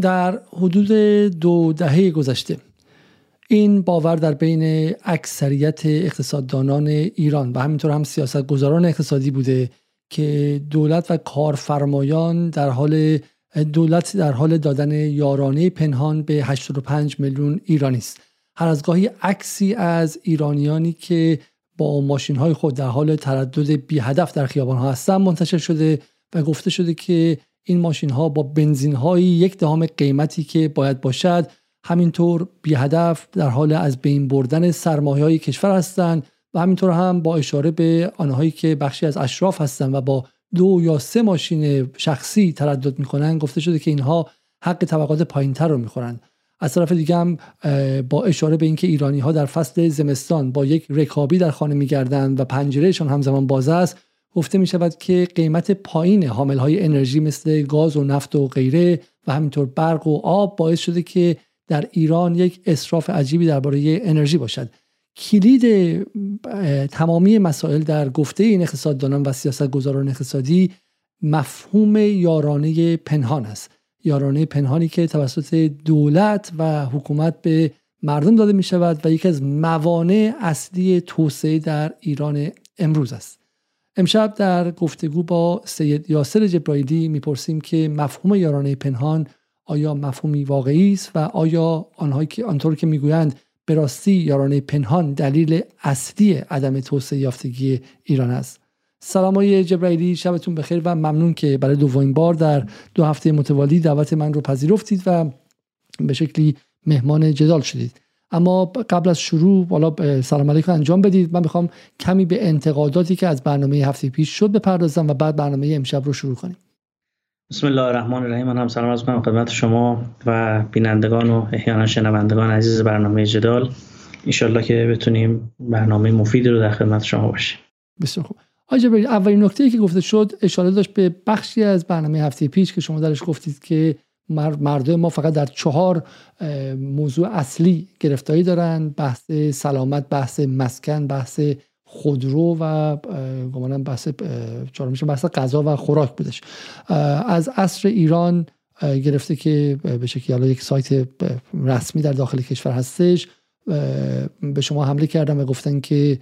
در حدود دو دهه گذشته. این باور در بین اکثریت اقتصاددانان ایران و همینطور هم سیاست گذاران اقتصادی بوده که دولت و کارفرمایان در حال دولت در حال دادن یارانه پنهان به 85 میلیون ایرانی است. هر از گاهی عکسی از ایرانیانی که با ماشین های خود در حال تردد بی هدف در خیابان ها هستند منتشر شده و گفته شده که این ماشین ها با بنزین های یک دهم قیمتی که باید باشد همینطور بی هدف در حال از بین بردن سرمایه های کشور هستند و همینطور هم با اشاره به آنهایی که بخشی از اشراف هستند و با دو یا سه ماشین شخصی تردد می‌کنن گفته شده که اینها حق طبقات پایینتر رو می‌خورن از طرف دیگه هم با اشاره به اینکه ایرانی ها در فصل زمستان با یک رکابی در خانه میگردند و پنجرهشان همزمان باز است گفته می شود که قیمت پایین حامل های انرژی مثل گاز و نفت و غیره و همینطور برق و آب باعث شده که در ایران یک اصراف عجیبی درباره انرژی باشد. کلید تمامی مسائل در گفته این اقتصاددانان و سیاستگزاران اقتصادی مفهوم یارانه پنهان است. یارانه پنهانی که توسط دولت و حکومت به مردم داده می شود و یکی از موانع اصلی توسعه در ایران امروز است. امشب در گفتگو با سید یاسر جبرائیلی می‌پرسیم که مفهوم یارانه پنهان آیا مفهومی واقعی است و آیا آنهایی که آنطور که می‌گویند به راستی یارانه پنهان دلیل اصلی عدم توسعه یافتگی ایران است. سلام های جبرائیلی شبتون بخیر و ممنون که برای دومین بار در دو هفته متوالی دعوت من رو پذیرفتید و به شکلی مهمان جدال شدید. اما قبل از شروع بالا سلام علیکم انجام بدید. من می‌خوام کمی به انتقاداتی که از برنامه هفته پیش شد بپردازم و بعد برنامه امشب رو شروع کنیم. بسم الله الرحمن الرحیم. من هم سلام از کنم خدمت شما و بینندگان و احیانا شنوندگان عزیز برنامه جدال. انشالله که بتونیم برنامه مفیدی رو در خدمت شما باشیم. بسیار خوب. آجا اولین نکته ای که گفته شد اشاره داشت به بخشی از برنامه هفته پیش که شما درش گفتید که مردم ما فقط در چهار موضوع اصلی گرفتاری دارن بحث سلامت بحث مسکن بحث خودرو و گمانم بحث چهارمیش بحث غذا و خوراک بودش. از عصر ایران گرفته که به شکلی یک سایت رسمی در داخل کشور هستش. به شما حمله کردن و گفتن که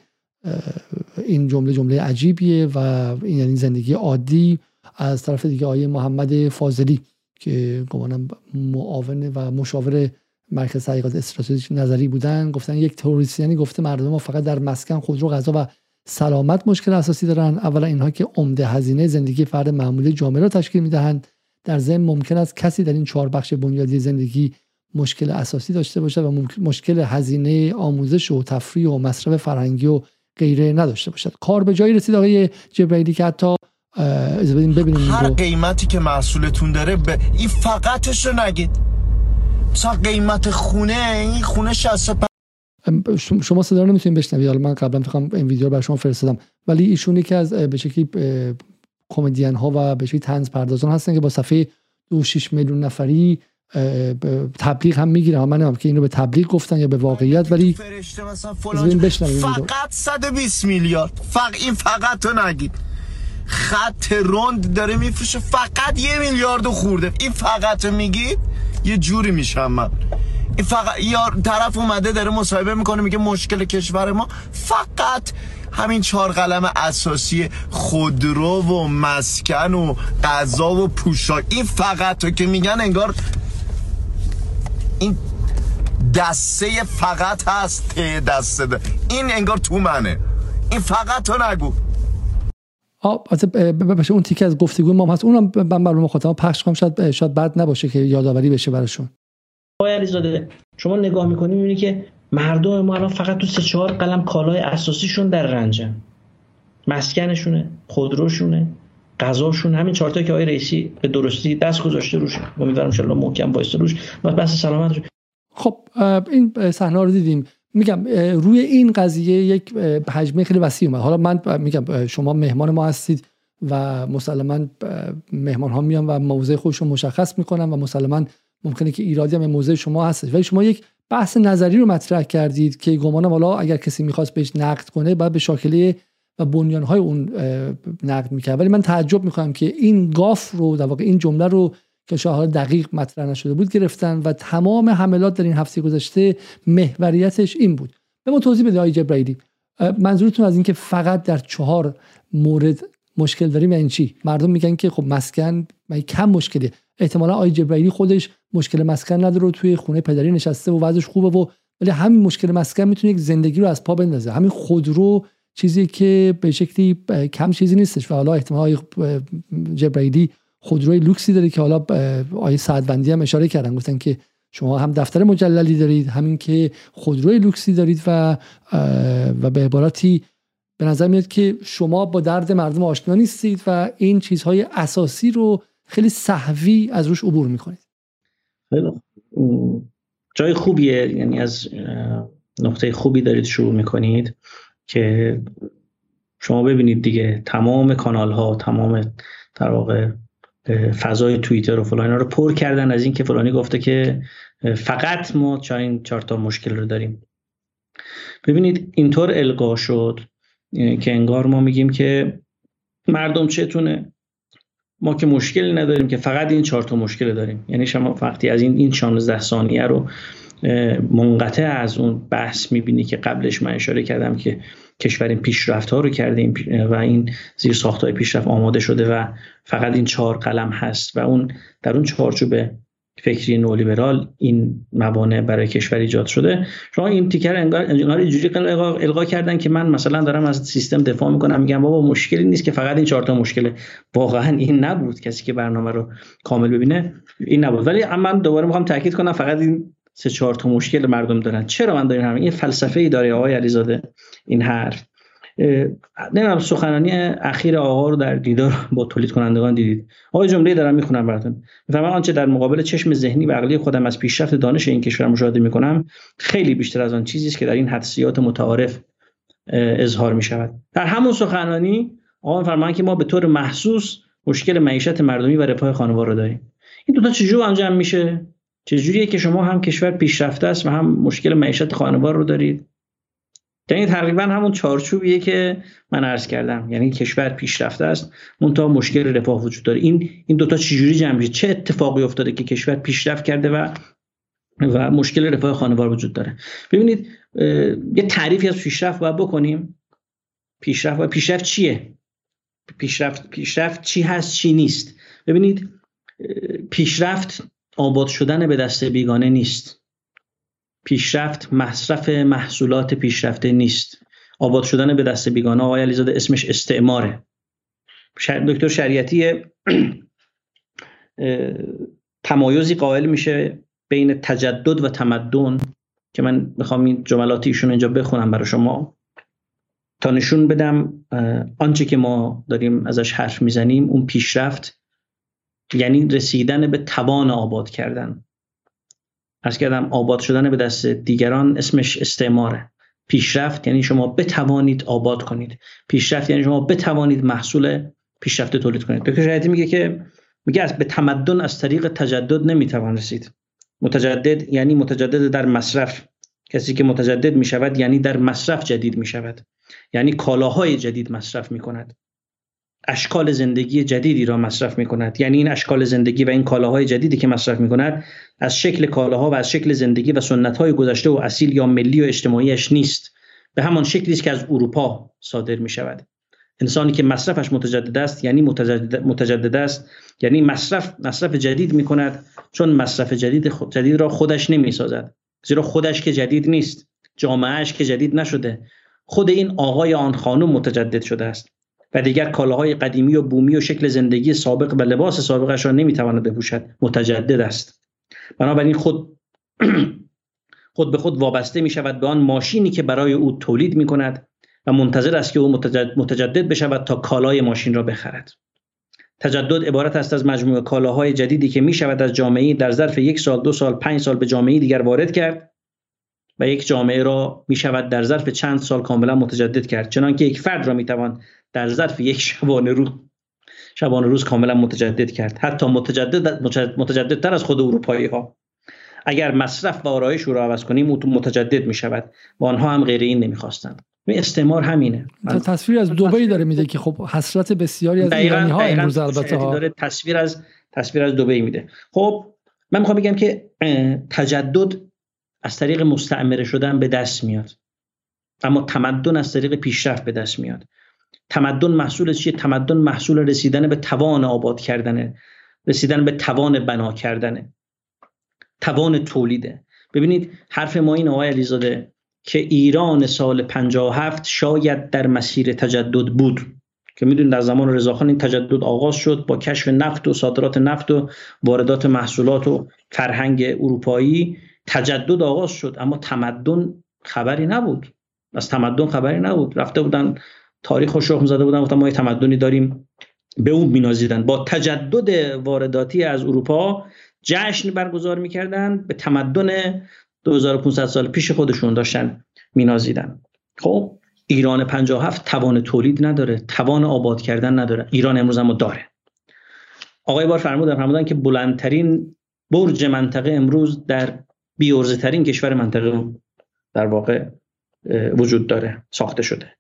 این جمله جمله عجیبیه و این یعنی زندگی عادی. از طرف دیگه آیه محمد فاضلی. که گمانم معاون و مشاور مرکز تحقیقات استراتژیک نظری بودن. گفتن یک تروریست یعنی گفته مردم ما فقط در مسکن خودرو غذا و سلامت مشکل اساسی دارن. اولا اینها که عمده هزینه زندگی فرد معمولی جامعه را تشکیل می‌دهند. در ضمن ممکن است کسی در این چهار بخش بنیادی زندگی مشکل اساسی داشته باشد و مشکل هزینه آموزش و تفریح و مصرف فرهنگی و غیره نداشته باشد. کار به جایی رسید آقای جبرائیلی که حتی ببینیم هر قیمتی که محصولتون داره به این فقطش رو نگید. مثلا قیمت خونه این خونه 60 شما صدا رو نمی‌تونید بشنوید حالا من قبلا می‌خوام این ویدیو رو برای شما فرستادم. ولی ایشون یکی از به شکلی کمدین ها و به شکلی طنز پردازان هستن که با صفحه دو 6 میلیون نفری تبلیغ هم می‌گیره من نمی‌دونم که اینو به تبلیغ گفتن یا به واقعیت ولی فقط 120 میلیارد. فقط این فقط تو نگید. خط روند داره میفروشه فقط یه میلیارد خورده. این فقط میگید یه جوری میشم من این فقط یار طرف اومده داره مصاحبه می‌کنه میگه مشکل کشور ما. فقط همین چهار قلم اساسی خودرو و مسکن و غذا و پوشاک. این فقط تو که میگن انگار این دسته فقط هست ته دسته. ده. این انگار تو منه این فقط تو نگو. ببخشید اون تیکه از گفتگو ما هست. اونم من برای مخاطبا پخش کنم. شاید شاید بد نباشه که یادآوری بشه براشون. آقای علیزاده شما نگاه می‌کنی می‌بینی که مردم ما الان فقط تو سه چهار قلم کالای اساسیشون در رنجن. مسکنشونه خودروشونه غذاشون همین چارتا که آقای رئیسی به درستی دست گذاشته روش. امیدوارم ان محکم وایسته روش. و بس سلامت خب این صحنه رو دیدیم. میگم روی این قضیه یک حجمه خیلی وسیع اومد. حالا من میگم شما مهمان ما هستید و مسلما مهمان ها میان و موضع خودشون مشخص می‌کنن و مسلما ممکنه که ایرادی هم موضع شما هست ولی شما یک بحث نظری رو مطرح کردید که گمانم حالا اگر کسی می‌خواست بهش نقد کنه باید به شاکله و بنیانهای اون نقد می‌کرد. ولی من تعجب می‌کنم که این گاف رو در واقع این جمله رو که شاهد دقیق مطرح نشده بود گرفتن و تمام حملات در این هفته گذشته محوریتش این بود. به ما توضیح بده آقای جبرائیلی. منظورتون از اینکه فقط در چهار مورد مشکل داریم یعنی چی؟ مردم میگن که خب مسکن کم مشکلی احتمالا آقای جبرائیلی خودش مشکل مسکن نداره توی خونه پدری نشسته و وضعش خوبه و ولی همین مشکل مسکن می‌تونه یک زندگی رو از پا بندازه. همین خودرو چیزی که به شکلی کم چیزی نیستش و حالا احتمال جبرائیلی خودروی لوکسی داره که حالا آیه سعدوندی هم اشاره کردن. گفتن که شما هم دفتر مجللی دارید همین که خودروی لوکسی دارید و و به عبارتی به نظر میاد که شما با درد مردم آشنا نیستید و این چیزهای اساسی رو خیلی صحوی از روش عبور می‌کنید. جای خوبیه یعنی از نقطه خوبی دارید شروع می‌کنید که شما ببینید دیگه تمام کانال ها تمام در واقع فضای توییتر و فلان رو پر کردن از اینکه فلانی گفته که فقط ما چا این چهار تا مشکل رو داریم. ببینید اینطور القا شد که انگار ما میگیم که مردم چتونه. ما که مشکلی نداریم که فقط این چهار تا مشکل داریم. یعنی شما وقتی از این این 16 ثانیه رو منقطع از اون بحث می‌بینی که قبلش من اشاره کردم که کشور این پیشرفت ها رو کرده و این زیر ساخت های پیشرفت آماده شده و فقط این چهار قلم هست و اون در اون چهارچوب فکری نولیبرال این موانع برای کشور ایجاد شده. شما این تیکر انگار انگار اینجوری القا کردن که من مثلا دارم از سیستم دفاع می‌کنم میگم بابا مشکلی نیست که فقط این چهار تا مشکله. واقعا این نبود کسی که برنامه رو کامل ببینه. این نبود. ولی من دوباره می‌خوام تاکید کنم فقط این سه چهار تا مشکل مردم دارن. چرا من دارم این فلسفه ای داره آقای علیزاده؟ این حرف. نمی‌دونم سخنرانی اخیر آقا رو در دیدار با تولید کنندگان دیدید؟ آقای جمله دارم می‌خونم براتون. می‌فهمم آنچه در مقابل چشم ذهنی و عقلی خودم از پیشرفت دانش این کشور مشاهده می‌کنم خیلی بیشتر از آن چیزی است که در این حدسیات متعارف اظهار می شود در همون سخنرانی آقا فرمان که ما به طور محسوس مشکل معیشت مردمی و رفاه خانوار رو داریم. این دو تا چجور انجام میشه؟ چجوریه که شما هم کشور پیشرفته است و هم مشکل معیشت خانوار رو دارید؟ یعنی تقریبا همون چارچوبیه که من عرض کردم. یعنی کشور پیشرفته است منتها مشکل رفاه وجود داره. این این دوتا چجوری جمع میشه؟ چه اتفاقی افتاده که کشور پیشرفت کرده و و مشکل رفاه خانوار وجود داره؟ ببینید یه تعریفی از پیشرفت باید بکنیم. پیشرفت و پیشرفت چیه؟ پیشرفت پیشرفت چی هست چی نیست؟ ببینید پیشرفت آباد شدن به دست بیگانه نیست. پیشرفت مصرف محصولات پیشرفته نیست. آباد شدن به دست بیگانه آقای علیزاده اسمش استعماره. دکتر شریعتی تمایزی قائل میشه بین تجدد و تمدن که من می‌خوام این جملات ایشون اینجا بخونم برای شما. تا نشون بدم آنچه که ما داریم ازش حرف می‌زنیم اون پیشرفت یعنی رسیدن به توان آباد کردن. از کردم آباد شدن به دست دیگران اسمش استعماره. پیشرفت یعنی شما بتوانید آباد کنید. پیشرفت یعنی شما بتوانید محصول پیشرفت تولید کنید. دکتر شهیدی میگه که میگه از به تمدن از طریق تجدد نمی‌توان رسید. متجدد یعنی متجدد در مصرف. کسی که متجدد می‌شود یعنی در مصرف جدید می‌شود. یعنی کالاهای جدید مصرف می‌کند. اشکال زندگی جدیدی را مصرف می کند یعنی این اشکال زندگی و این کالاهای جدیدی که مصرف می کند از شکل کالاها و از شکل زندگی و سنتهای گذشته و اصیل یا ملی و اجتماعیش نیست. به همان شکلی است که از اروپا صادر می شود انسانی که مصرفش متجدد است یعنی متجدد, متجدد است یعنی مصرف مصرف جدید می کند چون مصرف جدید جدید را خودش نمی سازد زیرا خودش که جدید نیست جامعهش که جدید نشده. خود این آقای آن خانم متجدد شده است. و دیگر کالاهای قدیمی و بومی و شکل زندگی سابق و لباس سابقش را نمی‌تواند بپوشد. متجدد است. بنابراین خود خود به خود وابسته می شود به آن ماشینی که برای او تولید می کند و منتظر است که او متجدد بشود تا کالای ماشین را بخرد. تجدد عبارت است از مجموعه کالاهای جدیدی که می شود از جامعه در ظرف یک سال دو سال پنج سال به جامعه دیگر وارد کرد و یک جامعه را می شود در ظرف چند سال کاملا متجدد کرد. چنانکه یک فرد را می توان در ظرف یک شبانه روز شبانه روز کاملا متجدد کرد. حتی متجدد متجددتر از خود اروپایی ها اگر مصرف و آرایش رو عوض کنیم متجدد می شود و آنها هم غیر این نمی‌خواستند. استعمار همینه. تصویر از دبی داره میده که خب حسرت بسیاری از ایرانی ها امروز البته ها. داره تصویر از تصویر از دبی میده. خب من می‌خوام بگم که تجدد از طریق مستعمره شدن به دست میاد. اما تمدن از طریق پیشرفت به دست میاد. تمدن محصول چیه؟ تمدن محصول رسیدن به توان آباد کردنه. رسیدن به توان بنا کردنه. توان تولیده. ببینید حرف ما این آقای علیزاده که ایران سال 57 شاید در مسیر تجدد بود. که می‌دونید در زمان رضاخان این تجدد آغاز شد با کشف نفت و صادرات نفت و واردات محصولات و فرهنگ اروپایی تجدد آغاز شد. اما تمدن خبری نبود. از تمدن خبری نبود. رفته بودن تاریخ و شخم زده بودن گفتن ما یه تمدنی داریم. به اون مینازیدن. با تجدد وارداتی از اروپا جشن برگزار می‌کردن به تمدن 2500 سال پیش خودشون داشتن مینازیدن. خب ایران 57 توان تولید نداره توان آباد کردن نداره. ایران امروز اما داره. آقای بار فرمودن فرمودن که بلندترین برج منطقه امروز در بیورزه ترین کشور منطقه در واقع وجود داره ساخته شده.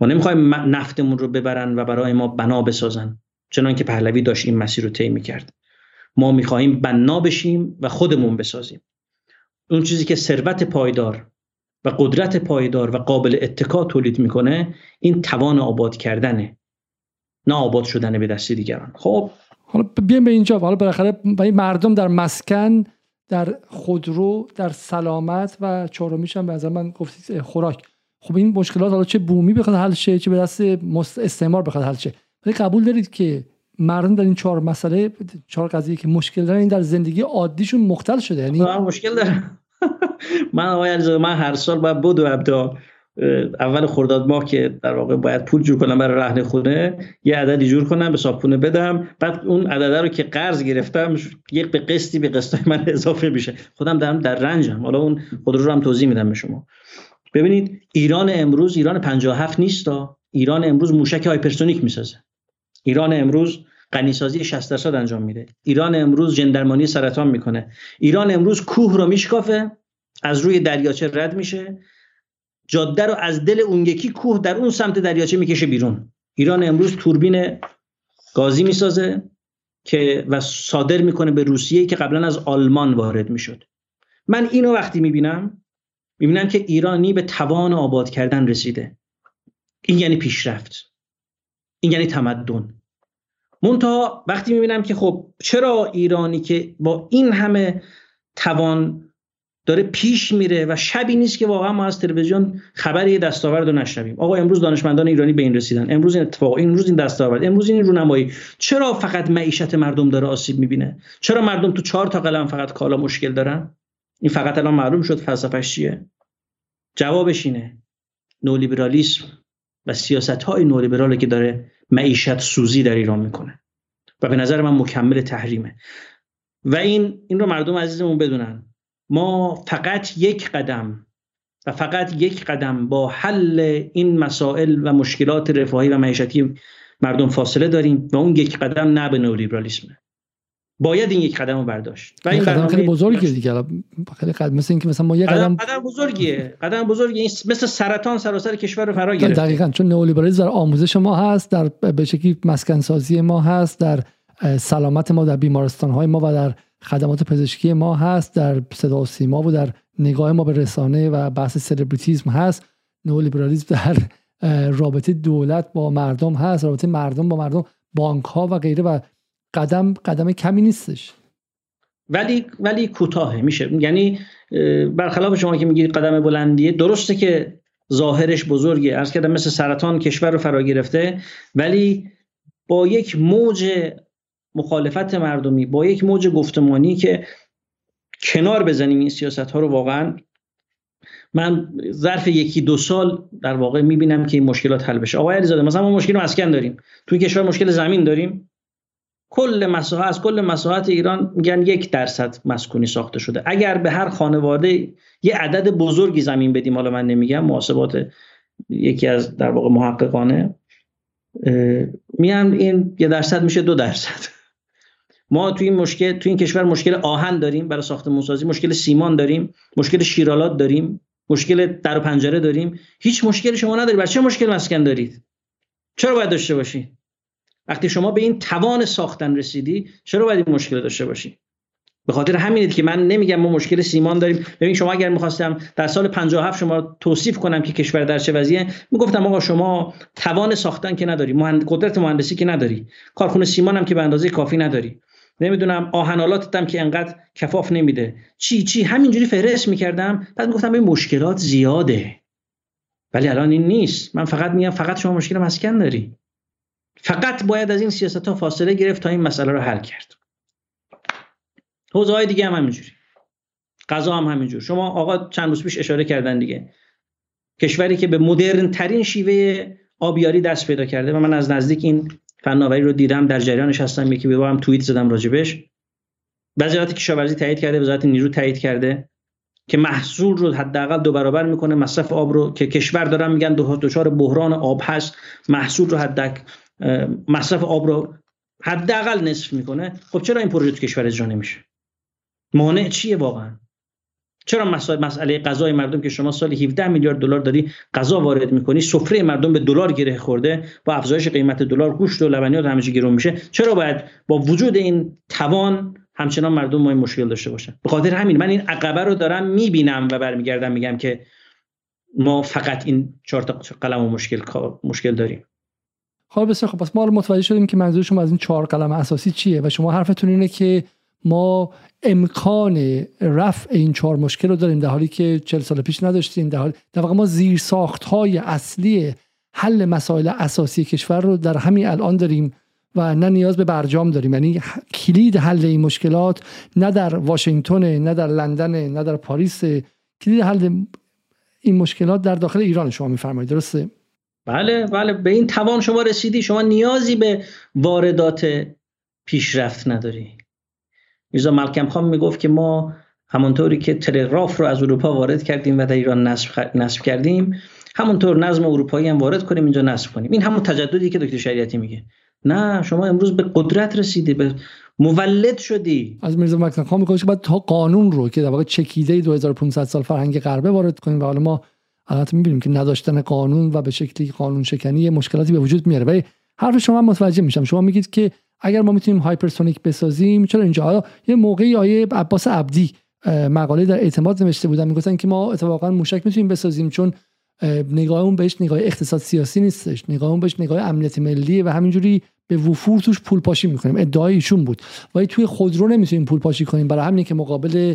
ما نمی‌خوایم نفتمون رو ببرن و برای ما بنا بسازن چنان که پهلوی داشت این مسیر رو طی می‌کرد. ما می‌خواهیم بنا بشیم و خودمون بسازیم. اون چیزی که ثروت پایدار و قدرت پایدار و قابل اتکا تولید می‌کنه این توان آباد کردنه. نه آباد شدن به دست دیگران. خب؟ حالا بیایم به اینجا. حالا بالاخره مردم در مسکن در خودرو در سلامت و چهارمیش هم به نظر من گفتید خوراک. خب این مشکلات حالا چه بومی بخواد حل شه چه به دست استعمار بخواد حل شه. ولی قبول دارید که مردم در این چهار مسئله چهار قضیه که مشکل دارن این در زندگی عادیشون مختل شده. یعنی مشکل داره. من آقای من هر سال باید بدو ابدا اول خرداد ماه که در واقع باید پول جور کنم برای رهن خونه یه عددی جور کنم به صابخونه بدم. بعد اون عدده رو که قرض گرفتم یک به قسطی به قسطای من اضافه میشه. خودم دارم در رنجم. حالا اون خود رو هم توضیح میدم به شما. ببینید ایران امروز ایران 57 نیست ایران امروز موشک هایپرسونیک می‌سازه. ایران امروز غنیسازی 60 درصد انجام میده. ایران امروز جندرمانی سرطان می‌کنه. ایران امروز کوه رو میشکافه از روی دریاچه رد میشه. جاده رو از دل اون یکی کوه در اون سمت دریاچه می‌کشه بیرون. ایران امروز توربین گازی می‌سازه که و صادر می‌کنه به روسیه که قبلا از آلمان وارد می‌شد. من اینو وقتی می‌بینم می‌بینم که ایرانی به توان آباد کردن رسیده. این یعنی پیشرفت. این یعنی تمدن. منتها وقتی می‌بینم که خب چرا ایرانی که با این همه توان داره پیش میره و شبی نیست که واقعا ما از تلویزیون خبری دستاورد رو نشنویم. آقا امروز دانشمندان ایرانی به این رسیدن. امروز این اتفاق امروز این دستاورد امروز این رونمایی. چرا فقط معیشت مردم داره آسیب می‌بینه؟ چرا مردم تو چهار تا قلم فقط کالا مشکل دارن؟ این فقط الان معلوم شد فلسفهش چیه. جوابش اینه. نولیبرالیسم و سیاست های نولیبرالی که داره معیشت سوزی در ایران می‌کنه و به نظر من مکمل تحریمه. و این این رو مردم عزیزمون بدونن. ما فقط یک قدم و فقط یک قدم با حل این مسائل و مشکلات رفاهی و معیشتی مردم فاصله داریم و اون یک قدم نه به نولیبرالیسمه. باید این یک قدم رو برداشت. و این قدم خیلی بزرگیه دیگه. خیلی قدم مثل اینکه مثلا ما یه قدم قدم بزرگیه. قدم بزرگیه این مثل سرطان سراسر کشور رو فرا گرفته. دقیقاً. چون نئولیبرالیسم در آموزش ما هست در به شکلی مسکن سازی ما هست در سلامت ما در بیمارستان های ما و در خدمات پزشکی ما هست در صدا و سیما و در نگاه ما به رسانه و بحث سلبریتیزم هست. نئولیبرالیسم در رابطه دولت با مردم هست رابطه مردم با مردم بانک ها و غیره و قدم قدم کمی نیستش. ولی ولی کوتاهه. میشه. یعنی برخلاف شما که میگید قدم بلندیه درسته که ظاهرش بزرگه. ارز کردم مثل سرطان کشور رو فرا گرفته ولی با یک موج مخالفت مردمی با یک موج گفتمانی که کنار بزنیم این سیاست ها رو واقعا من ظرف یکی دو سال در واقع می‌بینم که این مشکلات حل بشه. آقای علیزاده مثلا ما مشکل مسکن داریم. توی کشور مشکل زمین داریم. کل مساحت از کل مساحت ایران میگن یک درصد مسکونی ساخته شده. اگر به هر خانواده یه عدد بزرگی زمین بدیم حالا من نمیگم محاسبات یکی از در واقع محققانه میان این یه درصد میشه دو درصد. ما توی این مشکل توی این کشور مشکل آهن داریم برای ساختمون سازی مشکل سیمان داریم مشکل شیرالات داریم مشکل در و پنجره داریم. هیچ مشکلی شما ندارید برای چه مشکل مسکن دارید؟ چرا باید داشته باشید وقتی شما به این توان ساختن رسیدی چرا باید این مشکل داشته باشی؟ به خاطر همینه که من نمیگم ما مشکل سیمان داریم. ببین شما اگر می‌خواستم در سال 57 شما توصیف کنم که کشور در چه وضعیه می‌گفتم آقا شما توان ساختن که نداری مهند... قدرت مهندسی که نداری کارخونه سیمان هم که به اندازه کافی نداری. نمی‌دونم آهنالاتت هم که انقدر کفاف نمیده. چی چی؟ همینجوری فهرست می‌کردم. بعد می‌گفتم این مشکلات زیاده. ولی الان این نیست. من فقط میگم فقط شما مشکل مسکن داری. فقط باید از این سیاست ها فاصله گرفت تا این مسئله رو حل کرد. حوزه دیگه هم همینجوری. غذا هم همینجور. شما آقا چند روز پیش اشاره کردن دیگه. کشوری که به مدرن ترین شیوه آبیاری دست پیدا کرده و من از نزدیک این فناوری رو دیدم در جریانش هستم یکی به هم توییت زدم راجبش وزارت کشاورزی تایید کرده وزارت نیرو تایید کرده که محصول رو حداقل دو برابر می‌کنه مصرف آب رو که کشور دارن میگن دچار بحران آب هست محصول رو حد مصرف آب رو حداقل نصف می‌کنه. خب چرا این پروژه تو کشور اجرا نمیشه؟ مانع چیه واقعا؟ چرا مسئله غذای مردم که شما سال 17 میلیارد دلار داری غذا وارد می‌کنی سفره مردم به دلار گره خورده با افزایش قیمت دلار گوشت و لبنیات همه چی گرون میشه؟ چرا باید با وجود این توان همچنان مردم ما این مشکل داشته باشن؟ به خاطر همین من این عقبه رو دارم می‌بینم و برمیگردم میگم که ما فقط این چهار تا قلم و مشکل مشکل داریم. خب بسیار خب پس ما متوجه شدیم که منظور شما از این چهار قلم اساسی چیه و شما حرفتون اینه که ما امکان رفع این چهار مشکل رو داریم در حالی که چل سال پیش نداشتیم. در حال در واقع ما زیر ساخت های اصلی حل مسائل اساسی کشور رو در همین الان داریم و نه نیاز به برجام داریم. یعنی کلید حل این مشکلات نه در واشنگتن نه در لندن نه در پاریس. کلید حل این مشکلات در داخل ایران شما میفرمایید. درسته؟ بله بله به این توان شما رسیدی. شما نیازی به واردات پیشرفت نداری. میرزا ملکم خان می‌گفت که ما همونطوری که تلگراف رو از اروپا وارد کردیم و در ایران نصب, نصب کردیم همونطور نظم اروپایی هم وارد کنیم اینجا نصب کنیم. این همون تجددی که دکتر شریعتی میگه. نه شما امروز به قدرت رسیدی به مولد شدی. از میرزا مکسن خان میگه بعد تا قانون رو که در واقع چکیده 2500 سال فرهنگ غربه وارد کنیم و حالا ما البته می‌بینیم که نداشتن قانون و به شکلی قانون شکنی مشکلاتی به وجود میاره. ولی حرف شما متوجه میشم. شما میگید که اگر ما می‌تونیم هایپرسونیک بسازیم چرا اینجا؟ یه موقعی آیه عباس عبدی مقاله در اعتماد نوشته بودن می‌گفتن که ما اتفاقا موشک می‌تونیم بسازیم چون نگاه اون بهش نگاه اقتصاد سیاسی نیستش. نگاه اون بهش نگاه امنیت ملی و همینجوری به وفور توش پول پاشی می‌کنیم. ادعای ایشون بود. ولی توی خودرو نمی‌تونیم پول پاشی کنیم. برای همین که مقابل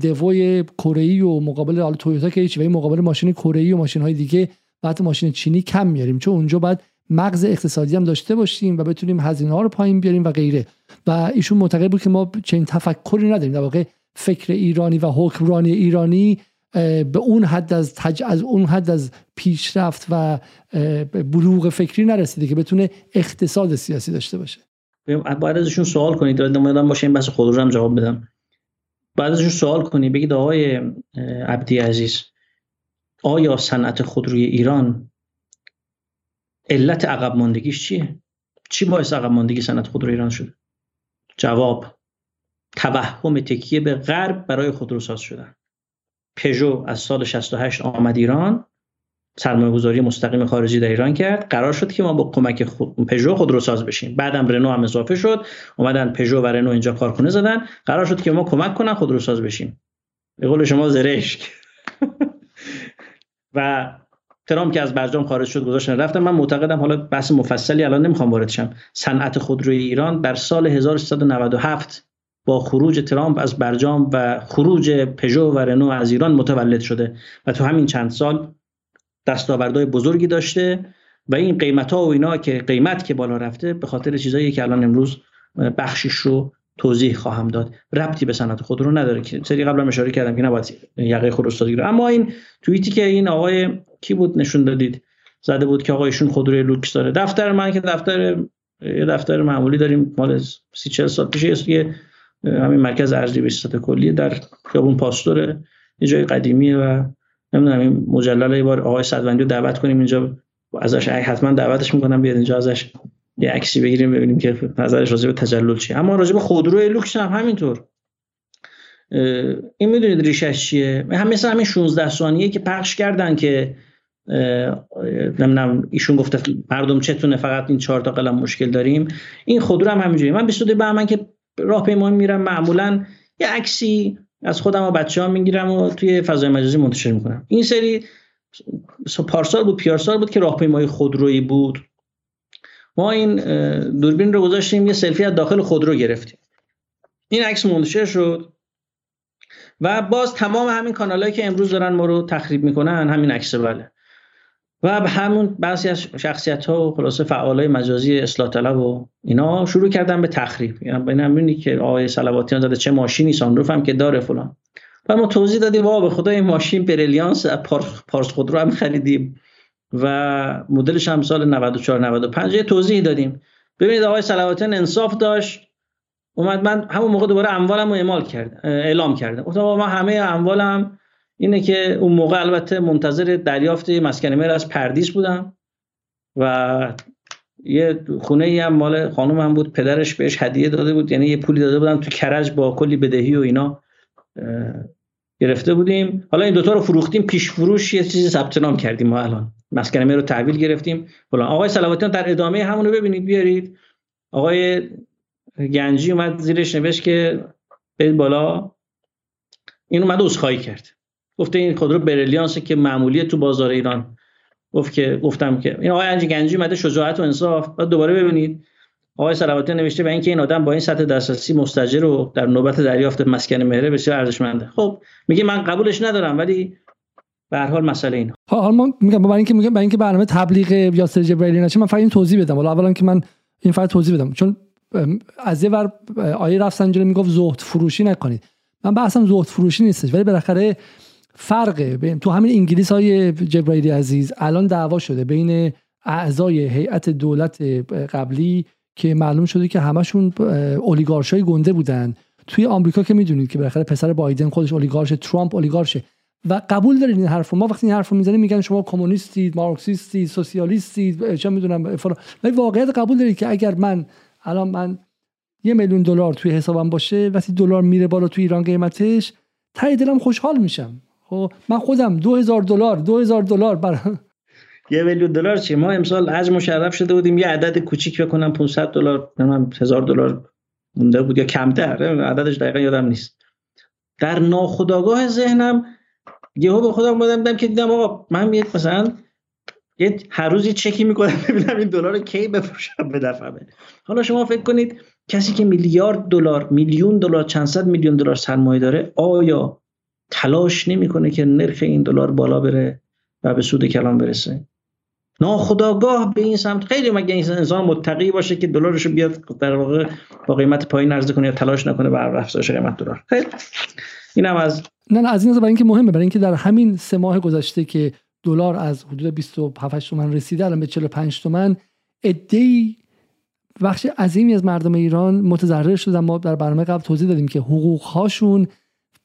دوای کره و مقابل حالا تویوتا که هیچ مقابل ماشین کره و ماشین های دیگه بعد ماشین چینی کم میاریم. چون اونجا بعد مغز اقتصادی هم داشته باشیم و بتونیم هزینه ها رو پایین بیاریم و غیره. و ایشون معتقد بود که ما چنین تفکری نداریم. در واقع فکر ایرانی و حکمرانی ایرانی به اون حد از تج... از اون حد از پیشرفت و بلوغ فکری نرسیده که بتونه اقتصاد سیاسی داشته باشه. باید ازشون سوال کنید. نمایدم باشه این بحث خود رو هم جواب بدم. بعد ازشون سوال کنید بگید آقای عبدی عزیز آیا صنعت خودروی ایران علت عقب ماندگیش چیه؟ چی باعث عقب ماندگی صنعت خودرو ایران شده؟ جواب توهم تکیه به غرب برای خودروساز شدن. پژو از سال 68 آمد ایران. سرمایه گذاری مستقیم خارجی در ایران کرد. قرار شد که ما با کمک خود... پژو خودروساز بشیم. بعدم رنو هم اضافه شد. اومدن پژو و رنو اینجا کارخونه زدن. قرار شد که ما کمک کنن خودروساز بشیم. به قول شما زرشک. و ترامپ که از برجام خارج شد گذاشتن رفتم من معتقدم حالا بحث مفصلی الان نمی‌خوام وارد شم صنعت خودروی ایران در سال 1397 با خروج ترامپ از برجام و خروج پژو و رنو از ایران متولد شده و تو همین چند سال دستاوردهای بزرگی داشته و این قیمت ها و اینا که قیمت که بالا رفته به خاطر چیزایی که الان امروز بخشش رو توضیح خواهم داد. ربطی به صنعت خودرو نداره که سری قبلا اشاره کردم که نباید یقه خودروسازی گیره اما این توییتی که این آقای کی بود نشون دادید؟ زده بود که آقایشون خودروی لوکس داره. دفتر من که دفتر یه دفتر معمولی داریم مال 30 40 سال پیش یه همین مرکز ارزی به کلی در خیابون پاستور یه جای قدیمیه و نمی‌دونم این مجلل یه بار آقای صدوندی رو دعوت کنیم اینجا. ازش حتما دعوتش می‌کنم بیاد اینجا ازش یه عکسی بگیریم ببینیم که نظرش راجع به تجلل چیه. اما راجع به خودروی لوکس هم همینطور. این می‌دونید ریشش چیه؟ هم مثل همین 16 ثانیه که پخش کردن که نمی‌دونم ایشون گفته مردم چتونه فقط این چهار تا قلم مشکل داریم. این خودرو هم همینجوری من 22 بهمن که راهپیمایی میرم معمولا یه عکسی از خودم و بچه ها می‌گیرم و توی فضای مجازی منتشر می‌کنم. این سری پارسال بود پیارسال بود که راهپیمایی خودرویی بود. ما این دوربین رو گذاشتیم یه سلفی از داخل خودرو گرفتیم. این عکس منتشر شد و باز تمام همین کانالایی که امروز دارن ما رو تخریب می‌کنن همین عکس بله. و همون بعضی از شخصیت ها و خلاصه فعال های مجازی اصلاح طلب و اینا شروع کردن به تخریب. یعنی بین همینی که آقای صلواتی زده چه ماشینی سانروف هم که داره فلان. و ما توضیح دادیم وا به خدا این ماشین بریلیانس پارس خودرو هم خریدیم و مدلش هم سال 94 95 یه توضیح دادیم. ببینید آقای صلواتیان انصاف داشت. اومد من همون موقع دوباره اموالم رو اعمال کرد اعلام کردم. گفتم من همه اموالم اینه که اون موقع البته منتظر دریافت مسکن مهر از پردیس بودم و یه خونه ای هم مال خانم هم بود. پدرش بهش هدیه داده بود. یعنی یه پولی داده بودم تو کرج با کلی بدهی و اینا گرفته بودیم. حالا این دوتا رو فروختیم. پیش فروش یه چیزی ثبت نام کردیم ما الان. مسکن رو تحویل گرفتیم. فلان. آقای صلواتیان در ادامه همون رو ببینید بیارید. آقای گنجی اومد زیرش نوشت که بالا. این اومد عذرخواهی کرد. گفته این خودرو برلیانسه که معمولیه تو بازار ایران. گفت که گفتم که این آقای انجی گنجی اومده شجاعت و انصاف. بعد دوباره ببینید. آقای صلواتی نوشته و اینکه این آدم با این سطح دسترسی مستجر و در نوبت دریافت مسکن مهره بسیار ارزشمنده. خب میگه من قبولش ندارم ولی به هر حال مسئله این حالا ما میگم برای اینکه میگم برای اینکه برنامه تبلیغ یاسر جبرائیلی نشه من فقط این توضیح بدم. حالا اولا که من این فقط توضیح بدم. چون از یه ور آیه رفسنجانی می‌گفت زهد فروشی نکنید. من بحثم زهد فروشی نیستش ولی بالاخره فرقه. تو همین انگلیس های جبرائیلی عزیز الان دعوا شده بین اعضای هیئت دولت قبلی که معلوم شده که همشون اولیگارشای گنده بودن. توی آمریکا که می‌دونید که بالاخره پسر بایدن خودش اولیگارش ترامپ اولیگارشه. و قبول دارین این حرف ما وقتی این حرف رو می‌زنیم میگن شما کمونیستید مارکسیستید سوسیالیستید چه می‌دونم ولی واقعیت قبول دارید که اگر من الان من یه میلیون دلار توی حسابم باشه وقتی دلار میره بالا توی ایران قیمتش تای دلم خوشحال میشم. خب من خودم دو هزار دلار دو هزار دلار برای یه میلیون دلار چی؟ ما امسال از مشرف شده بودیم یه عدد کوچیک بکنم 500 دلار نمی‌دونم هزار دلار مونده بود یا کمتر عددش دقیقا یادم نیست. در ناخودآگاه ذهنم یهو به خودم بودم که دیدم آقا من یه مثلا یه هر روز یه چکی می‌کنم ببینم این دلار کی بفروشم به دفعه حالا شما فکر کنید کسی که میلیارد دلار میلیون دلار چند صد میلیون دلار سرمایه داره آیا تلاش نمی‌کنه که نرخ این دلار بالا بره و به سود کلام برسه. ناخداگاه به این سمت خیلی مگه این انسان متقی باشه که دلارش بیاد در واقع با قیمت پایین عرضه کنه یا تلاش نکنه بر افزایش قیمت دلار. خیلی. اینم از نه نه از این برای اینکه مهمه برای اینکه در همین سه ماه گذشته که دلار از حدود 27 تومن رسیده الان به 45 تومن ادعی بخش عظیمی از مردم ایران متضرر شدن. ما در برنامه قبل توضیح دادیم که حقوق هاشون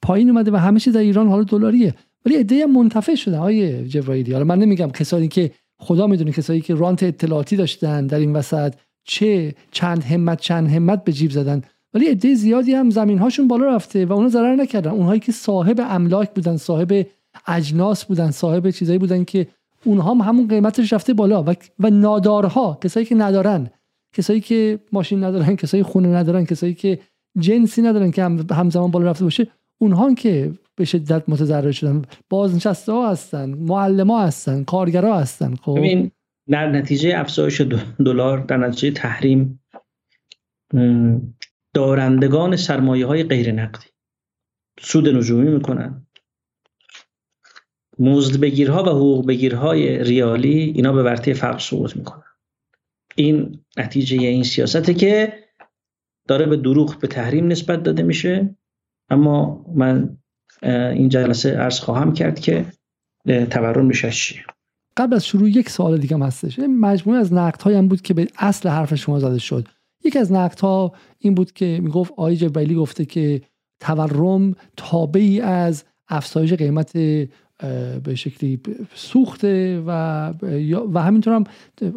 پایین اومده و همه چیز در ایران حالا دلاریه. ولی ایده منتفع شده های جبرائیلی. حالا من نمیگم کسانی که خدا می‌دونه کسایی که رانت اطلاعاتی داشتن در این وسط چه چند همت چند همت به جیب زدن. ولی عده زیادی هم زمین هاشون بالا رفته و اونا ضرر نکردن. اونهایی که صاحب املاک بودن صاحب اجناس بودن صاحب چیزایی بودن که اونها هم همون قیمتش رفته بالا. و, و نادارها کسایی که ندارن. کسایی که ماشین ندارن کسایی خونه ندارن کسایی که جنسی ندارن که هم همزمان بالا رفته باشه. اونها که به شدت متضرر شدن بازنشسته ها هستن معلم ها هستن کارگرا هستن خب؟ ببین در نتیجه افزایش دلار در نتیجه تحریم دارندگان سرمایه های غیر نقدی سود نجومی می‌کنن. مزد بگیرها و حقوق بگیرهای ریالی اینا به ورطه فقر سقوط می‌کنن. این نتیجه این سیاسته که داره به دروغ به تحریم نسبت داده میشه. اما من این جلسه عرض خواهم کرد که تورم نشش چیه قبل از شروع یک سوال دیگه هم هستش. مجموعه از نقد هم بود که به اصل حرف شما زده شد. یکی از نقد ها این بود که می‌گفت آی جبرائیلی گفته که تورم تابعی از افزایش قیمت به شکلی سوخته و و همینطور هم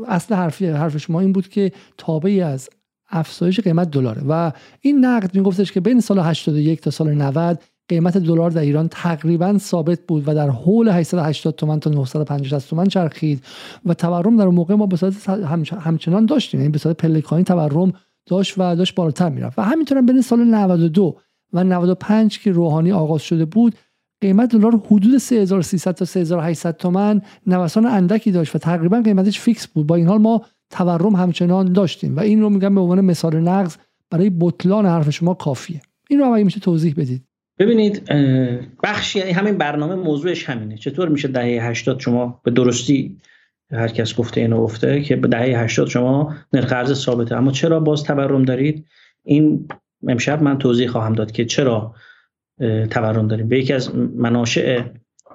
اصل حرفی حرف شما این بود که تابعی از افزایش قیمت دلاره. و این نقد میگفتش که بین سال 81 تا سال 90 قیمت دلار در ایران تقریبا ثابت بود و در حول 880 تومن تا 950 تومن چرخید و تورم در اون موقع ما به صورت همچنان داشتیم. یعنی به صورت پلکانی تورم داشت و داشت بالاتر می‌رفت. و همینطور بین سال 92 و 95 که روحانی آغاز شده بود قیمت دلار حدود 3300 تا 3800 تومن نوسان اندکی داشت و تقریبا قیمتش فیکس بود. با این حال ما تورم همچنان داشتیم. و این رو میگم به عنوان مثال نقض برای بطلان حرف شما کافیه. این رو اگه میشه توضیح بدید. ببینید بخشی همین برنامه موضوعش همینه. چطور میشه دهه 80 شما به درستی هر کس گفته اینو گفته که به دهه 80 شما نرخ ارز ثابته. اما چرا باز تورم دارید؟ این امشب من توضیح خواهم داد که چرا تورم داریم. به یکی از مناشع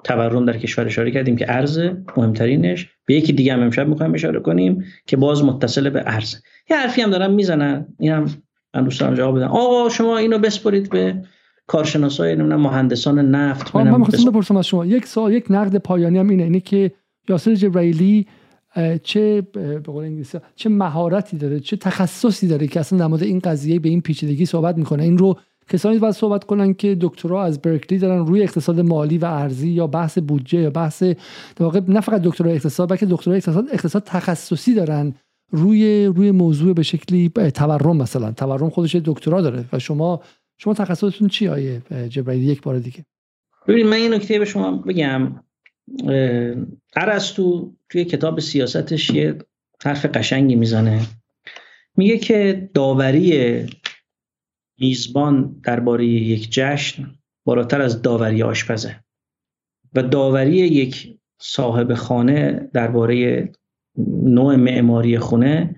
تورم در کشور اشاره کردیم که ارز مهمترینش به یکی دیگه هم امشب می‌خوایم اشاره کنیم که باز متصل به ارز یه حرفی هم دارم می‌زنن. اینم من دوست دارم جواب بدم. آقا شما اینو بسپرید به کارشناسای نمی‌دونم مهندسان نفت. من می‌خواستم بپرسم از شما. یک سوال یک نقد پایانی هم اینه. اینه که یاسر جبرائیلی چه به قول انگلیسی چه مهارتی داره چه تخصصی داره که اصلا در مورد این قضیه به این پیچیدگی صحبت می‌کنه. این رو کسانی باید صحبت کنن که دکترا از برکلی دارن روی اقتصاد مالی و ارزی یا بحث بودجه یا بحث واقع نه فقط دکترا اقتصاد بلکه دکترا اقتصاد اقتصاد تخصصی دارن روی روی موضوع به شکلی تورم مثلا. تورم خودش دکترا داره و شما شما تخصصتون چی آیه جبرائیل؟ یک بار دیگه. ببینید من این نکته به شما بگم. ارسطو توی کتاب سیاستش یه حرف قشنگی می‌زنه. میگه که داوری میزبان درباره یک جشن بالاتر از داوری آشپزه و داوری یک صاحب خانه درباره نوع معماری خونه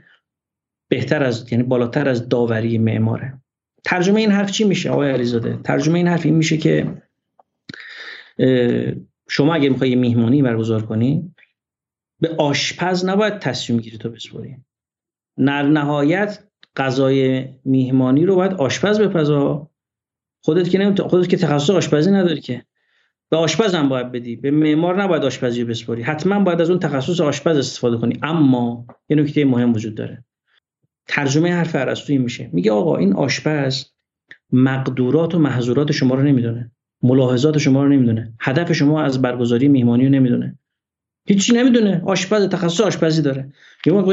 بهتر از یعنی بالاتر از داوری معماره. ترجمه این حرف چی میشه آقای علیزاده؟ ترجمه این حرف این میشه که شما اگر می‌خوای میهمانی برگزار کنی به آشپز نباید تصمیم گیری تو بسپری در نهایت غذای میهمانی رو باید آشپز بپزا خودت که نمی... خودت که تخصص آشپزی نداری که. به آشپز هم باید بدی. به معمار نباید آشپزی بسپاری. حتما باید از اون تخصص آشپز استفاده کنی. اما یه نکته مهم وجود داره. ترجمه حرف ارسطویی میشه. میگه آقا این آشپز مقدورات و محظورات شما رو نمی‌دونه. ملاحظات شما رو نمی‌دونه. هدف شما از برگزاری میهمانی رو نمی‌دونه. هیچی نمی‌دونه. آشپز تخصص آشپزی داره.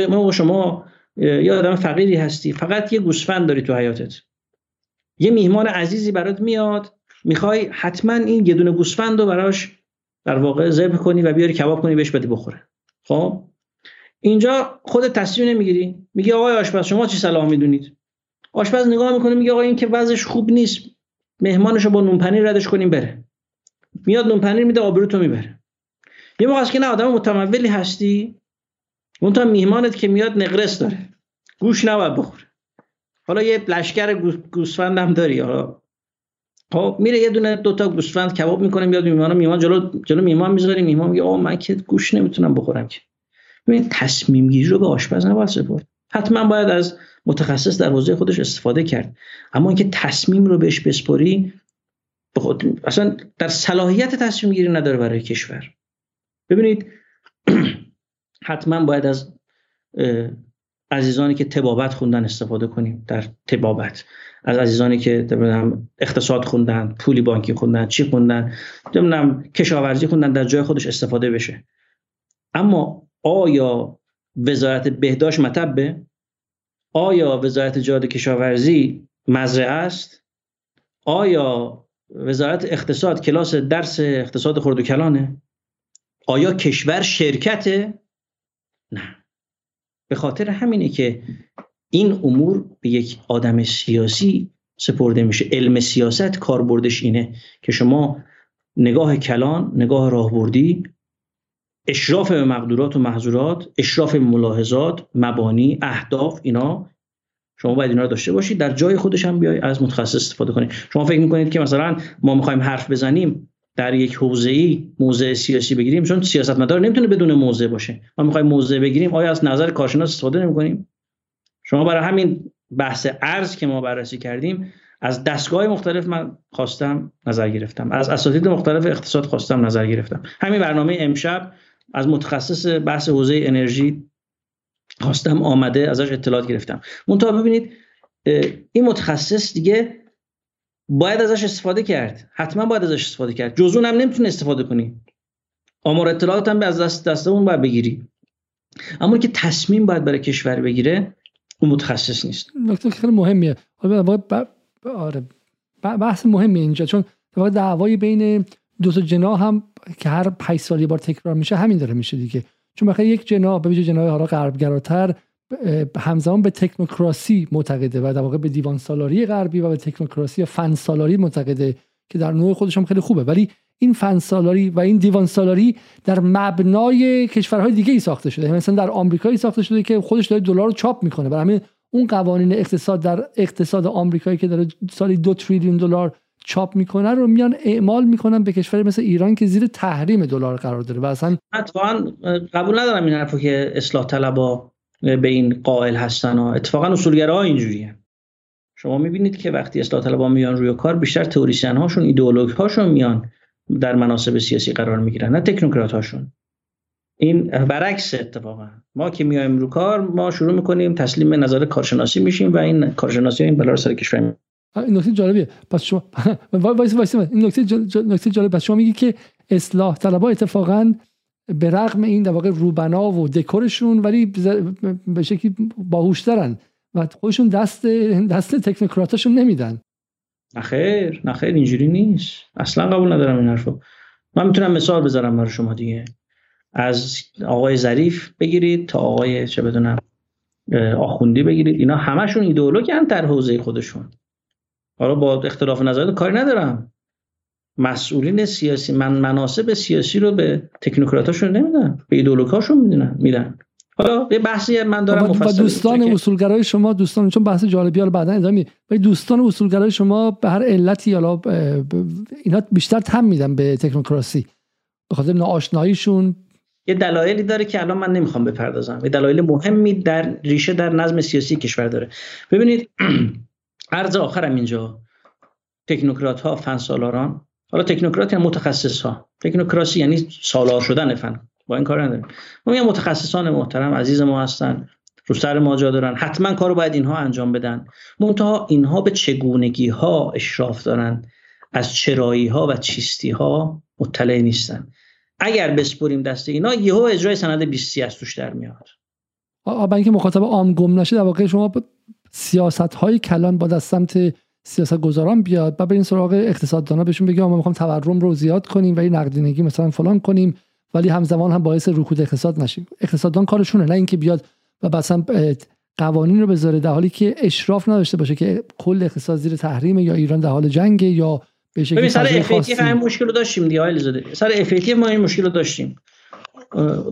ما شما یه آدم فقیری هستی. فقط یه گوسفند داری تو حیاتت. یه میهمان عزیزی برات میاد. می‌خوای حتما این یه دونه گوسفند رو براش در واقع ذبح کنی و بیاری کباب کنی بهش بدی بخوره. خب؟ اینجا خود تصمیم نمی‌گیری. میگه آقای آشپز شما چی صلاح می‌دونید؟ آشپز نگاه می‌کنه میگه آقا این که وضعش خوب نیست. مهمانش با نون پنیر ردش کنیم بره. میاد نون پنیر میده آبروتو می‌بره. یه موقع که نه آدم متمولی هستی. اون تا میهمانت که میاد نقرس داره. گوش نباید بخوره. حالا یه لشکر گوسفند هم داری حالا. خب میره یه دونه دوتا گوسفند کباب می‌کنه میاد میهمان میهمان جلو جلو میهمان می‌ذاری میهمان میگه آقا من که گوش نمی‌تونم بخورم که. ببین تصمیم گیری رو به آشپز نباید سپرد. حتما باید از متخصص در حوزه خودش استفاده کرد. اما اینکه تصمیم رو بهش بسپری خود اصلا در صلاحیت تصمیم گیری نداره برای کشور. ببینید حتما باید از عزیزانی که تبابت خوندن استفاده کنیم در تبابت. از عزیزانی که اقتصاد خوندن پولی بانکی خوندن چی خوندن نمی‌دونم کشاورزی خوندن در جای خودش استفاده بشه. اما آیا وزارت بهداشت مطبه آیا وزارت جهاد کشاورزی مزرعه است؟ آیا وزارت اقتصاد کلاس درس اقتصاد خرد و کلانه؟ آیا کشور شرکته؟ به خاطر همینه که این امور به یک آدم سیاسی سپرده میشه. علم سیاست کاربردش اینه که شما نگاه کلان نگاه راهبردی اشراف به مقدورات و محظورات اشراف ملاحظات مبانی اهداف اینا شما باید اینا رو داشته باشید در جای خودش هم بیای از متخصص استفاده کنید شما فکر می‌کنید که مثلا ما می‌خوایم حرف بزنیم در یک حوزه ای موضع سیاسی بگیریم چون سیاستمدار نمی‌تونه بدون موضع باشه. ما می‌خوایم موضع بگیریم آیا از نظر کارشناس استفاده نمی‌کنیم؟ شما برای همین بحث ارز که ما بررسی کردیم از دستگاه مختلف من خواستم نظر گرفتم. از اساتید مختلف اقتصاد خواستم نظر گرفتم. همین برنامه امشب از متخصص بحث حوزه انرژی خواستم آمده ازش اطلاعات گرفتم. منتها ببینید این متخصص دیگه باید ازش استفاده کرد. حتما باید ازش استفاده کرد. جزون هم نمی‌تونه استفاده کنی. آمار اطلاعات هم از دست دستمون باید بگیری. اما که تصمیم باید برای کشور بگیره اون متخصص نیست. نکته خیلی مهمیه. آره. بحث مهمی اینجا. چون دعوای بین دو تا جنا هم که هر 5 سالی بار تکرار میشه همین داره میشه دیگه. چون بخاطر یک جنا به ویژه جنای حالا غربگراتر همزمان به تکنوکراسی معتقده و در واقع به دیوان سالاری غربی و به تکنوکراسی یا فن سالاری معتقده که در نوع خودش هم خیلی خوبه. ولی این فن سالاری و این دیوان سالاری در مبنای کشورهای دیگه ای ساخته شده. مثلا در آمریکایی ساخته شده که خودش داره دلار رو چاپ می‌کنه. برای همین اون قوانین اقتصاد در اقتصاد آمریکایی که داره سالی دو تریلیون دلار چاپ می‌کنه رو میان اعمال می‌کنن به کشور مثل ایران که زیر تحریم دلار قرار داره. و اصلا قبول ندارم این حرفو که اصلاح طلبا به این قائل هستن ها اتفاقا اصولگراها اینجوریه. شما می‌بینید که وقتی اصلاح طلبا میان روی کار بیشتر تئوریسین هاشون ایدئولوگ هاشون میان در مناصب سیاسی قرار می‌گیرن نه تکنوکرات هاشون این برعکس اتفاقا. ما که میایم رو کار ما شروع می‌کنیم تسلیم نظر کارشناسی میشیم و این کارشناسی این بلا سر کشور این نکته جالبیه. پس شما وایسا وایسا این نکته جالب. پس شما میگی که اصلاح طلبا اتفاقا به رغم این در واقع روبنا و دکورشون ولی به شکلی باهوشترن و خودشون دست دست تکنوکراتاشون نمیدن. نخیر نخیر اینجوری نیست. اصلا قبول ندارم این حرفو. من می‌تونم مثال بذارم برای شما دیگه. از آقای ظریف بگیرید تا آقای چه بدونم آخوندی بگیرید. اینا همشون ایدئولوگن در حوزه خودشون. حالا با اختلاف نظرات کاری ندارم. مسئولین سیاسی من مناسب سیاسی رو به تکنوکراتاشون نمیدن به ایدئولوگاشون میدن میدن. حالا یه بحثی من دارم و دوستان اصولگرای شما دوستان چون بحث جالبی رو بعدا ادامه ولی دوستان اصولگرای شما به هر علتی حالا اینا بیشتر تم میدن به تکنوکراسی. به خاطر ناآشناییشون. یه دلایلی داره که الان من نمی‌خوام بپردازم. یه دلایل مهمی در ریشه در نظم سیاسی کشور داره. ببینید عرض آخرم اینجا. تکنوکرات ها فن سالاران حالا تکنوکرات یا متخصص ها تکنوکراسی یعنی سالار شدن فن. با این کار نداریم. ما میگم متخصصان محترم عزیز ما هستن رو سر ما جا دارن. حتما کارو باید اینها انجام بدن. منتها اینها به چگونگی ها اشراف دارن؟ از چرایی ها و چیستی ها مطلع نیستن. اگر بسپریم دست اینا یهو اجرای سند 20 از توش در میاد. آبا اینکه مخاطب عام گم نشه در واقع شما سیاست های کلان با از سمت سیاست گذاران بیاد و برین سراغ اقتصاددانا بهشون بگیم ما می‌خوام تورم رو زیاد کنیم ولی نقدینگی مثلا فلان کنیم ولی همزمان هم باعث رکود اقتصاد نشیم. اقتصاددان کارشونه نه اینکه بیاد و مثلا قوانین رو بذاره در حالی که اشراف نداشته باشه که کل اقتصاد زیر تحریم یا ایران در حال جنگ یا به شکلی سر FATF هم مشکل رو داشتیم دیگه سر FATF ما این مشکل رو داشتیم.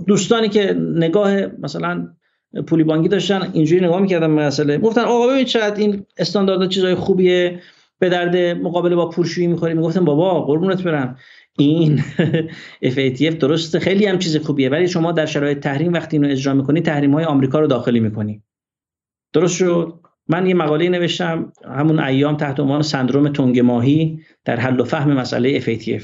دوستانی که نگاه مثلا پولی بانکی داشتن اینجوری نگاه می‌کردن مسئله. گفتن آقا ببین چقدر این استاندارد چیزای خوبیه به درد مقابله با پولشویی می‌خوره می‌گفتن بابا قربونت برم. این FATF درست خیلی هم چیز خوبیه ولی شما در شرایط تحریم وقتی اینو اجرا می‌کنی تحریم های آمریکا رو داخلی می‌کنی. درست شد. من یه مقاله نوشتم همون ایام تحت عنوان سندروم تنگ ماهی در حل و فهم مسئله FATF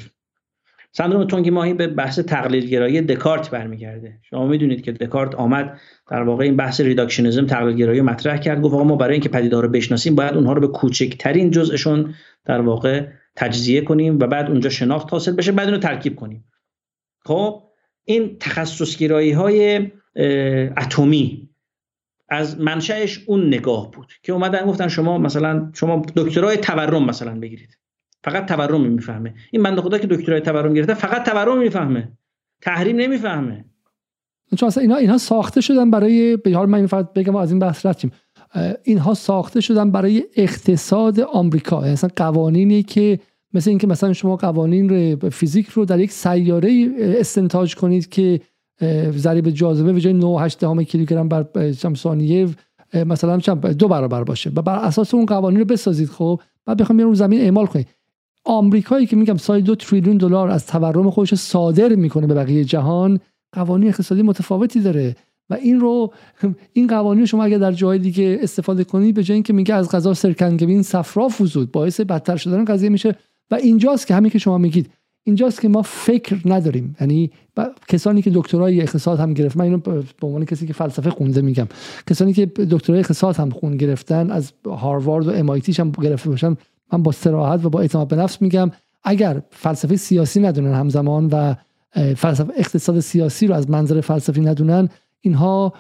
سندروم تنگ ماهی به بحث تقلیل گرایی دکارت برمیگرده. شما می‌دونید که دکارت آمد در واقع این بحث ریداکشنیسم تقلیل گرایی مطرح کرد گفت ما برای اینکه پدیده رو بشناسیم باید اونها رو به کوچکترین جزءشون در واقع تجزیه کنیم و بعد اونجا شناخت حاصل بشه بعد اونو ترکیب کنیم. خب این تخصص گرایی های اتمی از منشأش اون نگاه بود که اومدن گفتن شما مثلا شما دکترای تورم مثلا بگیرید. فقط تورم می‌فهمه. این بنده خدا که دکترای تورم گرفته فقط تورم می‌فهمه. تحریم نمی‌فهمه. چون اصلا اینا اینها ساخته شدن برای به حال من فقط بگم از این بحث رفتیم اینها ساخته شدن برای اقتصاد آمریکا. یعنی مثلا قوانینی که مثل اینکه مثلا شما قوانین فیزیک رو در یک سیاره استنتاج کنید که ضریب جاذبه به جای 9.8 کیلوگرم بر ثانیه مثلا دو برابر باشه. و بر اساس اون قوانین رو بسازید خب؟ بعد بخوام رو زمین اعمال کنید. آمریکایی که میگم سال دو تریلیون دلار از تورم خودش صادر می‌کنه به بقیه جهان قوانین اقتصادی متفاوتی داره. و این رو این قوانین شما اگر در جای دیگه استفاده کنید به جای اینکه میگه از غذا سرکنگبین صفرا فوزود باعث بدتر شدن قضیه میشه. و اینجاست که همین که شما میگید اینجاست که ما فکر نداریم. یعنی کسانی که دکترای اقتصاد هم گرفت من اینو به عنوان کسی که فلسفه خونده میگم کسانی که دکترای اقتصاد هم خون گرفتن از هاروارد و ام هم گرفته باشن من با سراحت و با اعتماد به نفس میگم اگر فلسفه سیاسی ندونن همزمان و فلسفه اقتصاد سیاسی رو از منظر فلسفی ندونن اینها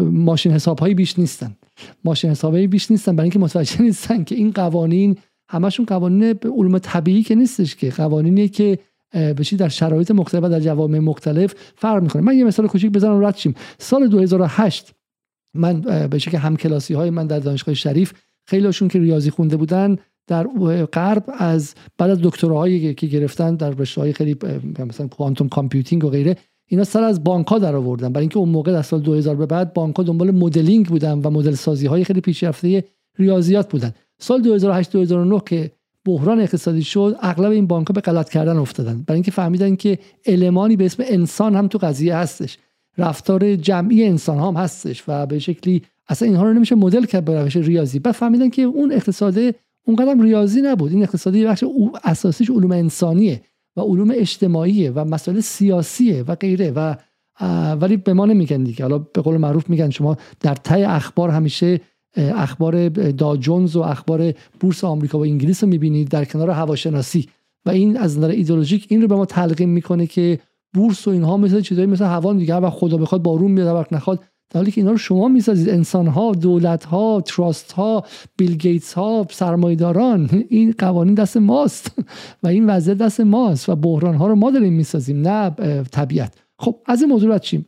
ماشین حساب هایی بیش نیستن. ماشین حساب هایی بیش نیستن. برای اینکه متوجه نیستن که این قوانین همشون قوانین علوم طبیعی که نیستش که. قوانینی که بشی در شرایط مختلف و در جوامع مختلف فرق می‌کنه. من یه مثال کوچیک بزنم رد شیم. سال 2008 من به که همکلاسی های من در دانشگاه شریف خیلیشون که ریاضی خونده بودن در غرب از بعد از دکتراهایی که گرفتن در رشته های خیلی مثلا quantum computing و غیره اینا سر از بانک ها در آوردن برای اینکه اون موقع در سال 2000 به بعد بانک ها دنبال مدلینگ بودن و مدل سازی های خیلی پیشرفته ریاضیات بودن. سال 2008 2009 که بحران اقتصادی شد اغلب این بانک ها به غلط کردن افتادن. برای اینکه فهمیدن که المانی به اسم انسان هم تو قضیه هستش. رفتار جمعی انسان هم هستش و به شکلی اصلا اینها رو نمیشه مدل کرد به روش ریاضی. بعد فهمیدن که اون اقتصاد اون قدم ریاضی نبود. این اقتصادی بخش اساسیش علوم انسانیه و علوم اجتماعیه و مسائل سیاسیه و غیره و ولی به ما نمیگن دیگه. حالا به قول معروف میگن شما در تای اخبار همیشه اخبار داجونز و اخبار بورس آمریکا و انگلیس رو می‌بینید در کنار هواشناسی. و این از نظر ایدولوژیک این رو به ما تلقیم می‌کنه که بورس و اینها مثل چیزایی مثل هوا دیگه. و خدا بخواد بارون میاد وقت نخواد در حالی که اینا رو شما می‌سازید. انسان ها دولت ها تراست ها بیل گیتس ها سرمایداران این قوانین دست ماست و این وضعیت دست ماست و بحران ها رو ما داریم می‌سازیم نه طبیعت. خب از این موضوع چیم؟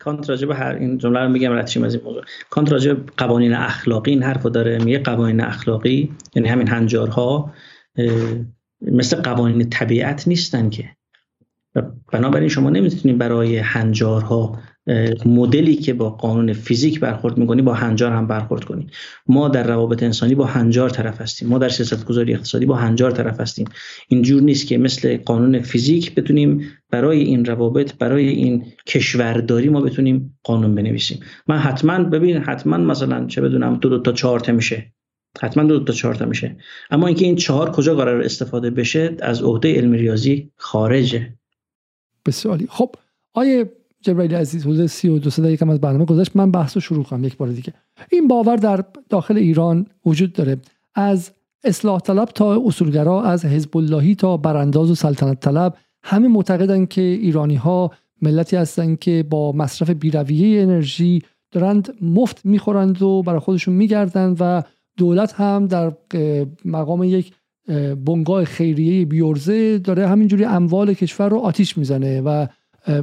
کانت راجع به هر این جمله رو میگم رد از این موضوع؟ کانت راجع به قوانین اخلاقی این حرفو داره میگه قوانین اخلاقی یعنی همین هنجارها مثل قوانین طبیعت نیستن که. بنابراین شما نمی‌تونید برای هنجارها مدلی که با قانون فیزیک برخورد می‌کنی با هنجار هم برخورد کنی. ما در روابط انسانی با هنجار طرف هستیم. ما در سیاست گذاری اقتصادی با هنجار طرف هستیم. اینجور نیست که مثل قانون فیزیک بتونیم برای این روابط برای این کشورداری ما بتونیم قانون بنویسیم. من حتما ببین حتما مثلا چه بدونم دو, دو تا چهار میشه. حتما دو, دو تا چهار تا میشه. اما اینکه این چهار کجا قرار استفاده بشه از عهده علم ریاضی خارجه. بسیاری خب آیه جبرائیل عزیز حدود 32 دقیقه از برنامه گذشت. من بحث رو شروع کنم یک بار دیگه. این باور در داخل ایران وجود داره. از اصلاح طلب تا اصولگرا از حزب اللهی تا برانداز و سلطنت طلب همه معتقدن که ایرانی ها ملتی هستند که با مصرف بیرویه انرژی دارند مفت می‌خورند و برای خودشون میگردند و دولت هم در مقام یک بنگاه خیریه بیورزه داره. همینجوری اموال کشور رو آتیش می‌زنه و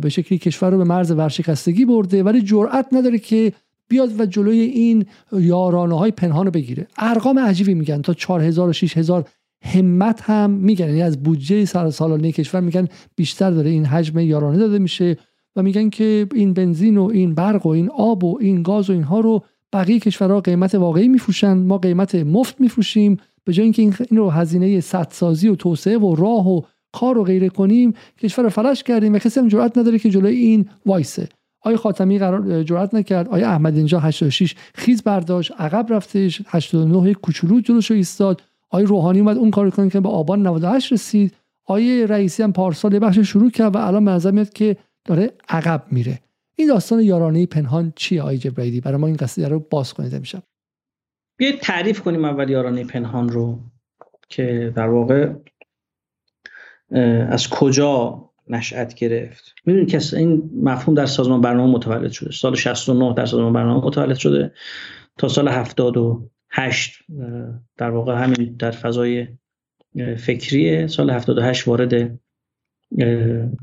به شکلی کشور رو به مرز ورشکستگی برده ولی جرأت نداره که بیاد و جلوی این یارانه های پنهان رو بگیره. ارقام عجیبی میگن. تا 4000 و 6000 همت هم میگن. یعنی از بودجه سالانه کشور میگن بیشتر داره. این حجم یارانه داده میشه و میگن که این بنزین و این برق و این آب و این گاز و اینها رو بقیه کشورها قیمت واقعی میفروشن. ما قیمت مفت میفروشیم. به جای اینکه این رو هزینه سدسازی و توسعه و راه و کار و غیره کنیم کشور رو فلش کردیم و کسی هم نداره که جلوی این وایسه. آیا خاتمی قرار جرأت نکرد؟ آیا احمد اینجا 86 خیز برداشت عقب رفتش 89 کوچولو جلوشو ایستاد؟ آیا روحانی اومد اون کارو کنه که به آبان 98 رسید؟ آیا رئیسی هم پارسال بخش شروع کرد و الان به میاد که داره عقب میره؟ این داستان یارانه پنهان چیه آی جبرائیلی برای ما این قصه رو باز کنید امشب. بیاید تعریف کنیم اول یارانه پنهان رو که در واقع از کجا نشأت گرفت؟ می‌دونید که این مفهوم در سازمان برنامه متولد شده. سال 69 در سازمان برنامه متولد شده. تا سال 78 در واقع همین در فضای فکری سال 78 وارد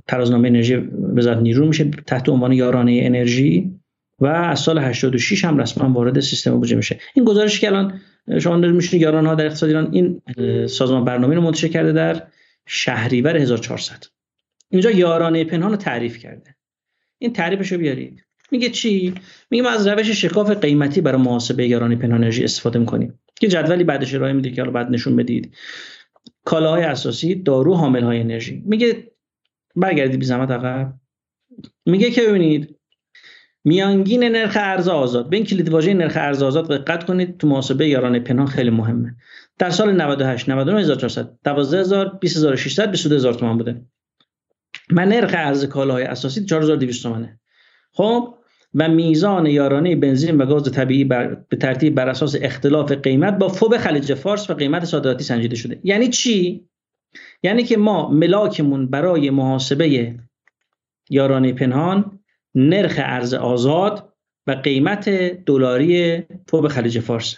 ترازنامه انرژی وزارت نیرو میشه تحت عنوان یارانه انرژی و از سال 86 هم رسما وارد سیستم بودجه میشه. این گزارشی که الان شما میشونید یاران ها در اقتصاد ایران این سازمان برنامه رو منتشر کرده در شهریور 1400 اینجا یارانه پنهان رو تعریف کرده. این تعریفش رو بیارید. میگه چی؟ میگه ما از روش شکاف قیمتی برای محاسبه یارانه پنهان انرژی استفاده می‌کنیم. که جدولی بعدش ارائه میده که حالا بعد نشون بدید. کالاهای اساسی دارو حامل های انرژی. میگه برگردید بی زحمت عقب. میگه که ببینید میانگین نرخ ارز آزاد. به این کلید واژه نرخ ارز آزاد دقت کنید تو محاسبه یارانه پنهان خیلی مهمه. در سال 98 99400 12000 20600 22000 تومان بوده. من نرخ ارز کالاهای اساسی 4200 تومانه خب و میزان یارانه بنزین و گاز طبیعی. به ترتیب بر اساس اختلاف قیمت با فوب خلیج فارس و قیمت صادراتی سنجیده شده. یعنی چی؟ یعنی که ما ملاکمون برای محاسبه یارانه پنهان نرخ ارز آزاد و قیمت دلاری فوب خلیج فارس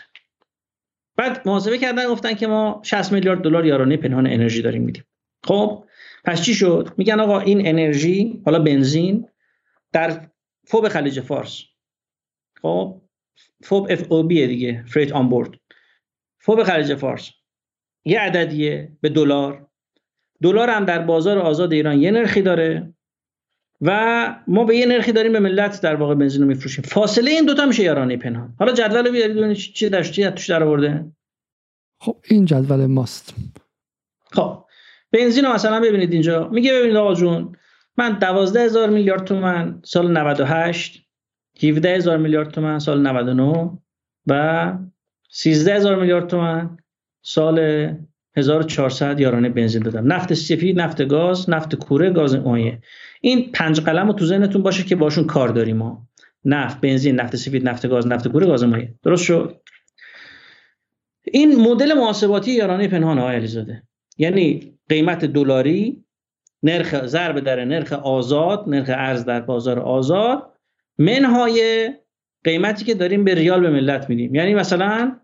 بعد محاسبه کردن گفتن که ما 60 میلیارد دلار یارانه پنهان انرژی داریم میدیم. خب پس چی شد؟ میگن آقا این انرژی حالا بنزین در فوب خلیج فارس. خب فوب اف او بی دیگه فریت آن بورد فوب خلیج فارس. یه عددیه به دلار. دلار هم در بازار آزاد ایران یه نرخی داره. و ما به یه نرخی داریم به ملت در واقع بنزین رو میفروشیم. فاصله این دوتا میشه یارانه پنهان. حالا جدول رو بیارید ببینید چی در چی توش در آورده. خب این جدول ماست. خب بنزین رو مثلا ببینید اینجا. میگه ببینید آقا جون من دوازده هزار میلیارد تومن سال 98 17 هزار میلیارد تومن سال 99 و 13 هزار میلیارد تومن سال 1400 یارانه بنزین دادم نفت سفید نفت گاز نفت کوره گاز مایع این پنج قلم رو تو ذهنتون باشه که باشون کار داریم ما. نفت بنزین نفت سفید نفت گاز نفت کوره گاز مایع درست شد؟ این مدل محاسباتی یارانه پنهان آقای علیزاده. یعنی قیمت دلاری نرخ ضرب در نرخ آزاد نرخ ارز در بازار آزاد منهای قیمتی که داریم به ریال به ملت میدیم. یعنی مثلا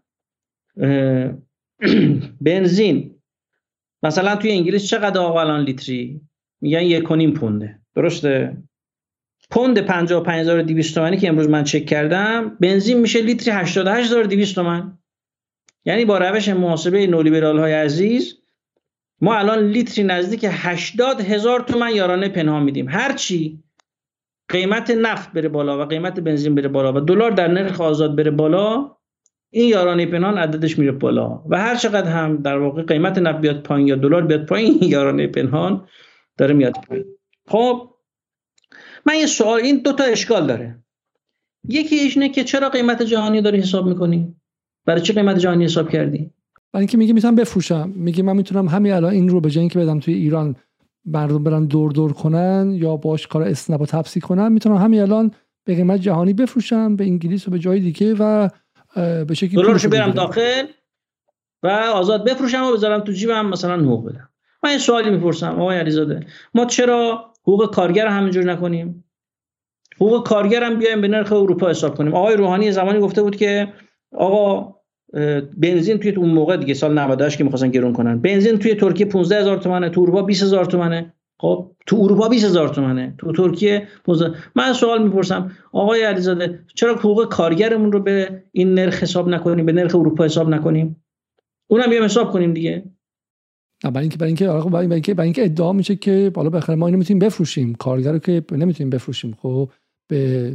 بنزین. مثلا توی انگلیس چقدر آقا الان لیتری؟ میگن یک کنیم پونده. درسته؟ پوند 55200 تومانی که امروز من چک کردم بنزین میشه لیتری 88200 تومن یعنی با روش محاسبه نولیبرال های عزیز ما الان لیتری نزدیک 80 هزار تومن یارانه پنهان میدیم. هرچی قیمت نفت بره بالا و قیمت بنزین بره بالا و دلار در نرخ آزاد بره بالا این یارانه پنهان عددش میره بالا. و هر چقدر هم در واقع قیمت نفت بیاد پایین یا دلار بیاد پایین یارانه پنهان داره میاد پایین. خب من یه سوال این دوتا اشکال داره. یکی اینه که چرا قیمت جهانی داری حساب می‌کنی؟ برای چه قیمت جهانی حساب کردی؟ برای اینکه میگه می‌تونم بفروشم. میگه من می‌تونم همین الان این رو به جای اینکه بدم توی ایران مردم برن دور دور کنن یا باش کار اسنپ و تپسی کنن می‌تونم همین الان به قیمت جهانی بفروشم به انگلیس و به جای دیگه و به شکلی دلارشو برم داخل و آزاد بفروشم و بذارم تو جیبم مثلا حقوق بدم. من این سوالی می‌پرسم آقای علیزاده. ما چرا حقوق کارگر همینجور نکنیم؟ حقوق کارگر هم بیایم به نرخ اروپا حساب کنیم. آقای روحانی زمانی گفته بود که آقا بنزین توی اون موقع دیگه سال 98 که می‌خواستن گرون کنن. بنزین توی ترکیه 15 هزار تومنه تو اروپا 20 هزار تومنه. خب تو اروپا 20 هزار تومنه. تو ترکیه 15 من سوال می‌پرسم آقای علیزاده چرا حقوق کارگرمون رو به این نرخ حساب نکنیم به نرخ اروپا حساب نکنیم؟ اونم بیام حساب کنیم دیگه. برای اینکه برای اینکه برای اینکه برای اینکه ادعا میشه که بالا بخره ما اینو می‌تونیم بفروشیم. کارگر رو که نمی‌تونیم بفروشیم. خب به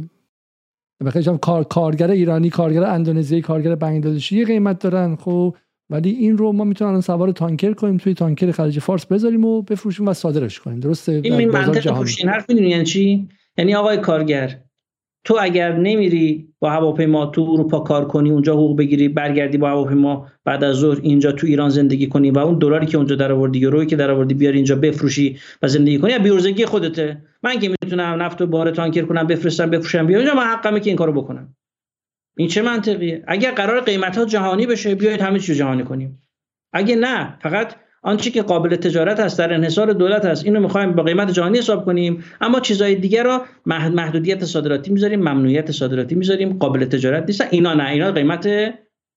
بخاطر کار کارگر ایرانی کارگر اندونزی کارگر بنگلادشی یه قیمت دارن. خب ولی این رو ما می‌تونیم سوار تانکر کنیم توی تانکر خلیج فارس بذاریم و بفروشیم و صادرش کنیم. درسته؟ این منطق این حرف می‌دونی یعنی چی؟ یعنی آقای کارگر تو اگر نمیری با هواپیما تو اروپا کار کنی اونجا حقوق بگیری برگردی با هواپیما بعد از ظهر اینجا تو ایران زندگی کنی و اون دلاری که اونجا در آوردی یورویی که در آوردی بیاری اینجا بفروشی و زندگی کنی بیورزگی خودته. من که می‌تونم نفت و بار تانکر کنم بفرستم بفروشم اینجا من حقمه که این کارو بکنم. این چه منطقیه؟ اگر قرار قیمت ها جهانی بشه بیاید همه چیز جهانی کنیم. اگه نه فقط آنچه که قابل تجارت هست در انحصار دولت هست اینو می‌خوایم با قیمت جهانی حساب کنیم. اما چیزهای دیگر رو محدودیت صادراتی می‌ذاریم ممنوعیت صادراتی می‌ذاریم قابل تجارت نیست. اینا نه اینا قیمت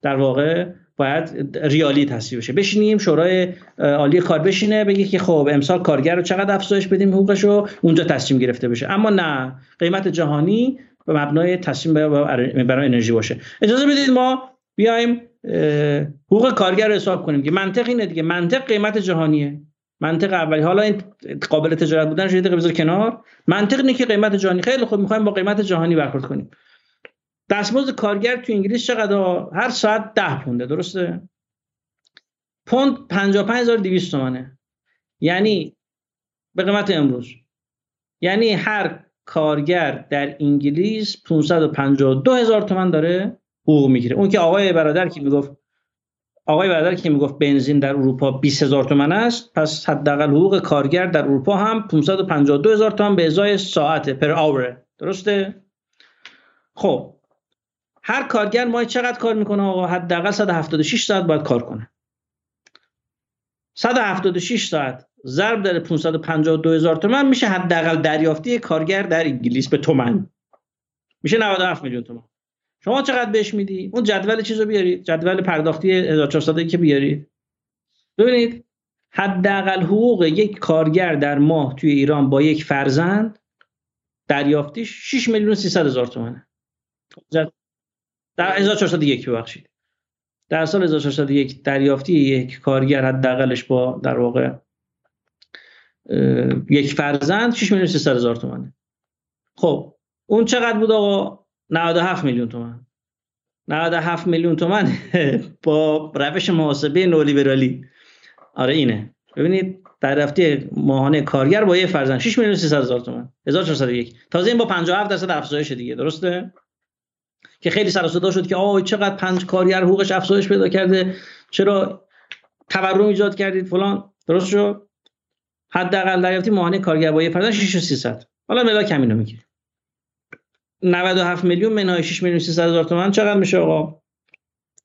در واقع باید ریالی تصویب بشه. بشینیم شورای عالی کار بشینه بگه که خب امسال کارگر رو چقدر افزایش بدیم حقوقش رو اونجا تصمیم گرفته بشه. اما نه قیمت جهانی به مبنای تصمیم برای انرژی باشه. اجازه بدید ما بیایم حقوق کارگر رو حساب کنیم که منطق اینه دیگه. منطق قیمت جهانیه. منطق اولی. حالا این قابل تجارت بودن رو دقیقه بذار کنار. منطق اینه که قیمت جهانی. خیلی خوب می‌خوایم با قیمت جهانی برخورد کنیم. دستمزد کارگر تو انگلیس چقدر؟ هر ساعت ده پونده. درسته؟ پوند 55200 تومانه یعنی به قیمت امروز. یعنی هر کارگر در انگلیس 552 هزار تومن داره حقوق می‌گیره. اون که آقای برادر که می‌گفت آقای برادر که می‌گفت بنزین در اروپا 20 هزار تومن است پس حداقل حقوق کارگر در اروپا هم 552 هزار تومن به ازای ساعت پر آوره. درسته؟ خب هر کارگر ماه چقدر کار می‌کنه آقا؟ حداقل 176 ساعت باید کار کنه. 176 ساعت. ضرب در 552 هزار تومن میشه حداقل دریافتی کارگر در انگلیس به تومن میشه 97 میلیون تومن شما چقدر بهش میدی؟ اون جدول چیزو بیارید جدول پرداختی 1400 که بیارید ببینید حداقل حقوق یک کارگر در ماه توی ایران با یک فرزند دریافتیش 6 میلیون 300 هزار تومنه. در 1401 ببخشید. در سال 1401 دریافتی یک کارگر حداقلش با در واقع یک فرزند 6 میلیون 300 هزار تومنه. خب اون چقدر بود آقا؟ 97 میلیون تومن. 97 میلیون تومن با روش محاسبه نولیبرالی. آره اینه. ببینید دریافتی ماهانه کارگر با یه فرزند 6 میلیون 300 هزار تومان 1401 تازه این با 57 درصد افزایش دیگه درسته؟ که خیلی سر صدا شد که آه چقدر پنج کارگر حقوقش افزایش پیدا کرده. چرا تورم ایجاد کردید فلان؟ درست شد؟ حداقل دریافتی ماهانه کارگر با یه فرزند 6300 حالا ملاک کمینو می‌گیره. 97 میلیون منهای 6 میلیون 300 هزار تومان. چقدر میشه آقا؟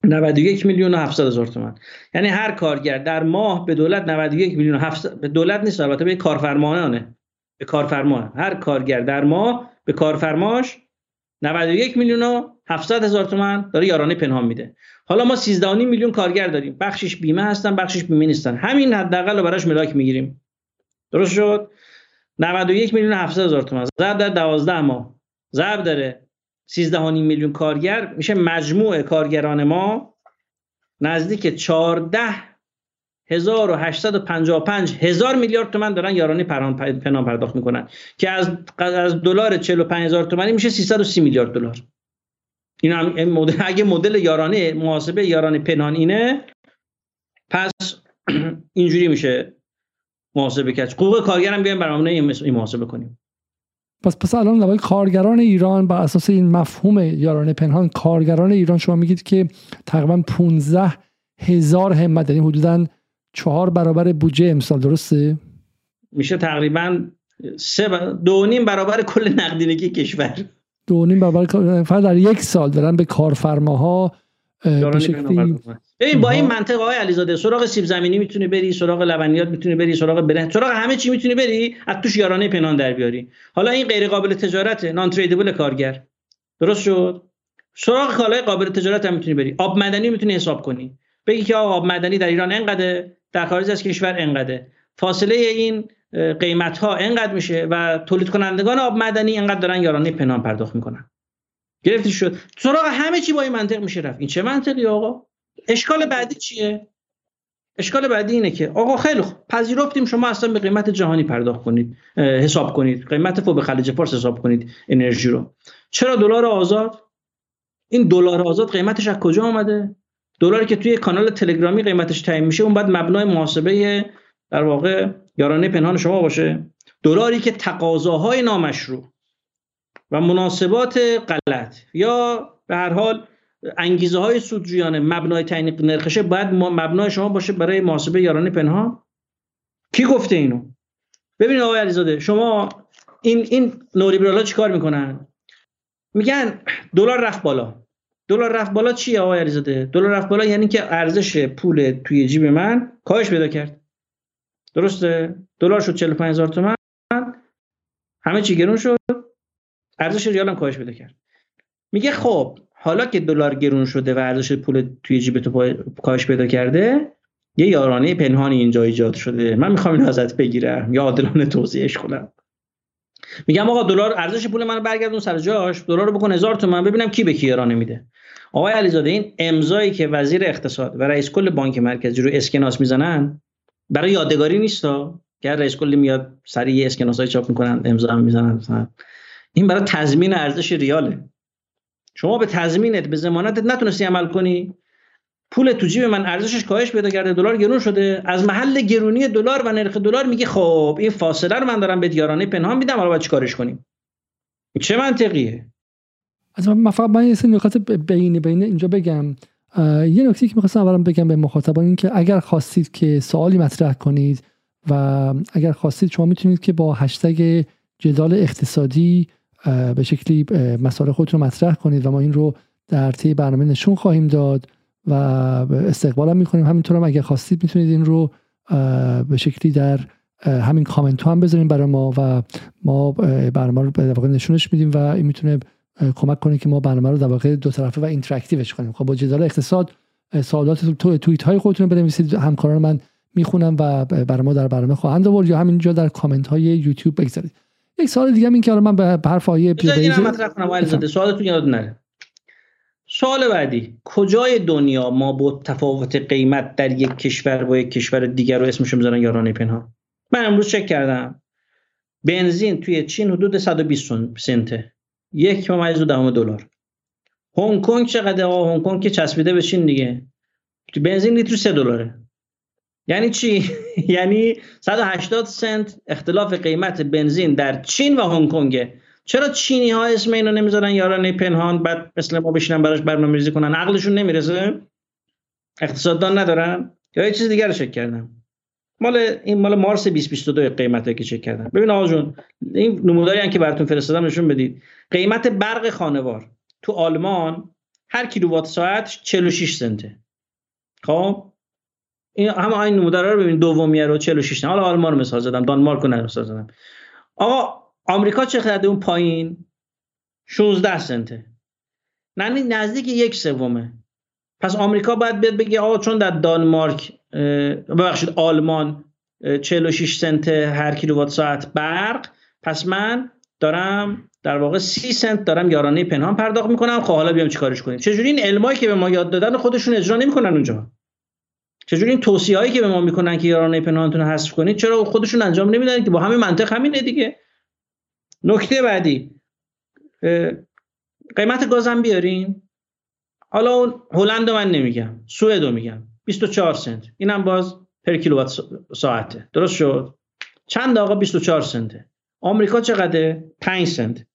91 میلیون و 700 هزار تومان. یعنی هر کارگر در ماه به دولت 91 میلیون و 700 به دولت نیست البته به کارفرمانانه. به کارفرما هر کارگر در ماه به کارفرماش 91 میلیون و 700 هزار تومان داره یارانه پنهان میده. حالا ما 13 میلیون کارگر داریم. بخشش بیمه هستن بخشش بیمه نیستن. همین حداقل رو براش ملاک می‌گیریم. درست شد؟ 91 میلیون و 700 هزار تومان. ضرب در 12 ماه ضرب داره. 13 میلیون کارگر. میشه مجموع کارگران ما نزدیک 14 1855 هزار میلیارد تومن دارن یارانه پنهان پرداخت می‌کنن. که از از دلار 45 هزار تومانی میشه 330 میلیارد دلار. این هم مدل اگه مدل یارانه محاسبه یارانه پنهان اینه پس اینجوری میشه. محاسبه کرد. حقوق کارگرم بیایم برنامه این محاسبه کنیم. پس پس الان لبای کارگران ایران بر اساس این مفهوم یارانه پنهان کارگران ایران شما میگید که تقریبا 15 هزار همت یعنی حدودا چهار برابر بودجه امسال درسته؟ میشه تقریبا سه دو نیم برابر کل نقدینگی کشور. دو نیم برابر فقط در یک سال دارن به کارفرماها به شکلی ببین با این منطق آقای علیزاده سراغ سیب زمینی می‌تونی بری سراغ لبنیات می‌تونی بری سراغ برنج سراغ همه چی می‌تونی بری از توش یارانه پنهان در بیاری. حالا این غیر قابل تجارت نان تریدبل کارگر. درست شد؟ سراغ کالای قابل تجارت هم می‌تونی بری. آب مدنی می‌تونی حساب کنی. بگی که آب مدنی در ایران انقدر در خارج از کشور انقدر فاصله این قیمت ها انقدر میشه و تولید کنندگان آب مدنی انقدر دارن یارانه پنهان پرداخت می‌کنن. گرفتی شد. سراغ همه چی با این منطق میشه رفت. این چه منطقی آقا؟ اشکال بعدی چیه؟ اشکال بعدی اینه که آقا خیلی خوب پذیرفتیم شما اصلا به قیمت جهانی پرداخت کنید حساب کنید قیمت فوق خلیج فارس حساب کنید انرژی رو. چرا دلار آزاد؟ این دلار آزاد قیمتش از کجا آمده دلاری که توی کانال تلگرامی قیمتش تعیین میشه اون بعد مبنای محاسبه در واقع یارانه پنهان شما باشه. دلاری که تقاضاهای نامشروع و مناسبات غلط یا به هر حال انگیزه های سودجویانه مبنای تعیین نرخشه باید مبنای شما باشه برای محاسبه یارانه پنهان. کی گفته اینو؟ ببینید آقای علیزاده شما این این نولیبرالا چیکار می‌کنن؟ میگن دلار رفت بالا. دلار رفت بالا چیه آقای علیزاده؟ دلار رفت بالا یعنی که ارزش پول توی جیب من کاهش پیدا کرد. درسته؟ دلار شد 45000 تومان. همه چی گرون شد. ارزش ریال هم کاهش پیدا کرد. میگه خب حالا که دلار گرون شده و ارزش پول توی جیب تو کاهش پیدا کرده یه یارانه پنهانی اینجا ایجاد شده. من می‌خوام این ازت بگیرم. یا عادلانه توضیحش کنم. میگم آقا دلار ارزش پول منو برگردون سر جاش. دلار رو بکن هزار تومن. ببینم کی به کی یارانه میده. آقای علیزاده این امضایی که وزیر اقتصاد و رئیس کل بانک مرکزی رو اسکناس می‌زنن برای یادگاری نیستا؟ که رئیس کل میاد سریع اسکناس های چاپ می‌کنن امضا می‌زنن. این برای تضمین ارزش ریاله. شما به تضمینت به ضمانتت نتونستی عمل کنی. پول تو جیب من ارزشش کاهش پیدا کرده دلار گرون شده. از محل گرونی دلار و نرخ دلار میگه خب این فاصله رو من دارم به یارانه پنهان میدم حالا باید چیکارش کنیم؟ چه منطقیه؟ از من فقط من یه نکات بین بین اینجا بگم. یه نکته که می‌خواستم اولم بگم به مخاطبان این که اگر خواستید که سوالی مطرح کنید و اگر خواستید شما می‌تونید که با هشتگ جدال اقتصادی به شکلی مسائل خودتون رو مطرح کنید و ما این رو در طی برنامه نشون خواهیم داد و استقبال هم می‌کنیم. همینطور هم اگر خواستید می‌تونید این رو به شکلی در همین کامنت هم بذاریم برای ما و ما برنامه رو در واقع نشونش میدیم و این می‌تونه کمک کنه که ما برنامه رو در واقع دو طرفه و interactive ش کنیم. خب با جدال اقتصاد سوالات تو توییت های خودتون بنویسید. همکاران من می‌خونم و برای ما در برنامه خواهند آورد یا همینجا در کامنت های یوتیوب بگذارید. یک سوال دیگه این که حالا من به حرف آیه سوالتون یاد نره سوال بعدی. کجای دنیا ما با تفاوت قیمت در یک کشور با یک کشور دیگر رو اسمش می‌ذارن یارانه پنهان؟ من امروز چک کردم. بنزین توی چین حدود 120 سنته یک ممیز دهم دلار. هنگ کنگ چقدر هنگ کنگ که چسبیده به چین دیگه. بنزین لیتر 3 دلاره. یعنی چی؟ یعنی 180 سنت اختلاف قیمت بنزین در چین و هنگ کنگ چرا چینی ها اسم اینو نمی‌ذارن؟ یارانه پنهان بعد مثل ما بشینن براش برنامه‌ریزی کنن. عقلشون نمی‌رسه؟ اقتصاددان ندارن؟ یا یه چیز دیگر رو چک کردم. مال این مال مارس 2022 قیمته که چک کردم. ببین آقا جون این نموداری هم که براتون فرستادم نشون بدید. قیمت برق خانوار تو آلمان هر کیلووات ساعت 46 سنته. خب؟ این همه این نمودار رو ببین دومیه رو 46 حالا آلمان رو مثال زدم دانمارک رو مثال زدم. آقا آمریکا چقدر اون پایین. 16 سنته. یعنی نزدیک یک سومه. پس آمریکا باید بیاد بگه آقا چون در دانمارک ببخشید آلمان 46 سنت هر کیلووات ساعت برق. پس من دارم در واقع 30 سنت دارم یارانه پنهان پرداخت می‌کنم. خب حالا بیام چیکارش کنیم؟ چجوری این علمایی که به ما یاد دادن خودشون اجرا نمی‌کنن اونجا؟ چجوری این توصیه هایی که به ما می‌کنن که یارانه پنهانتون حذف کنید چرا خودشون انجام نمیدن که؟ با همین منطق همینه دیگه. نکته بعدی. قیمت گازم بیارین. حالا اون هلند من نمیگم سوئد رو میگم. 24 سنت. اینم باز پر کیلووات ساعته. درست شد؟ چند آقا؟ 24 سنته. آمریکا چقدره؟ 5 سنت.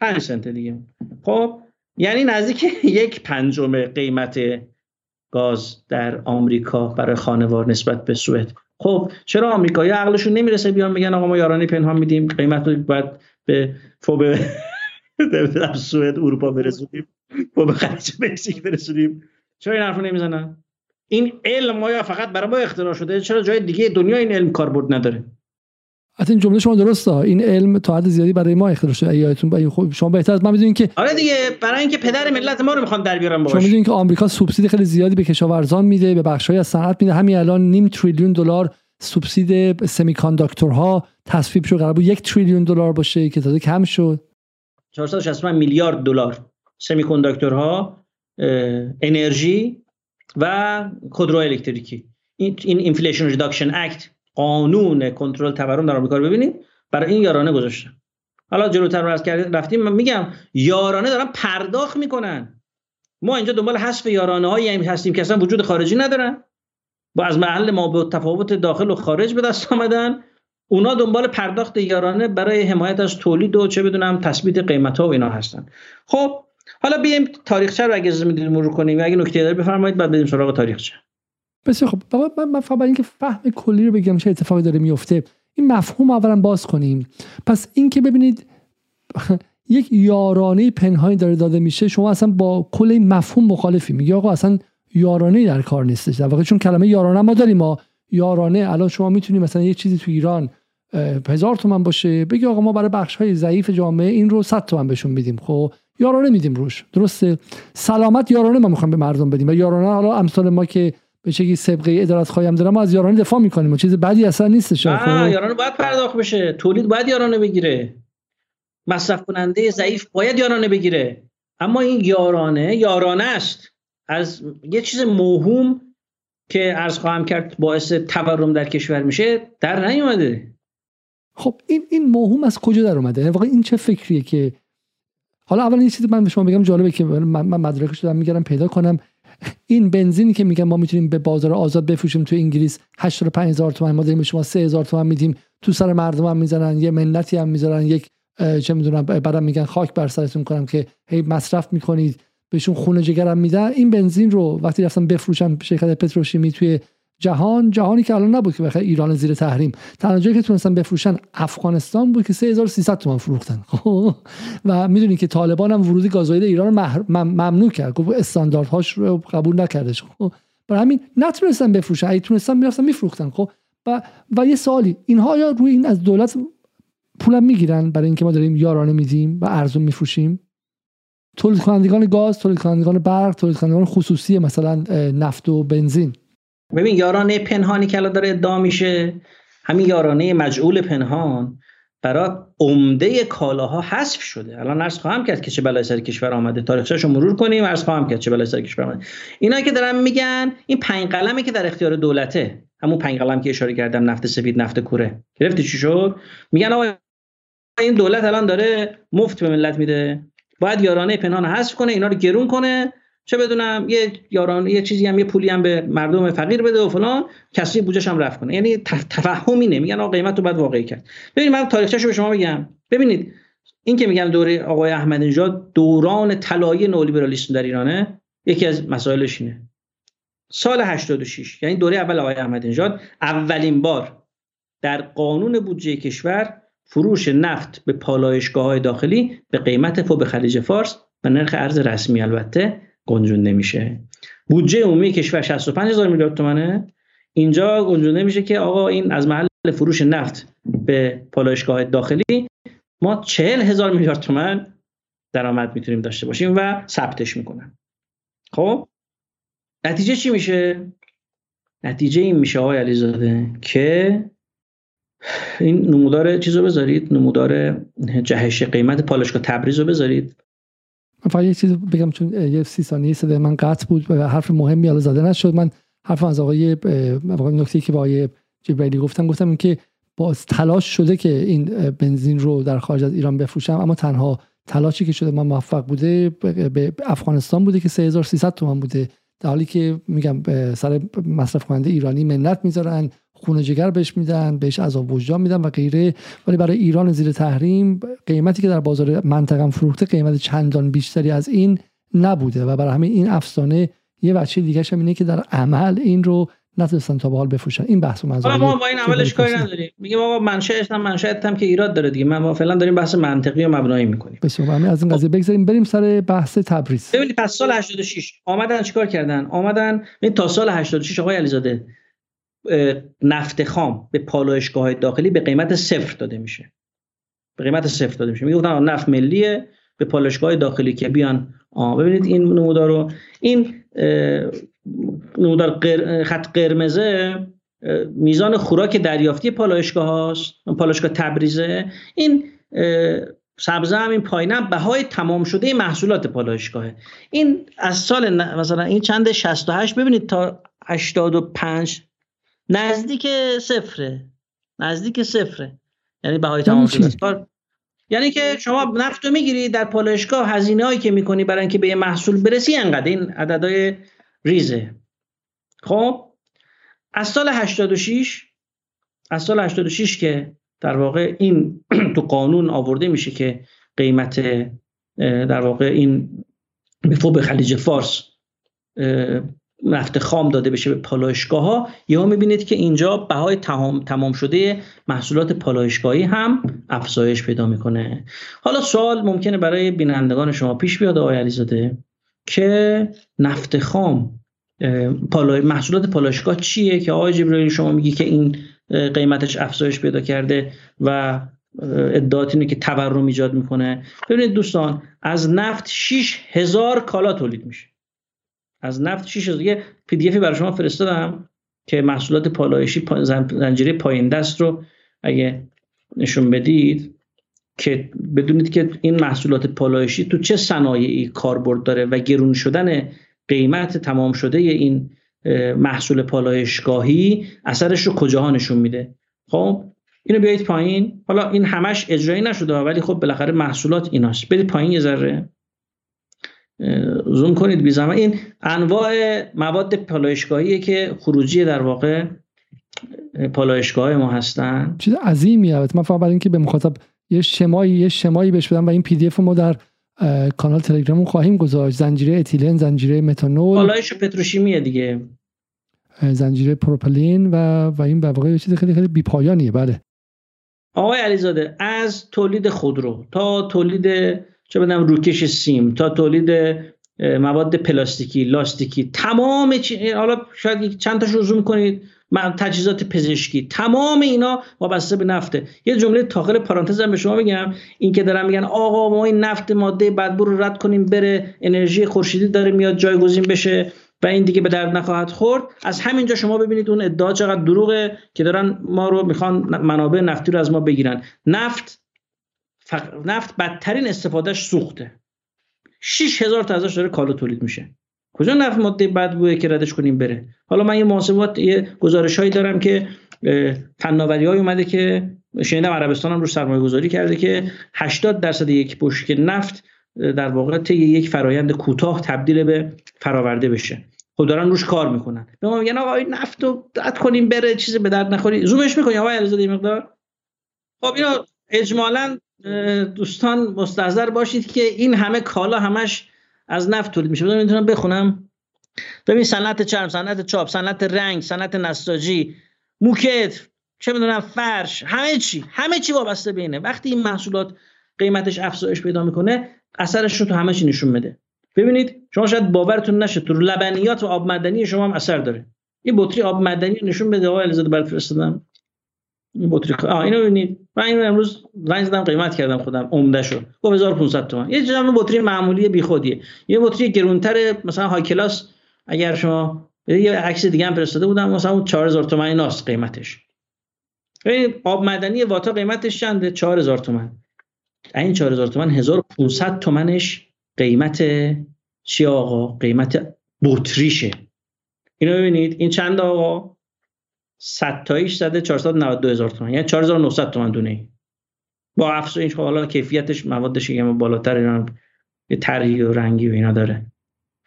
5 سنت دیگه. خب یعنی نزدیک یک پنجم قیمت گاز در آمریکا برای خانوار نسبت به سوئد. خب چرا آمریکایی عقلشون نمی‌رسه بیان میگن آقا ما یارانه پنهان میدیم قیمت رو باید به فوب سوئد اروپا برسونیم فوب خلیج مکزیک برسونیم. چرا این حرفو نمی‌زنن؟ این علم ما فقط برای ما اختراع شده؟ چرا جای دیگه دنیا این علم کاربرد نداره؟ حتی این جمله شما درسته این علم تا حد زیادی برای ما اختراع شده. یادتون خب شما بهتر از من می‌دونین که آره دیگه برای اینکه پدر ملت ما رو می‌خوان در بیارن باش شما می‌دونین که آمریکا سوبسید خیلی زیادی به کشاورزان میده به بخشای از صنعت میده. همین الان نیم تریلیون دلار سوبسید semiconductor ها تصویب شد قرار بود یک تریلیون دلار باشه که تازه کم شد. 460 میلیارد دلار semiconductor ها انرژی و خودرو الکتریکی. این این Inflation Reduction Act قانون کنترل تورم در آمریکا رو ببینید برای این یارانه گذاشتن. حالا جلوتر رو کردیم رفتیم من میگم یارانه دارن پرداخت می‌کنن. ما اینجا دنبال حذف یارانه هایی هستیم که اصلا وجود خارجی ندارن. با از محل ما به تفاوت داخل و خارج به دست آمدن. اونا دنبال پرداخت یارانه برای حمایت از تولید و چه بدونم تثبیت قیمت ها و اینا هستن. خب حالا بیایم تاریخچه رو اگه اجازه می‌دید مرور کنیم. و اگه نکته داری بفرمایید بعد بریم سراغ تاریخچه. بسیار خب من فقط برای اینکه فهم کلی رو بگم چه اتفاقی داره میفته این مفهوم اولا باز کنیم. پس اینکه ببینید یک یارانه پنهانی داره داده میشه شما اصلا با کل این مفهوم مخالفی میگه آقا اصلا یارانه در کار نیستش. در واقع چون کلمه یارانه ما داریم ما یارانه الان شما می‌تونید مثلا یه چیزی تو ایران هزار تومن باشه بگی آقا ما برای بخش های ضعیف جامعه این رو 100 تومن بهشون میدیم. خب یارانه میدیم روش. درسته؟ سلامت یارانه ما می‌خوایم به مردم بدیم. و یارانه حالا امثال ما که به شکلی سابقه ادارت خواهیم دارم ما از یارانه دفاع می‌کنیم و چیز بدی اصلا نیستش نه؟ یارانه باید پرداخت بشه. تولید باید یارانه بگیره. مصرف کننده ضعیف باید یارانه بگیره. اما این یارانه یارانه است. از یه چیز موهوم که عرض خواهم کرد باعث تورم در کشور میشه در نیومده. خب این این موهوم از کجا در اومده؟ واقعا این چه فکریه که حالا اول این چیزی من به شما بگم جالبه که من, مدرکش دارم میگردم پیدا کنم. این بنزینی که میگم ما می‌تونیم به بازار آزاد بفروشیم تو انگلیس 85000 تومان ما داریم به شما 3000 تومان میدیم. تو سر مردم هم می‌زنن یه منتی هم می‌ذارن یک چه می‌دونم بعدم میگن خاک بر سرتون کنم که هی مصرف می‌کنید. بهشون خونه جگرم میدن. این بنزین رو وقتی رفتم بفروشم شرکت پتروشیمی توی جهان جهانی که الان نبود که بخیر ایران زیر تحریم. تنها جایی که تونستن بفروشن افغانستان بود که 3300 تومان فروختن؟ و می‌دونی که طالبان هم ورود گازوئیل ایران رو ممنوع کرد. گفت استانداردهاش رو قبول نکردش. خب برای همین نتونستن بفروشن. اگه تونستن می‌رفتن میفروختن. خب و و یه سوالی. اینها یا روی این از دولت پولم می‌گیرن؟ برای اینکه ما داریم یارانه میدیم و ارزون میفروشیم. تولید کنندگان گاز تولید کنندگان برق تولید کنندگان خصوصی مثلا نفت و بنزین. ببین یارانه پنهانی که الان داره ادعا میشه. همین یارانه مجعول پنهان. برای عمده کالاها حذف شده. الان عرض خواهم کرد که چه بلای سر کشور آمده. تاریخچه‌شو مرور کنیم عرض خواهم کرد چه بلای سر کشور آمده. اینا که دارن میگن این پنج قلمه که در اختیار دولته. همون پنج قلم که اشاره کردم نفت سفید نفت کوره. گرفتی چی شد؟ میگن آقا این دولت الان داره مفت به ملت میده. باید یارانه پنهان حذف کنه اینا رو گرون کنه. چه بدونم یه یاران یه چیزی هم یه پولی هم به مردم فقیر بده و فلان کسی بودجهش هم رفت کنه. یعنی تفهم اینه. میگن آقا قیمت رو بعد واقعی کرد. ببینید من تاریخچه‌شو به شما بگم ببینید این که میگم دوره آقای احمد نژاد دوران طلایی نئولیبرالیسم در ایرانه یکی از مسائلش اینه. سال 86 یعنی دوره اول آقای احمد نژاد اولین بار در قانون بودجه کشور فروش نفت به پالایشگاه های داخلی به قیمت فوق خلیج فارس و نرخ ارز رسمی البته گنجونده میشه بودجه عمومی کشور 65 هزار میلیارد تومنه. اینجا گنجونده میشه که آقا این از محل فروش نفت به پالایشگاه داخلی ما 40 هزار میلیارد تومن درآمد می‌تونیم داشته باشیم و ثبتش می‌کنن. خب؟ نتیجه چی میشه؟ نتیجه این میشه آقای علیزاده که این نمودار چیزو بذارید؟ نمودار جهش قیمت پالایشگاه تبریز رو بذارید. فقط یه چیز بگم چون یه سی ثانیه صدای من قطع بود و حرف مهمی حالا زده نشد. من حرف از آقای نکته که با آقای جبرائیلی گفتم گفتم که باز تلاش شده که این بنزین رو در خارج از ایران بفروشم اما تنها تلاشی که شده من موفق بوده به افغانستان بوده که 3300 تومان بوده. در حالی که میگم سر مصرف کننده ایرانی منت می‌ذارن. خونه جگر بهش میدن بهش عذاب وجدان میدن و غیره. ولی برای ایران زیر تحریم قیمتی که در بازار منطقه فروخته قیمت چندان بیشتری از این نبوده. و برای همین این افسانه یه بچه دیگه هم اینه که در عمل این رو نتونستن تا به حال بفروشن. این بحث حالا ما با این عملش کاری نداریم. میگه بابا منشأش هم منشأت هم که ایراد داره دیگه. ما فعلا داریم بحث منطقی و مبنایی می‌کنیم. بسیار همین از این قضیه بگذاریم. بریم سر بحث تبریز. ببینید پس سال 86 آمدن چیکار کردن؟ آمدن تا سال 86 آقای علیزاده. نفت خام به پالایشگاه داخلی به قیمت صفر داده میشه. به قیمت صفر داده میشه. می‌گفتن نفت ملیه به پالایشگاه داخلی که بیان. آه ببینید این نمودار رو. این نمودار خط قرمزه میزان خوراک دریافتی پالایشگاه هاست پالایشگاه تبریزه. این سبزه هم این پایینم بهای تمام شده محصولات پالایشگاهه. این از سال مثلا این چند 68 ببینید تا 85 نزدیک صفره. نزدیک صفره. یعنی بهای تمام شده. یعنی که شما نفت رو می‌گیری در پالایشگاه هزینه هایی که می‌کنی برای اینکه به یه محصول برسی انقدر. این عددهای ریزه. خب؟ از سال 86 از سال 86 که در واقع این تو قانون آورده میشه که قیمت در واقع این به به خلیج فارس نفت خام داده بشه به پالایشگاه ها یا می‌بینید که اینجا بهای تمام, تمام شده محصولات پالایشگاهی هم افزایش پیدا می‌کنه. حالا سوال ممکنه برای بینندگان شما پیش بیاد آقای علیزاده که نفت خام پالای محصولات پالایشگاه چیه؟ که آقای جبرائیل شما میگی که این قیمتش افزایش پیدا کرده و ادعات اینه که تورم ایجاد می‌کنه. ببینید دوستان از نفت 6 هزار کالا تولید میشه. از نفت 6 هزار یه پی دی برای شما فرستادم که محصولات پالایشی زنجیره پایین دست رو اگه نشون بدید که بدونید که این محصولات پالایشی تو چه صنایعی کاربرد داره و گرون شدن قیمت تمام شده این محصول پالایشگاهی اثرش رو کجاها نشون میده؟ خب اینو بیایید پایین. حالا این همش اجرایی نشده ولی خب بالاخره محصولات ایناست. برید پایین یه ذره. زوم کنید بی این انواع مواد پالایشگاهیه که خروجی در واقع پالایشگاه ما هستن. چیز عظیمی البته. من فقط برای اینکه به مخاطب یه شمایی یه شمایی بهش بدم و این پی دی اف ما در کانال تلگرام خواهیم گذاشت. زنجیره اتیلن زنجیره متانول پالایش پتروشیمیه دیگه. زنجیره پروپلین و و این واقعا چیز خیلی خیلی بیپایانیه. بله. آقای علیزاده از تولید خودرو تا تولید چه بدم روکش سیم تا تولید مواد پلاستیکی لاستیکی تمام چی... حالا شاید چند زوم کنید تجهیزات پزشکی تمام اینا وابسته به نفته. یه جمله تاخل پرانتز هم به شما بگم این که دارن میگن آقا ما این نفت ماده بدبو رو رد کنیم بره انرژی خورشیدی داره میاد جایگزین بشه و این دیگه به درد نخواهد خورد. از همینجا شما ببینید اون ادعا چقدر دروغه که دارن ما رو می‌خوان منابع نفتی رو از ما بگیرن. نفت نفت بدترین استفادهش سوخته. 6000 تا ازش داره کالا تولید میشه. کجا نفت ماده بد بوده که ردش کنیم بره؟ حالا من یه محاسبات یه گزارش هایی دارم که فناوری های اومده که شنیدم عربستان هم رو سرمایه گذاری کرده که 80 درصد یک بشکه نفت در واقع طی یک فرایند کوتاه تبدیل به فراورده بشه. خب دارن روش کار می‌کنن. به ما میگن آقا این نفت رو رد کنیم بره چیزی به درد نخوری. زومش می‌کنی آقا علیزاده مقدار؟ خب اینو اجمالا دوستان مستحضر باشید که این همه کالا همش از نفت تولید میشه. بذار می‌تونم بخونم. ببین صنعت چرم صنعت چاپ صنعت رنگ صنعت نساجی موکت چه می‌دونم فرش همه چی همه چی وابسته بینه وقتی این محصولات قیمتش افزایش پیدا می‌کنه اثرش رو تو همه چی نشون بده ببینید شما شاید باورتون نشه تو لبنیات و آب مدنی شما هم اثر داره. این بطری آب مدنی نشون بده آقای علیزاده برات فرستادم. این بطری آ اینو ببینید. من اینو امروز زنگ زدم قیمت کردم خودم عمده شو گفت 1500 تومان یه جمع بطری معمولی بیخودیه. یه بطری گرونتر مثلا های کلاس اگر شما یه عکس دیگه هم فرستاده بودم مثلا 4000 تومان ایناست قیمتش. این آب مدنی واتا قیمتش چنده؟ 4000 تومان این 4000 تومان 1500 تومنش قیمت چی آقا؟ قیمت بطریشه. اینو ببینید. این چند آقا؟ 100 تاییش زده 492 هزار تومان. یعنی 4900 تومان دونه ای. با افزایش خب حالا کیفیتش موادش یه بالاتر اینا یه طرحی و رنگی و اینا داره.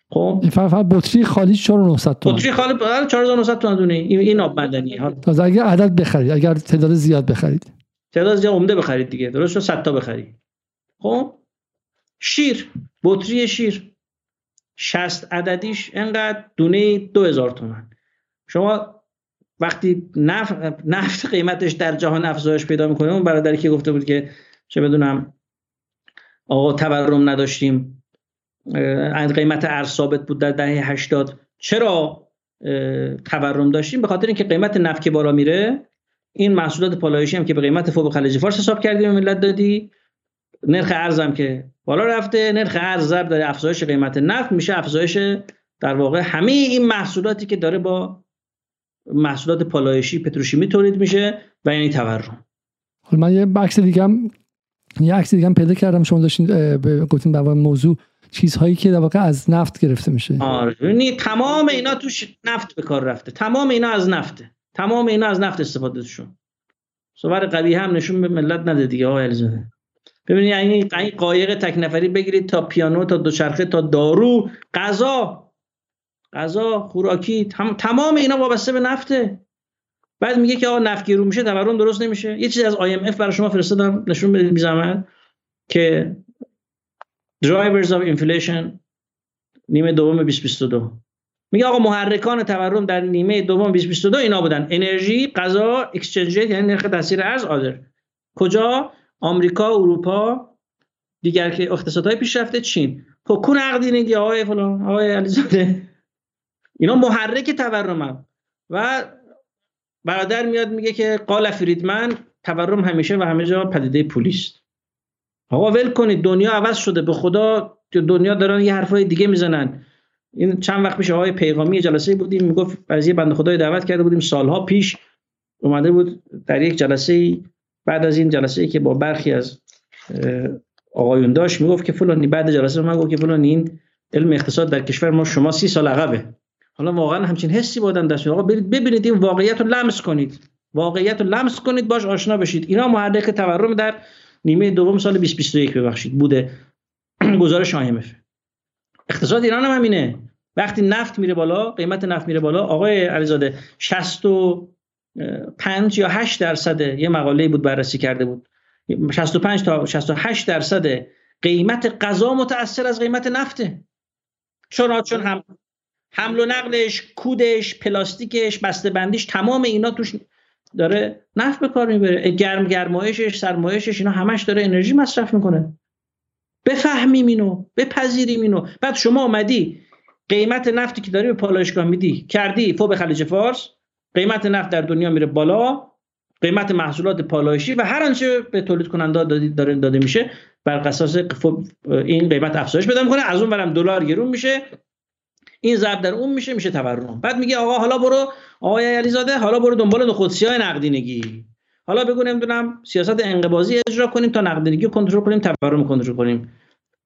خب؟ این فقط بطری خالی 4900 تومان. بطری خالی 4900 تومان دونه این این آب معدنی تازه اگر عدد بخرید اگر تعداد زیاد بخرید. تعداد زیاد عمده بخرید دیگه. درست شد 100 تا بخرید. خب؟ شیر بطری شیر. 60 عددیش انقدر دونه 2000 تومان. شما وقتی نفت, نفت قیمتش در جهان افزایش پیدا می‌کنه اون برادری که گفته بود که چه بدونم آقا تورم نداشتیم قیمت ارز ثابت بود در دهه 80 چرا تورم داشتیم؟ به خاطر اینکه قیمت نفت که بالا میره این محصولات پالایشی هم که به قیمت فوق خلیج فارس حساب کردیم ملت دادی. نرخ ارزم که بالا رفته نرخ ارز ضرب داره افزایش قیمت نفت میشه افزایش در واقع همه این محصولاتی که داره با محصولات پالایشی پتروشیمی تولید میشه و یعنی تورم. حالا من یه عکس دیگه هم یه عکس دیگه هم پیدا کردم. شما داشتین گفتین در موضوع چیزهایی که در واقع از نفت گرفته میشه. آره. یعنی تمام اینا توش نفت به کار رفته. تمام اینا از نفته. تمام اینا از نفت استفاده شون صور قوی هم نشون به ملت نده دیگه آقای علیزاده. ببینید یعنی این قایق تک نفری بگیرید تا پیانو تا دوچرخه تا دارو غذا غذا خوراکی تمام اینا وابسته به نفته. بعد میگه که آقا نفت گیرو میشه تورم درست نمیشه. یه چیز از IMF برای شما فرستادم نشون بدید بی که drivers of inflation نیمه دوم 2022 میگه آقا محرکان تورم در نیمه دوم 2022 اینا بودن. انرژی غذا اکسچنج یعنی نرخ تاثیر ارز آدر. کجا؟ آمریکا اروپا دیگر که اقتصادهای پیشرفته چین. خب کون عقدی آقای فلان؟ آقای علیزاده؟ اینا محرک تورم و برادر میاد میگه که قال فریدمن تورم همیشه و همه جا پدیده پولیست آقا ول کنید دنیا عوض شده. به خدا دنیا دارن یه حرفای دیگه می‌زنن. این چند وقت پیش آقای پیغامی جلسه بودیم می‌گفت از یه بنده خدای دعوت کرده بودیم. سالها پیش اومده بود در یک جلسه بعد از این جلسه که با برخی از آقایون داشت می‌گفت که فلانی بعد جلسه من گفت که فلانی این علم اقتصاد در کشور ما شما سی سال عقبه. حالا واقعا همچین حسی بودن دست آقا برید ببینید این واقعیت رو لمس کنید. واقعیت رو لمس کنید باش آشنا بشید. اینا محرک تورم در نیمه دوم سال 2021 ببخشید بوده. گزارش IMF اقتصاد ایران هم همینه. وقتی نفت میره بالا قیمت نفت میره بالا آقای علیزاده 65 یا 8 درصد یه مقاله بود بررسی کرده بود. 65 تا 68 درصد قیمت غذا متاثر از قیمت نفته. چون چون هم حمل و نقلش کودش پلاستیکش بسته بندیش تمام اینا توش داره نفت به کار می‌بره. گرم گرمایشش سرمایشش اینا همش داره انرژی مصرف می‌کنه. بفهمیم اینو بپذیریم اینو بعد شما آمدی قیمت نفتی که داری به پالایشگاه میدی کردی فوق خلیج فارس قیمت نفت در دنیا میره بالا قیمت محصولات پالایشی و هر آنچه به تولید کننده داره داده میشه بر اساس این قیمت افزایش پیدا می‌کنه. از اون برم دلار گرون میشه. این ضرب در اون میشه میشه تورم. بعد میگه آقا حالا برو آقای علیزاده حالا برو دنبال نخودسی های نقدینگی. حالا بگو نمی‌دونم سیاست انقباضی اجرا کنیم تا نقدینگی کنترل کنیم تورم کنترل کنیم.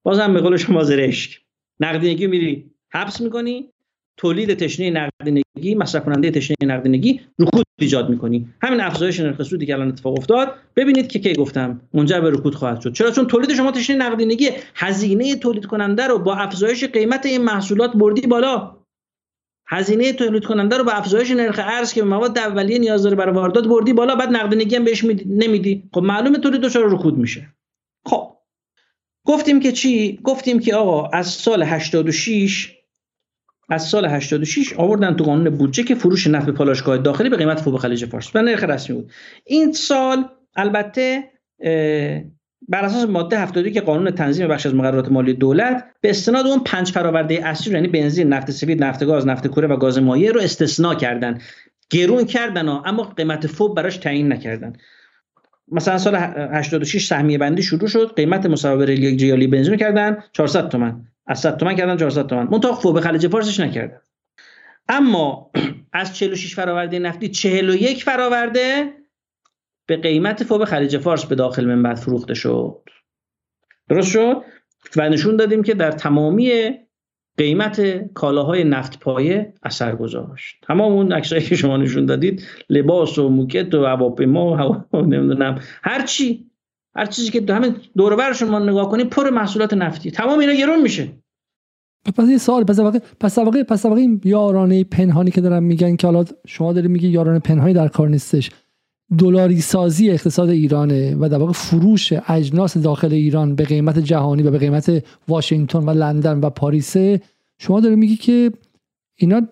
بازم به قول شما زرشک. نقدینگی میری حبس می‌کنی تولید تشنه نقدینگی مصرف کننده تشنه نقدینگی رکود ایجاد می‌کنی. همین افزایش نرخ سودی که الان اتفاق افتاد. ببینید که کی گفتم. منجر به رکود خواهد شد. چرا؟ چون تولید شما تشنه نقدینگی هزینه تولید کننده رو با افزایش قیمت این محصولات بردی بالا. هزینه تولید کننده رو با افزایش نرخ ارز که مواد اولیه نیاز داره برای واردات بردی بالا بعد نقدینگی هم بهش نمیدی. خب معلومه تولید دچار رکود میشه. خب. گفتیم که چی؟ گفتیم که آقا از سال 86 از سال 86 آوردن تو قانون بودجه که فروش نفت به پالایشگاه داخلی به قیمت فوق خلیج فارس و نرخ رسمی بود این سال البته بر اساس ماده 72 که قانون تنظیم بخش از مقررات مالی دولت به استناد اون پنج فراورده اصلی یعنی بنزین، نفت سفید، نفت گاز، نفت کوره و گاز مایع رو استثنا کردن. گرون کردن ها اما قیمت فوق براش تعیین نکردن. مثلا سال 86 سهمیه بندی شروع شد قیمت مساوی یک ریالی بنزین کردن 400 تومن از 100 تومن کردن 400 تومن. منتها فوق خلیج فارسش نکردن اما از 46 فراورده نفتی 41 فراورده به قیمت فوق خلیج فارس به داخل منبع فروخته شد. درست شد؟ و نشون دادیم که در تمامی قیمت کالاهای نفت پایه اثر گذاشت. تمام اون عکسایی که شما نشون دادید لباس و موکت و هواپیما و نمی‌دونم هر چی. هر چیزی که همین دور برشون ما نگاه کنیم پر محصولات نفتی. تمام اینا گرون میشه. پس یه سوال پس واقع پس واقع پس واقع این یارانه پنهانی که دارن میگن که حالا شما داری میگی یارانه پنهانی در کار نیستش. دلاری سازی اقتصاد ایرانه و در واقع فروش اجناس داخل ایران به قیمت جهانی و به قیمت واشنگتن و لندن و پاریس شما داری میگی که اینا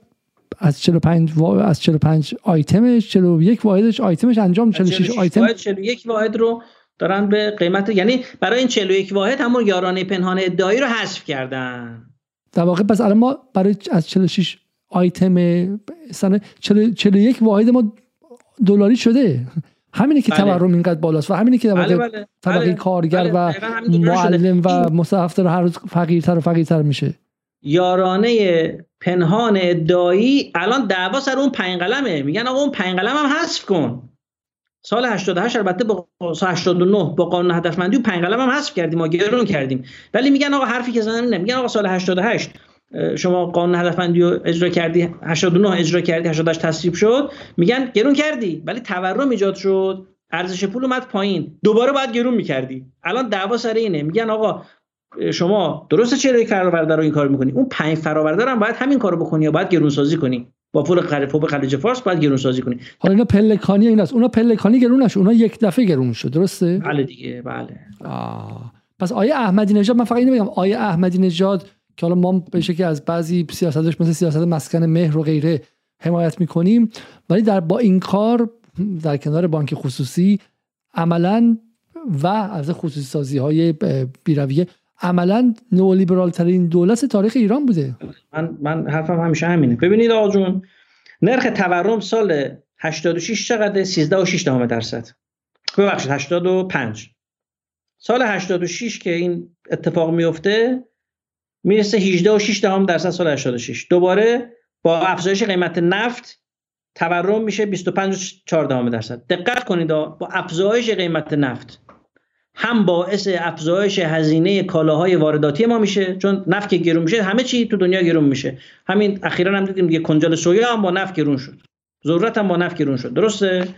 از 45 از 45 آیتمش 41 واحدش آیتمش انجام 46 آیتم 41 واحد رو دارن به قیمت یعنی برای این 41 واحد همون یارانه پنهان ادعایی رو حذف کردن در واقع پس الان ما برای از 46 آیتم سنه 41 واحد ما دلاری شده همینه که بله. تورم اینقدر بالاست و همینه که بله بله. طبقه بله. کارگر بله. و معلم و مصحف هر روز فقیرتر و فقیرتر میشه یارانه پنهان ادعایی الان دعوا سر اون پنج قلمه میگن آقا اون پنج قلم هم حذف کن سال 88 البته با سال 89 با قانون هدفمندی و پنج قلم هم حذف کردیم ما گرون کردیم. ولی میگن آقا حرفی که زدن میگن آقا سال 88 شما قانون هدفمندی رو اجرا کردی 89 اجرا کردی 88 تصویب شد میگن گرون کردی ولی تورم ایجاد شد ارزش پول اومد پایین. دوباره باید گرون می‌کردی. الان دعوا سر اینه. میگن آقا شما درسته چرا یک فراورده رو این کار می‌کنی؟ اون پنج فراورده هم باید همین کارو بکنی یا باید گرون سازی کنی؟ با پول خلیج خلیج فارس باید گرون سازی کنی. حالا اینا پلکانی ایناست اونا پلکانی گرونش اونا یک دفعه گرون شد درسته؟ بله دیگه بله. آه. پس آیه احمدی نژاد من فقط اینو بگم. آیه احمدی نژاد که حالا ما به که از بعضی سیاستش مثل سیاست مسکن مهر و غیره حمایت می‌کنیم. ولی در با این کار در کنار بانک خصوصی عملا و از خصوصی سازی های بیرویه عملا نئولیبرال ترین دولت تاریخ ایران بوده. من من حرفم همیشه همینه. ببینید آقا جون نرخ تورم سال 86 چقدر 13 و 6 دهم درصد. ببخشید 85 سال 86 که این اتفاق میفته می‌رسه 18 و 6 دهم درصد سال 86 دوباره با افزایش قیمت نفت تورم میشه 25 و 4 دهم درصد. دقت کنید با افزایش قیمت نفت. هم باعث افزایش هزینه کالاهای وارداتی ما میشه چون نفت که گرون میشه همه چی تو دنیا گرون میشه. همین اخیرا هم دیدیم یه کنجال سویا هم با نفت گرون شد. ضرورت هم با نفت گرون شد. درسته؟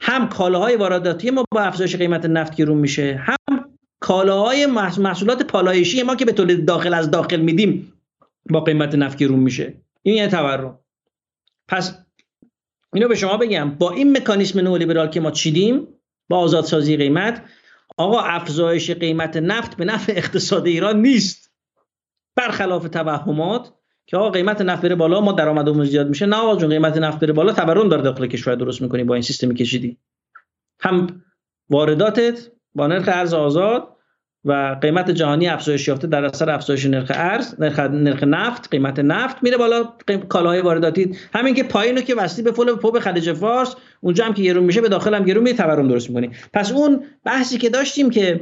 هم کالاهای وارداتی ما با افزایش قیمت نفت گرون میشه هم کالاهای محصولات پالایشی ما که به تولید داخل از داخل میدیم با قیمت نفت گرون میشه. این یه تورم. پس اینو به شما بگم. با این مکانیسم نئولیبرال که ما چیدیم با آزادسازی قیمت آقا افزایش قیمت نفت به نفع اقتصاد ایران نیست. برخلاف توهمات که آقا قیمت نفت بره بالا ما درآمدمون زیاد میشه. نه آقا جون قیمت نفت بره بالا تورم داره داخل کشور درست می‌کنی با این سیستمی کشیدی. هم وارداتت با نرخ ارز آزاد و قیمت جهانی افزایش یافته در اثر افزایش نرخ ارز نرخ, نرخ نفت قیمت نفت میره بالا کالاهای وارداتی همین که پایینو که وستی به فول پوب خلیج فارس اونجا هم که گرون میشه به داخل هم گرون میره تورم درست می‌کنی. پس اون بحثی که داشتیم که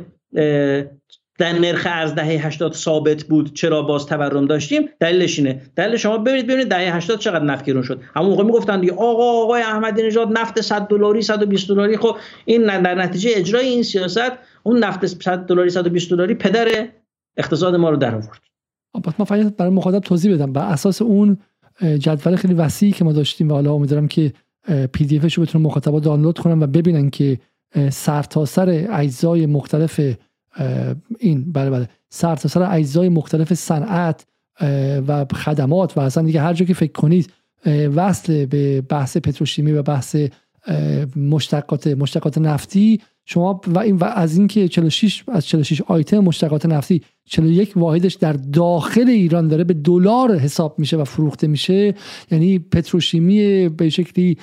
در نرخ ارز دهه 80 ثابت بود چرا باز تورم داشتیم دلیلش اینه. دلیل شما ببینید ببینید دهه 80 چقدر نفت گرون شد. همون موقع می‌گفتن دیگه آقا آقای احمدی نژاد نفت 100 دلاری 120 دلاری. خب این در نتیجه اجرای این سیاست اون نفت 100 دلاری 120 دلاری پدر اقتصاد ما رو در آورد. ما فقط برای مخاطب توضیح بدم. بر اساس اون جدول خیلی وسیعی که ما داشتیم و حالا امیدوارم که پی دی رو بتونن مخاطبا دانلود کنن و ببینن که سرتاسر سر اجزای مختلف این بله بله سرتاسر سر اجزای مختلف صنعت و خدمات و اصلا دیگه هر جا که فکر کنید وصل به بحث پتروشیمی و بحث مشتقات مشتقات نفتی. شما و این و از اینکه 46 از 46 آیتم مشتقات نفتی 41 واحدش در داخل ایران داره به دلار حساب میشه و فروخته میشه. یعنی پتروشیمی به شکلی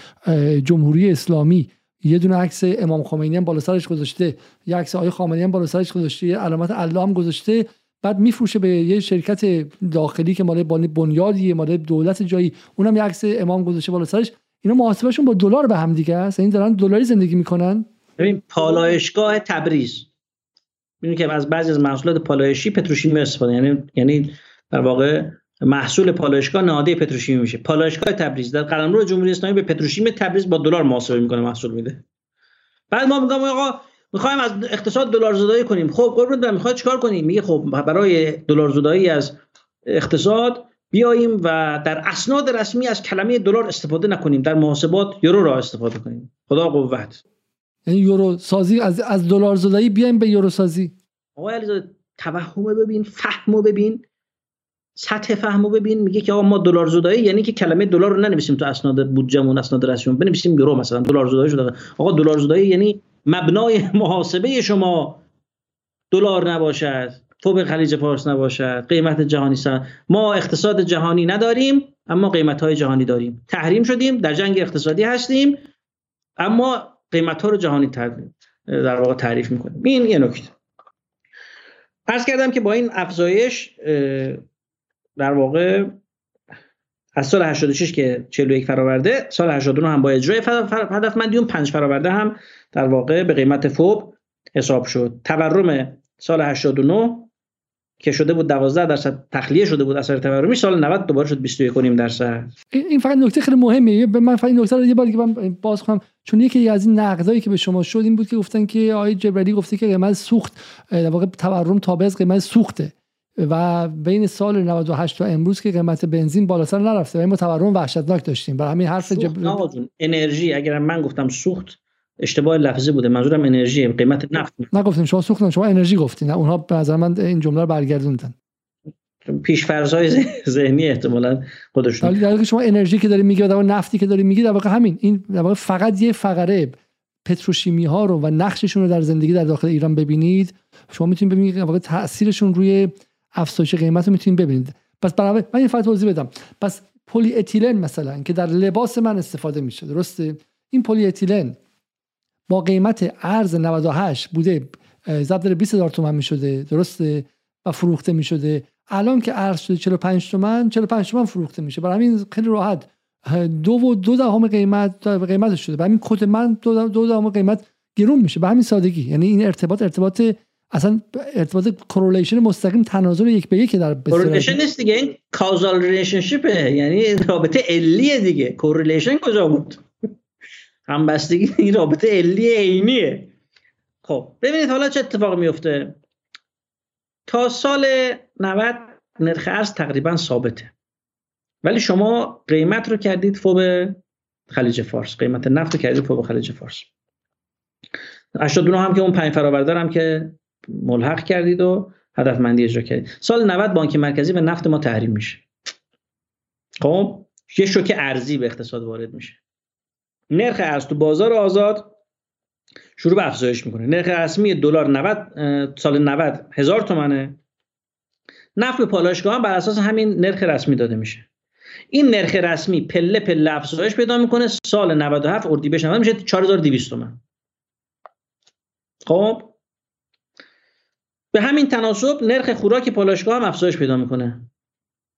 جمهوری اسلامی. یه دونه عکس امام خمینی هم بالا سرش گذاشته. یه عکس آقای خامنه‌ای هم بالا سرش گذاشته. یه علامت الله هم گذاشته. بعد میفروشه به یه شرکت داخلی که مال بنیادی مال دولت جایی. اونم یه عکس امام گذاشته بالا سرش. اینا محاسبهشون با دلار به هم دیگه است. این یعنی دارن دلاری زندگی می‌کنن. ببین پالایشگاه تبریز. می‌دونی که از بعضی از محصولات پالایشی پتروشیمی استفاده یعنی یعنی در واقع محصول پالایشگاه ناده پتروشیمی میشه. پالایشگاه تبریز. در قلمرو جمهوری اسلامی به پتروشیمی تبریز با دلار محاسبه می‌کنه محصول میده. بعد ما میگم آقا می‌خوایم از اقتصاد دلار زدایی کنیم. خب قربون می‌خواد چیکار کنیم میگه خب برای دلار زدایی از اقتصاد بیاییم و در اسناد رسمی از کلمه دلار استفاده نکنیم در محاسبات یورو را استفاده کنیم. خدا قوت. یعنی یورو سازی از از دلار زدایی بیایم به یورو سازی. آقای علیزاده توهم ببین فهمو ببین سطح فهمو ببین. میگه که آقا ما دلار زدایی یعنی که کلمه دلار رو ننویسیم تو اسناد بودجهمون اسناد رسمی بنویسیم یورو مثلا دلار زدایی شده. آقا دلار زدایی یعنی مبنای محاسبه شما دلار نباشد. فوق خلیج فارس نباشد قیمت جهانی سن ما اقتصاد جهانی نداریم اما قیمت های جهانی داریم. تحریم شدیم در جنگ اقتصادی هستیم اما قیمت ها رو جهانی در واقع تعریف می‌کنیم. این یه نکته. پس کردم که با این افزایش در واقع از سال 86 که 41 فراورده سال 89 هم با اجرای هدفمندی اون 5 فراورده هم در واقع به قیمت فوب حساب شد. تورم سال 89 که شده بود 12 درصد تخلیه شده بود اثر تورمی سال 90 دوباره شد 21 درصد. این فقط نکته خیلی مهمه من فقط نکته رو یه بار که من باز کنم. چون یکی از این نقدایی که به شما شد این بود که گفتن که آقای جبرئیلی گفته که قیمت سوخت در واقع تورم تابع از قیمت سوخته. و بین سال 98 تا امروز که قیمت بنزین بالاتر نرفته و ما تورم وحشتناک داشتیم. برای همین حرف جبرئیلی انرژی اگر من گفتم سوخت اشتباه لفظی بوده. منظورم انرژی قیمت نفت. نگفتیم شما سوختن شما انرژی گفتین. اونها به نظر من این جمله رو برگردوندن. پیش فرضای ذهنی احتمالاً خودشون. در واقع شما انرژی که داری میگی و نفتی که داری میگی در واقع همین. این در واقع فقط یه فقره پتروشیمی ها رو و نقششون رو در زندگی در داخل ایران ببینید. شما می‌تونید ببینید در واقع تاثیرشون روی افزایش قیمت رو می‌تونید ببینید. پس برای من یه فقط توضیح بدم. پس پلی اتیلن مثلا که در لباس من استفاده میشه درسته؟ این پلی اتیلن با قیمت ارز 98 بوده ضرب در 20 هزار تومن می شده درسته؟ و فروخته می شده الان که ارز شده 45 تومن 45 تومن فروخته میشه. برای همین خیلی راحت. دو و دو دهم قیمت قیمت شده. برای همین کت من دو دو دهم قیمت گرون میشه. به همین سادگی. یعنی این ارتباط ارتباط اصلا ارتباط correlation مستقیم تناظر یک به یک در correlation نیست دیگه. این causal relationship ه یعنی رابطه علیه دیگه. correlation کجا بود؟ همبستگی این رابطه علی عینیه. خب ببینید حالا چه اتفاق میفته. تا سال 90 نرخ ارز تقریبا ثابته. ولی شما قیمت رو کردید FOB خلیج فارس. قیمت نفت رو کردید FOB خلیج فارس. 89 هم که اون پنج فراورده هم که ملحق کردید و هدفمندی اجرا کردید. سال 90 بانک مرکزی به نفت ما تحریم میشه. خب یه شوک ارزی به اقتصاد وارد میشه. نرخ ارز تو بازار آزاد شروع به افزایش می‌کنه. نرخ رسمی دلار 90 سال 90 هزار تومنه. نفت پالایشگاه هم بر اساس همین نرخ رسمی داده میشه. این نرخ رسمی پله پله افزایش پیدا می‌کنه. سال 97 اردیبهشت 90 میشه 4200 تومن. خب؟ به همین تناسب نرخ خوراک پالایشگاه هم افزایش پیدا می‌کنه.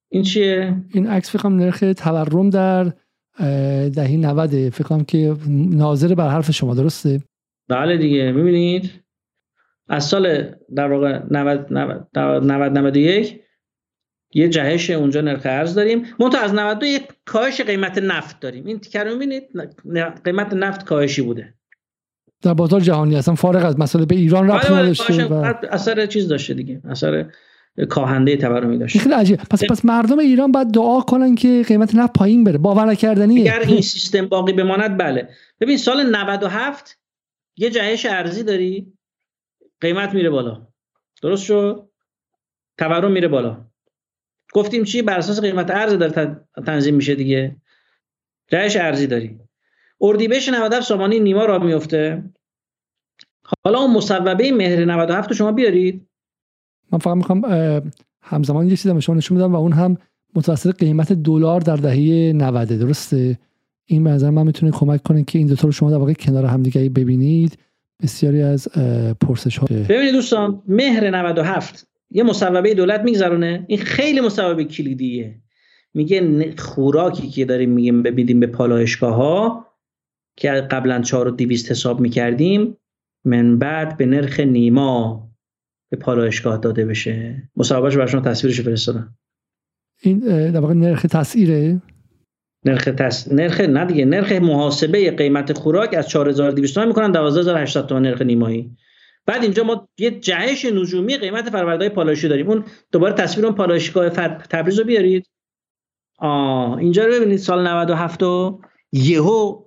این چیه؟ این عکس فکر نرخ تورم در دهه 90 فکر کنم که ناظر بر حرف شما درسته؟ بله دیگه. می‌بینید؟ از سال در واقع 90 91 یه جهش اونجا نرخ ارز داریم. منتها از 92 یک کاهش قیمت نفت داریم. این تیکر می‌بینید؟ قیمت نفت کاهشی بوده. در بازار جهانی اصلا فارغ از مسئله. به ایران رفت بله، بله، نداشته و... اثر چیز داشته دیگه. اثر کاهنده تورمی داشت. خیلی عجیب پس پس مردم ایران باید دعا کنن که قیمت نفت پایین بره. باور نکردنیه. اگر این سیستم باقی بماند بله. ببین سال 97 یه جهش ارزی داری. قیمت میره بالا. درست شد؟ تورم میره بالا. گفتیم چی؟ بر اساس قیمت ارز داره تنظیم میشه دیگه. جهش ارزی داری. اردیبهشت 97 سامانی نیما را میفته. حالا اون مصوبه مهر 97 رو شما بیارید. من فقط می‌خوام همزمان یه چیزی به شما نشون بدم و اون هم متوسط قیمت دلار در دهه 90 درسته؟ این به نظر من می‌تونه کمک کنه که این دو رو شما در واقع کنار همدیگه ببینید. بسیاری از پرسش ها ببینید دوستان مهر 97 یه مصوبه دولت میگذرونه. این خیلی مصوبه کلیدیه. میگه خوراکی که داریم میگیم ببینیم به پالایشگاه ها که قبلا 4 و حساب می‌کردیم من بعد به نرخ نیما. به پالایشگاه داده بشه. مصاحبهش شما تصویرش فرستادم. این در واقع نرخ تسعیره نرخ تس... نرخ نه دیگه نرخ محاسبه قیمت خوراک از 4200 تومان می‌کنن 12800 تومان نرخ نیمایی. بعد اینجا ما یه جهش نجومی قیمت فروردهای پالایشی داریم. اون دوباره تصویر اون پالایشگاه فر... تبریز رو بیارید. آه اینجا رو ببینید سال 97 یهو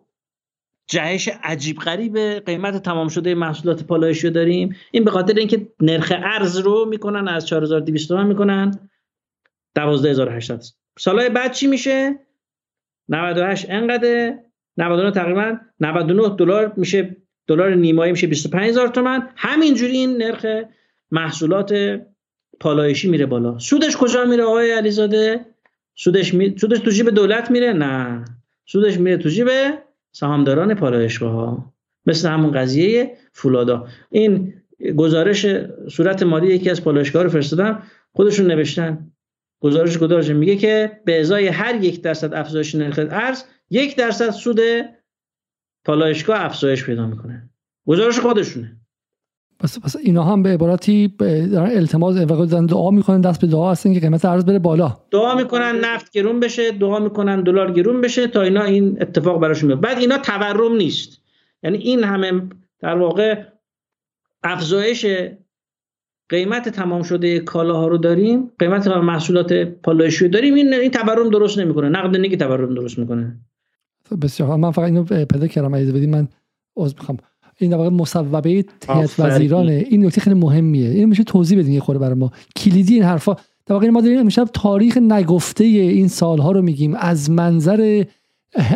جهش عجیب غریب قیمت تمام شده محصولات پالایشی رو داریم. این به خاطر اینکه نرخ ارز رو می‌کنن از 4200 تومان می‌کنن. 12800 سالهای بعد چی میشه؟ 98 انقدر 99 تقریبا 99 دلار میشه. دلار نیمایی میشه 25000 تومان همینجوری این نرخ محصولات پالایشی میره بالا. سودش کجا میره آقای علیزاده؟ سودش می... سودش تو جیب دولت میره؟ نه. سودش میره تو جیب سهامداران پالایشگاه ها مثل همون قضیه فولادا. این گزارش صورت مالی یکی از پالایشگاه رو فرستادم خودشون نوشتن. گزارش گزارش میگه که به ازای هر یک درصد افزایش نرخ ارز یک درصد سود پالایشگاه افزایش پیدا می‌کنه. گزارش خودشونه. پس پس اینا هم به عبارتی دارن التماس و دعا می‌کنن دست به دعا هستن که قیمت ارز بره بالا. دعا می‌کنن نفت گرون بشه دعا می‌کنن دلار گرون بشه تا اینا این اتفاق براشون میاد بعد اینا تورم نیست. یعنی این همه در واقع افزایش قیمت تمام شده کالاها رو داریم قیمت محصولات پالایشی داریم. این این تورم درست نمی‌کنه. نقد تورم درست می‌کنه. بسیار من فقط اینو پیدا کردم اجازه بدید من عذر می‌خوام. این در واقع مصوبه هیئت وزیرانه. این نکته خیلی مهمیه. این میشه توضیح بدین یه خورده برای ما کلیدی این حرفا. در واقع ما داریم امشب تاریخ نگفته این سالها رو میگیم. از منظر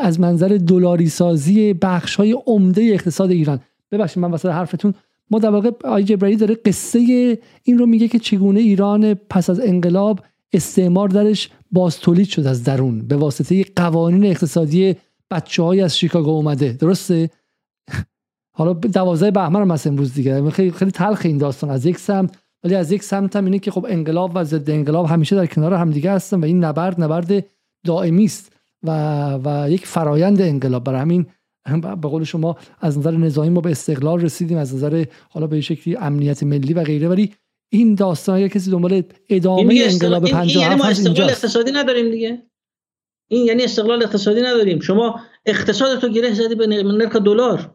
از منظر دلاری سازی بخش های عمده اقتصاد ایران. ببخشید من واسه حرفتون. ما در واقع آی جبرایی داره قصه این رو میگه که چگونه ایران پس از انقلاب استعمار درش باز تولید شد از درون. به واسطه قوانین اقتصادی بچه های از شیکاگو اومده. درسته؟ حالا دوازده بهمن هم هست امروز دیگه. خیلی خیلی تلخ این داستان. از یک سمت ولی از یک سمت هم اینه که خب انقلاب و ضد انقلاب همیشه در کنار همدیگه هستن و این نبرد نبرد دائمی است و و یک فرایند انقلاب. برای همین به قول شما از نظر نظامی ما به استقلال رسیدیم از نظر حالا به شکلی امنیت ملی و غیره. ولی این داستان اگر کسی دنبال ادامه انقلاب 57 یعنی ما استقلال اقتصادی نداریم دیگه. این یعنی استقلال اقتصادی نداریم. شما اقتصاد تو گره زدی به نرخ دلار.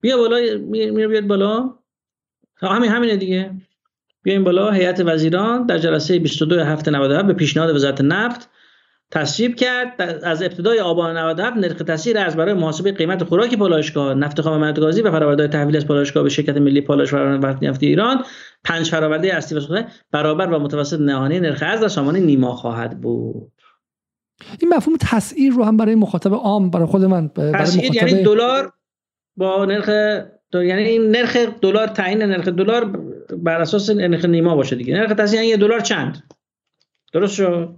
بیا بالا میره بیاد بالا. همین همینه دیگه. بیایم بالا. هیئت وزیران در جلسه 22 هفته 97 به پیشنهاد وزارت نفت تصویب کرد. از ابتدای آبان 97 نرخ تاثیر از برای محاسبه قیمت خوراک پالایشگاه نفت خام گازی و فرآوردهای تحویل از پالایشگاه به شرکت ملی پالایش و نفت ایران پنج فرآورده اصلی و برابر و متوسط نهانی نرخ ارز در سامانه نیما خواهد بود. این مفهوم تسعیر رو هم برای مخاطب عام برای خود من برای مخاطب... یعنی دلار با نرخ یعنی این نرخ دلار تعیین نرخ دلار بر اساس نرخ نیما باشه دیگه. نرخ تصحیح یه دلار چند؟ درست شد؟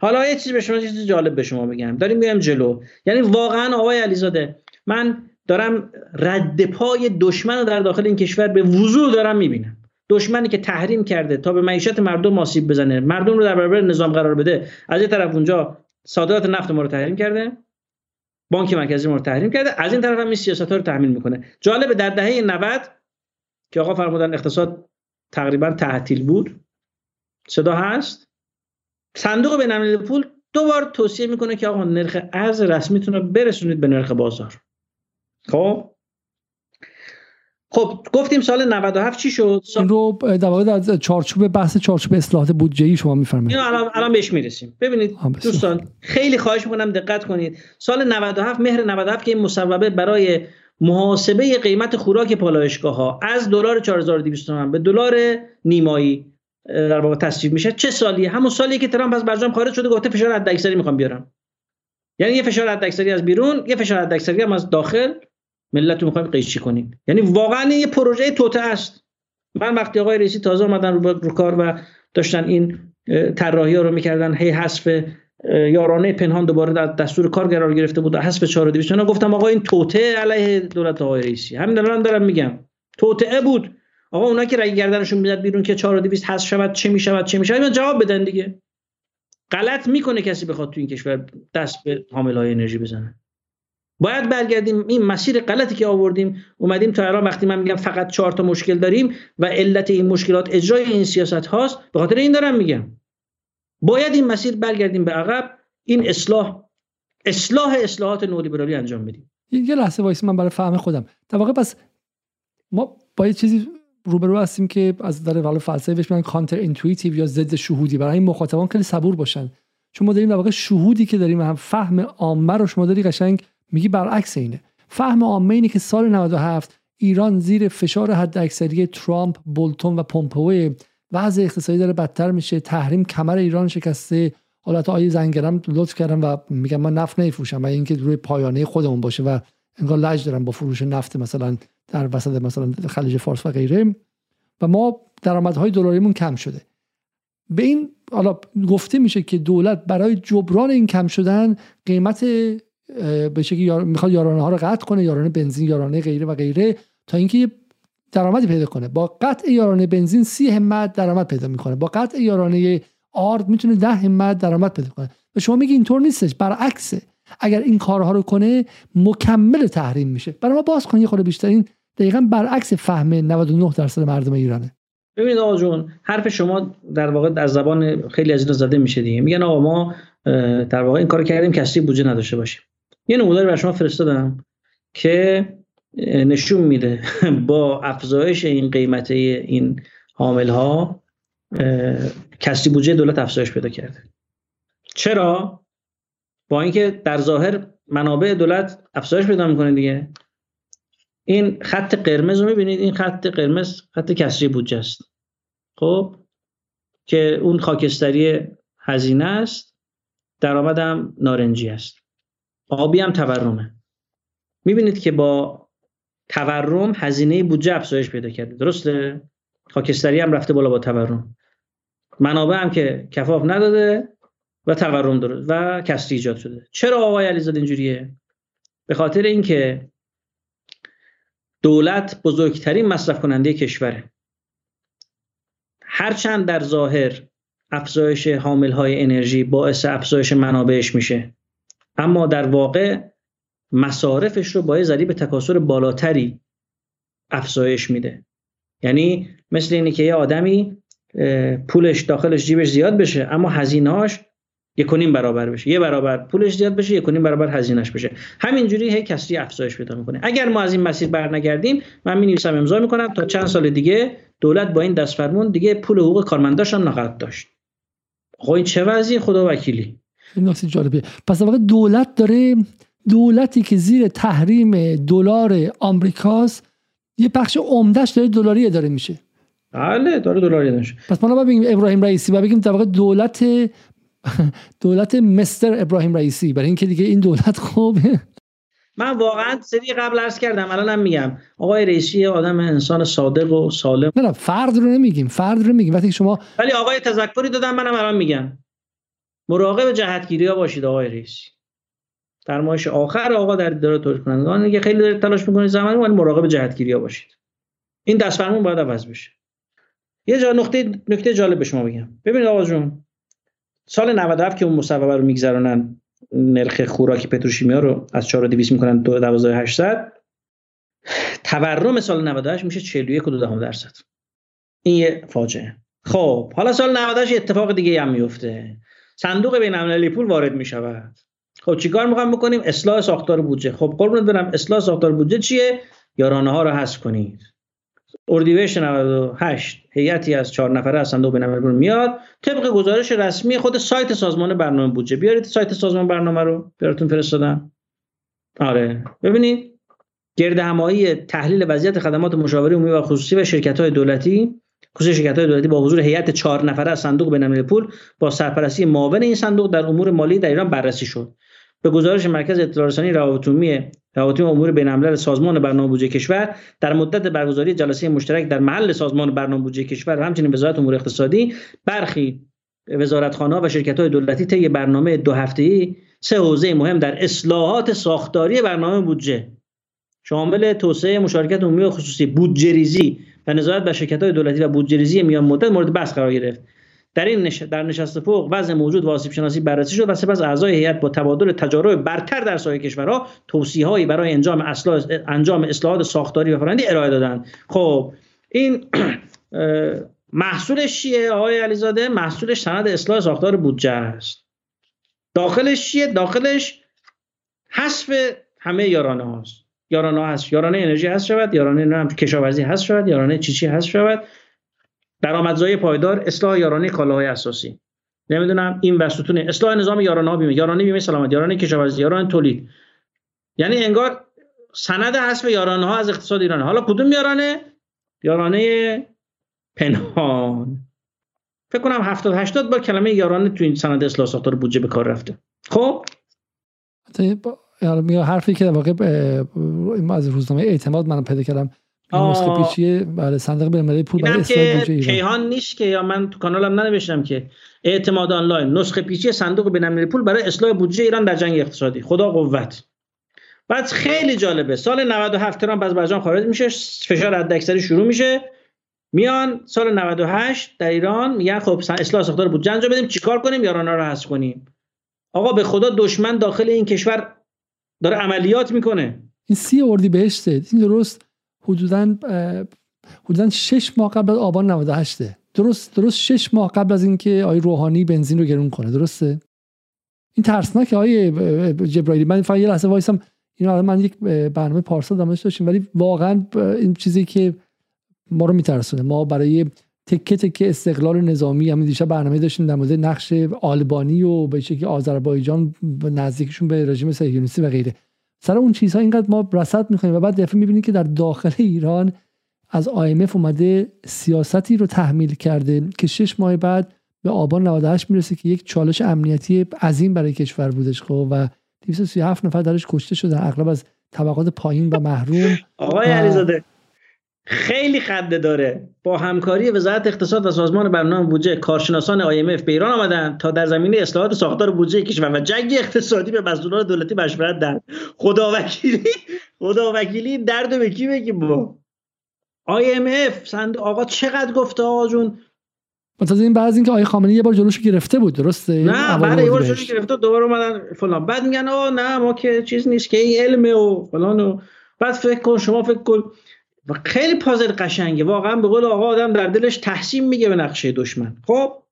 حالا یه چیزی به شما چیز جالب به شما بگم. داریم میایم جلو. یعنی واقعا آقای علیزاده من دارم رد پای دشمن رو در داخل این کشور به وضوح دارم می‌بینم. دشمنی که تحریم کرده تا به معیشت مردم آسیب بزنه مردم رو در برابر نظام قرار بده از یه طرف اونجا صادرات نفت ما رو تحریم کرده بانک مرکزی ما رو تحریم کرده. از این طرف هم این سیاست ها رو تحمیل می‌کنه. جالب در دهه 90 که آقا فرمودن اقتصاد تقریبا تعطیل بود صدا هست؟ صندوق بین پول دو بار توصیه می‌کنه که آقا نرخ ارز رسمیتون رو برسونید به نرخ بازار. خب؟ خب گفتیم سال 97 چی شد؟ این رو در واقع در چارچوب بحث چارچوب اصلاحات بودجه شما میفرمایید. الان الان بهش می‌رسیم. ببینید دوستان خیلی خواهش می‌کنم دقت کنید. سال 97 مهر 97 که این مصوبه برای محاسبه قیمت خوراک پالایشگاه ها از دلار 4200 تومان به دلار نیمایی در واقع تصویب میشه. چه سالیه؟ همون سالیه که ترامپ از برجام خارج شده گفته فشار حداکثری می‌خوام بیارم. یعنی یه فشار حداکثری از بیرون یه فشار حداکثری هم از داخل. ملت رو می‌خوایم قیچی کنیم یعنی واقعا یه پروژه توته است. من وقتی آقای رئیسی تازه اومدن رو, رو کار و داشتن این طراحی رو می‌کردن هی حذف یارانه پنهان دوباره در دستور کار قرار گرفته بود حذف 4200 گفتم آقا این توته علیه دولت آقای رئیسی. همین الان دارم میگم. توته بود. آقا اونا که رای گردنشون میاد بیرون که 4200 حذف شود چه می‌شود چه می‌شود جواب بدن دیگه. غلط می‌کنه کسی بخواد تو این کشور دست به حامل های انرژی بزنه. باید برگردیم این مسیر غلطی که آوردیم اومدیم تا الان وقتی من میگم فقط چهار تا مشکل داریم و علت این مشکلات اجرای این سیاست هاست به خاطر این دارم میگم. باید این مسیر برگردیم به عقب این اصلاح اصلاح اصلاحات نولیبرالی انجام بدیم. یه لحظه وایس من برای فهم خودم. در واقع پس ما با یه چیزی روبرو هستیم که از در واقع فلسفه بهش میگن counterintuitive یا ضد شهودی. برای این مخاطبان خیلی صبور باشن. چون ما داریم در واقع شهودی که داریم هم فهم عامه رو شما داری قشنگ میگی برعکس اینه. فهم عامه اینه که سال 97 ایران زیر فشار حداکثری ترامپ، بولتون و پومپئو وضع اقتصادی داره بدتر میشه. تحریم کمر ایران شکسته. حالت آیه زنگرم لطف کردم و میگم من نفت نمیفروشم و اینکه روی پایانه خودمون باشه و انگار لج دارم با فروش نفت مثلا در وسط مثلا خلیج فارس و غیره. و ما درآمدهای دلاریمون کم شده. به این حالا گفته میشه که دولت برای جبران این کم شدن قیمت به شکلی یار... می‌خواد یارانه ها رو قطع کنه یارانه بنزین یارانه غیره و غیره تا اینکه درآمدی پیدا کنه. با قطع یارانه بنزین سی همت درآمد پیدا می‌کنه. با قطع یارانه آرد می‌تونه ده همت درآمد پیدا کنه. و شما میگی اینطور نیستش برعکسه. اگر این کارها رو کنه مکمل تحریم میشه. برای ما باز کن یه خورده بیشتر. این دقیقا برعکس فهم 99 درصد مردم ایرانه. ببینید آقا جون حرف شما در واقع در زبان خیلی از اینا زده میشه دیگه. میگن آقا ما در واقع این کار کردیم کسی بودجه نداشته باشیم. یه نموداری بر شما فرستادم که نشون میده با افزایش این قیمت این حامل ها کسی بودجه دولت افزایش پیدا کرده. چرا؟ با اینکه در ظاهر منابع دولت افزایش پیدا می‌کنه دیگه. این خط قرمز رو می‌بینید؟ این خط قرمز خط کسری بودجه است. خب؟ که اون خاکستری هزینه است. درآمدم نارنجی است. آبی هم تورمه. می‌بینید که با تورم هزینه بودجه افزایش پیدا کرده. درسته؟ خاکستری هم رفته بالا با تورم. منابع هم که کفاف نداده و تورم درست و کسری ایجاد شده. چرا آقای علیزاده اینجوریه؟ به خاطر اینکه دولت بزرگترین مصرف کننده کشوره. هرچند در ظاهر افزایش حامل های انرژی باعث افزایش منابعش میشه. اما در واقع مصارفش رو با ضریب تکاسر بالاتری افزایش میده. یعنی مثل اینه که یه آدمی پولش داخلش جیبش زیاد بشه اما هزینهاش یکونیم برابر بشه. یه برابر پولش زیاد بشه یکونیم برابر هزینهش بشه. همینجوری هی کسری افزایش پیدا می‌کنه. اگر ما از این مسیر برنگردیم من می نویسم امضا می‌کنم تا چند سال دیگه دولت با این دست فرمون دیگه پول حقوق کارمنداش هم نخواهد داشت. خب این چه وضعی خدا وکیلی؟ این نکته جالبه پس واقع دولت داره دولتی که زیر تحریم دلار آمریکاست یه بخش عمدهش داره دلاری اداره میشه. بله داره دلاری اداره میشه. پس ما بگیم ابراهیم رئیسی و بگیم در واقع دولت دولت مستر ابراهیم رئیسی. برای اینکه دیگه این دولت خوبه من واقعا سری قبل عرض کردم الانم میگم. آقای رئیسی آدم انسان صادق و سالم. نه نه فرد رو نمیگیم فرد رو میگیم وقتی شما ولی آقای تذکری دادم منم الان میگم. مراقب جهتگیری ها باشید آقای رئیسی فرمایش آخر آقا در اداره تولید کنندگان که خیلی دارید تلاش می‌کنید زمان ولی مراقب جهتگیری ها باشید. این دست فرمون باید عوض بشه. یه جا نقطه نکته جالب به شما بگم. ببینید آقا جون سال 97 که اون مصوبه رو میگذرونن نرخ خوراک پتروشیمیا رو از 4200 می‌کنن 12800 تورم سال 98 میشه 41 درصد. این یه فاجعه. خب حالا سال 98 اتفاق دیگه هم میفته صندوق بین المللی پول وارد می‌شود. خب چیکار می‌خوام بکنیم؟ اصلاح ساختار بودجه. خب قربونت برم اصلاح ساختار بودجه چیه؟ یارانه ها رو حذف کنید. اردیبهشت 98 هیئتی از چهار نفره از صندوق بین‌المللی میاد طبق گزارش رسمی خود سایت سازمان برنامه بودجه. بیارید سایت سازمان برنامه رو. براتون فرستادم آره. ببینید گرد همایی تحلیل وضعیت خدمات مشاوره عمومی و خصوصی و شرکت های دولتی خصوصی شرکت های دولتی با حضور هیئت چهار نفره از صندوق بین‌المللی پول با سرپرستی معاون این صندوق در امور مالی در ایران بررسی شد. به گزارش مرکز اطلاع رسانی روابط عمومی روابط امور بین سازمان برنامه بودجه کشور در مدت برگزاری جلسه مشترک در محل سازمان برنامه بودجه کشور و همچنین وزارت امور اقتصادی برخی وزارتخانه و شرکت های دولتی طی برنامه دو هفته‌ای سه حوزه مهم در اصلاحات ساختاری برنامه بودجه شامل توسعه مشارکت عمومی و خصوصی بودجه ریزی و نظارت بر شرکت های دولتی و بودجه ریزی میان مدت مورد بحث قرار گرفت. در این نش... در نشست فوق وضع موجود و آسیب شناسی بررسی شد و سپس اعضای هیئت با تبادل تجارب برتر در سایر کشورها توصیه‌هایی برای انجام اصلاح انجام اصلاحات ساختاری و فرآیندی ارائه دادند. خب این محصولش چیه آقای علیزاده؟ محصولش سند اصلاح ساختار بودجه است. داخلش چیه؟ داخلش حذف همه یارانه هاست. یارانه هست. یارانه انرژی هست شود یارانه کشاورزی هست شود یارانه چیچی هست شود. درآمدزایی پایدار اصلاح یارانه کالاهای اساسی. نمی‌دونم این وسطون اصلاح نظام یارانه بیمه. یارانه بیمه سلامت یارانه کشاورزی یارانه تولید. یعنی انگار سند حذف یارانه ها از اقتصاد ایران حالا کدوم یارانه؟ یارانه پنهان. فکر کنم 70 80 بار کلمه یارانه تو این سند اصلاح ساختار بودجه به کار رفته. خب؟ حرفی که واقع از روزنامه اعتماد من پیدا کردم. نسخه پیچی بله صندوق بین پول برای اصلاح بودجه کیهان نیست که یا من تو کانالم ننوشتم که اعتماد آنلاین نسخه پیچی صندوق بین پول برای اصلاح بودجه ایران در جنگ اقتصادی. خدا قوت. بعد خیلی جالبه سال 97 ترامپ از برجام خارج میشه فشار حداکثری شروع میشه. میان سال 98 در ایران میگن خب اصلاح ساختار بودجه انجام بدیم چیکار کنیم؟ یارانا رو حذف کنیم. آقا به خدا دشمن داخل این کشور داره عملیات می‌کنه. این سی اردی بهشته. این درست حدودا حدودا 6 ماه قبل از آبان 98 درست درست 6 ماه قبل از اینکه آقای روحانی بنزین رو گرون کنه. درسته؟ این ترسناک آقای جبرائیلی. من فقط یه لحظه وایسم. این من یک برنامه پارسال دامش داشتیم ولی واقعا این چیزی که ما رو میترسونه. ما برای تکه تکه استقلال نظامی. همین دیشب برنامه داشتیم در مورد نقش آلبانی و به شکلی آذربایجان نزدیکشون به رژیم صهیونیستی و غیره. سر اون چیزها اینقدر ما رصد می‌کنیم و بعد دفعه می‌بینیم که در داخل ایران از IMF اومده سیاستی رو تحمیل کرده که شش ماه بعد به آبان 98 می‌رسه که یک چالش امنیتی عظیم برای کشور بودش خب و 237 نفر درش کشته شدن اغلب از طبقات پایین و محروم. آقای علیزاده خیلی خنده داره. با همکاری وزارت اقتصاد و سازمان برنامه بودجه کارشناسان IMF به ایران آمدن تا در زمینه اصلاحات ساختار بودجه کشور و جنگ اقتصادی به مسئولان دولتی مشورت دهند. خدا وکیلی خدا وکیلی درد به کی بگیم با IMF سند آقا چقدر گفته آقا جون؟ متازه این بعضی اینکه آقای خامنه‌ای یه بار جلوش گرفته بود درسته؟ نه بعد یه بار جلوش گرفته دوباره اومدن فلان. بعد میگن آ نه ما که چیز نیست که این علمه و فلان و بعد فکر کن شما فکر کن. و خیلی پازل قشنگه. واقعا به قول آقا آدم در دلش تحسین میگه به نقشه دشمن. خب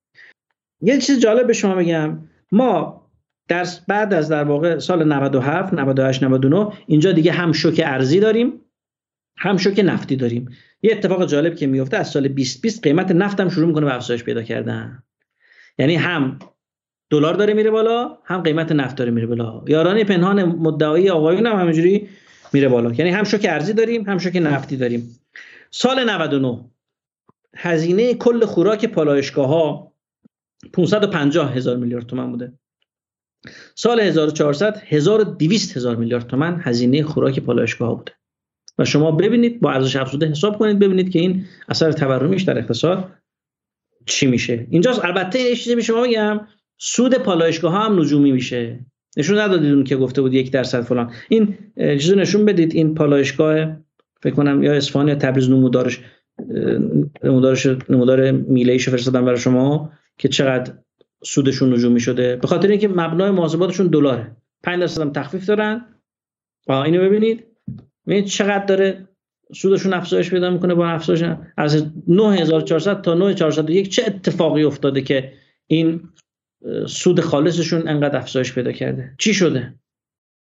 یه چیز جالب به شما بگم. ما در بعد از در واقع سال 97 98 99 اینجا دیگه هم شوک ارزی داریم هم شوک نفتی داریم. یه اتفاق جالب که میفته از سال 2020 قیمت نفت هم شروع می‌کنه به افزایش پیدا کردن. یعنی هم دلار داره میره بالا هم قیمت نفت داره میره بالا. یاران پنهان مدعی آقایون هم همینجوری میره بالا. یعنی هم شوک ارزی داریم هم شوک نفتی داریم. سال 99 هزینه کل خوراک پالایشگاه ها 550 هزار میلیارد تومن بوده. سال 1400 1200 هزار میلیارد تومن هزینه خوراک پالایشگاه بوده. و شما ببینید با ارزش افزوده حساب کنید ببینید که این اثر تورمیش در اقتصاد چی میشه. اینجاست. البته این چیزی به شما بگم سود پالایشگاه ها هم نجومی میشه. نشون ندادید اون که گفته بود یک درصد فلان. این چیزو نشون بدید. این پالایشگاه فکر کنم یا اصفهان یا تبریز نمودارش نمودارش نمودار میله‌ایش فرستادم برای شما که چقدر سودشون نجومی شده به خاطر اینکه مبنای محاسباتشون دلاره. 5 درصد هم تخفیف دارن. آ اینو ببینید. ببینید چقدر داره سودشون افزایش پیدا می‌کنه با افزایش. از 1400 تا 1401 چه اتفاقی افتاده که این سود خالصشون انقدر افزایش پیدا کرده. چی شده؟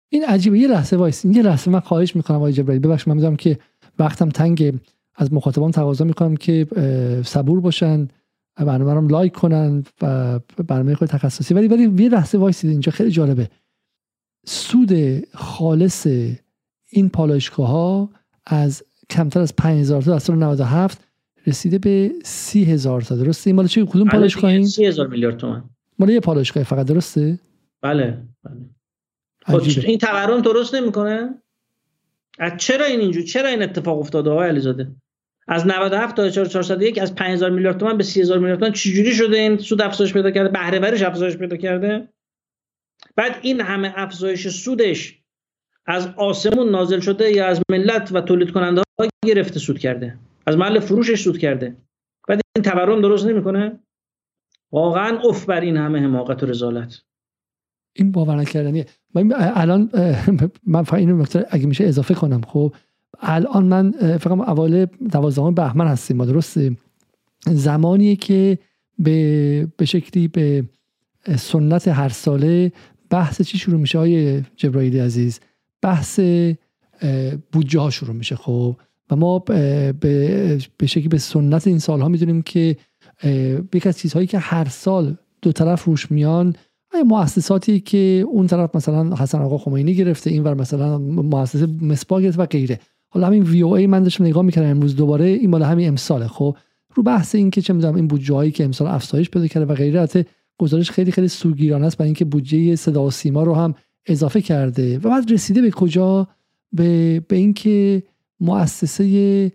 این عجیبه. یه لحظه وایس. یه لحظه من خواهش می‌کنم آقای جبرائیلی. ببخشید من می‌ذارم که وقتم تنگ. از مخاطبان تقاضا می‌کنم که صبور باشن برنامه رو لایک کنن و برنامه خود تخصصی. ولی ولی یه لحظه وایسید اینجا خیلی جالبه. سود خالص این پالایشگاه ها از کمتر از 5000 تا از سال 97 رسیده به 30000 تا. درسته؟ این مال چه؟ کدوم پالایشگاه این 30000 میلیارد تومان. مال یه پالایشگاه فقط درسته؟ بله بله. خب این تورم درست نمی‌کنه؟ از چرا این اینجوری چرا این اتفاق افتاده آقای علیزاده؟ از 97 تا 1401 از 5000 میلیارد تومان به 30000 میلیارد تومان چجوری شده این سود افزایش پیدا کرده؟ بهره وریش افزایش پیدا کرده؟ بعد این همه افزایش سودش از آسمون نازل شده یا از ملت و تولید کننده ها گرفته سود کرده؟ از محل فروشش سود کرده؟ بعد این تورم درست نمی‌کنه؟ واقعا اف بر این همه حماقت و رزالت. این باور نکردنیه. الان من فقط اینو اگه میشه اضافه کنم خب الان من فقط اول دوازدهم بهمن هستیم ما درسته زمانیه که به, به شکلی به سنت هر ساله بحث چی شروع میشه؟ های جبرائیلی عزیز بحث بودجه ها شروع میشه خب. و ما به, به شکلی به سنت این سالها می‌دونیم که یکی از چیزهایی که هر سال دو طرف روش میان مؤسساتی که اون طرف مثلا حسن آقا خمینی گرفته این ور مثلا مؤسسه مسپا گرفته و غیره. حالا همین وی او ای من داشتم نگاه می‌کردم امروز دوباره این مال همین امساله. خب رو بحث این که چه می‌دونم این بودجه هایی که امسال افزایش پیدا کرده و غیره البته گزارش خیلی خیلی سوگیرانه است برای اینکه بودجه صدا و سیما رو هم اضافه کرده. و بعد رسیده به کجا؟ به, به اینکه مؤسسه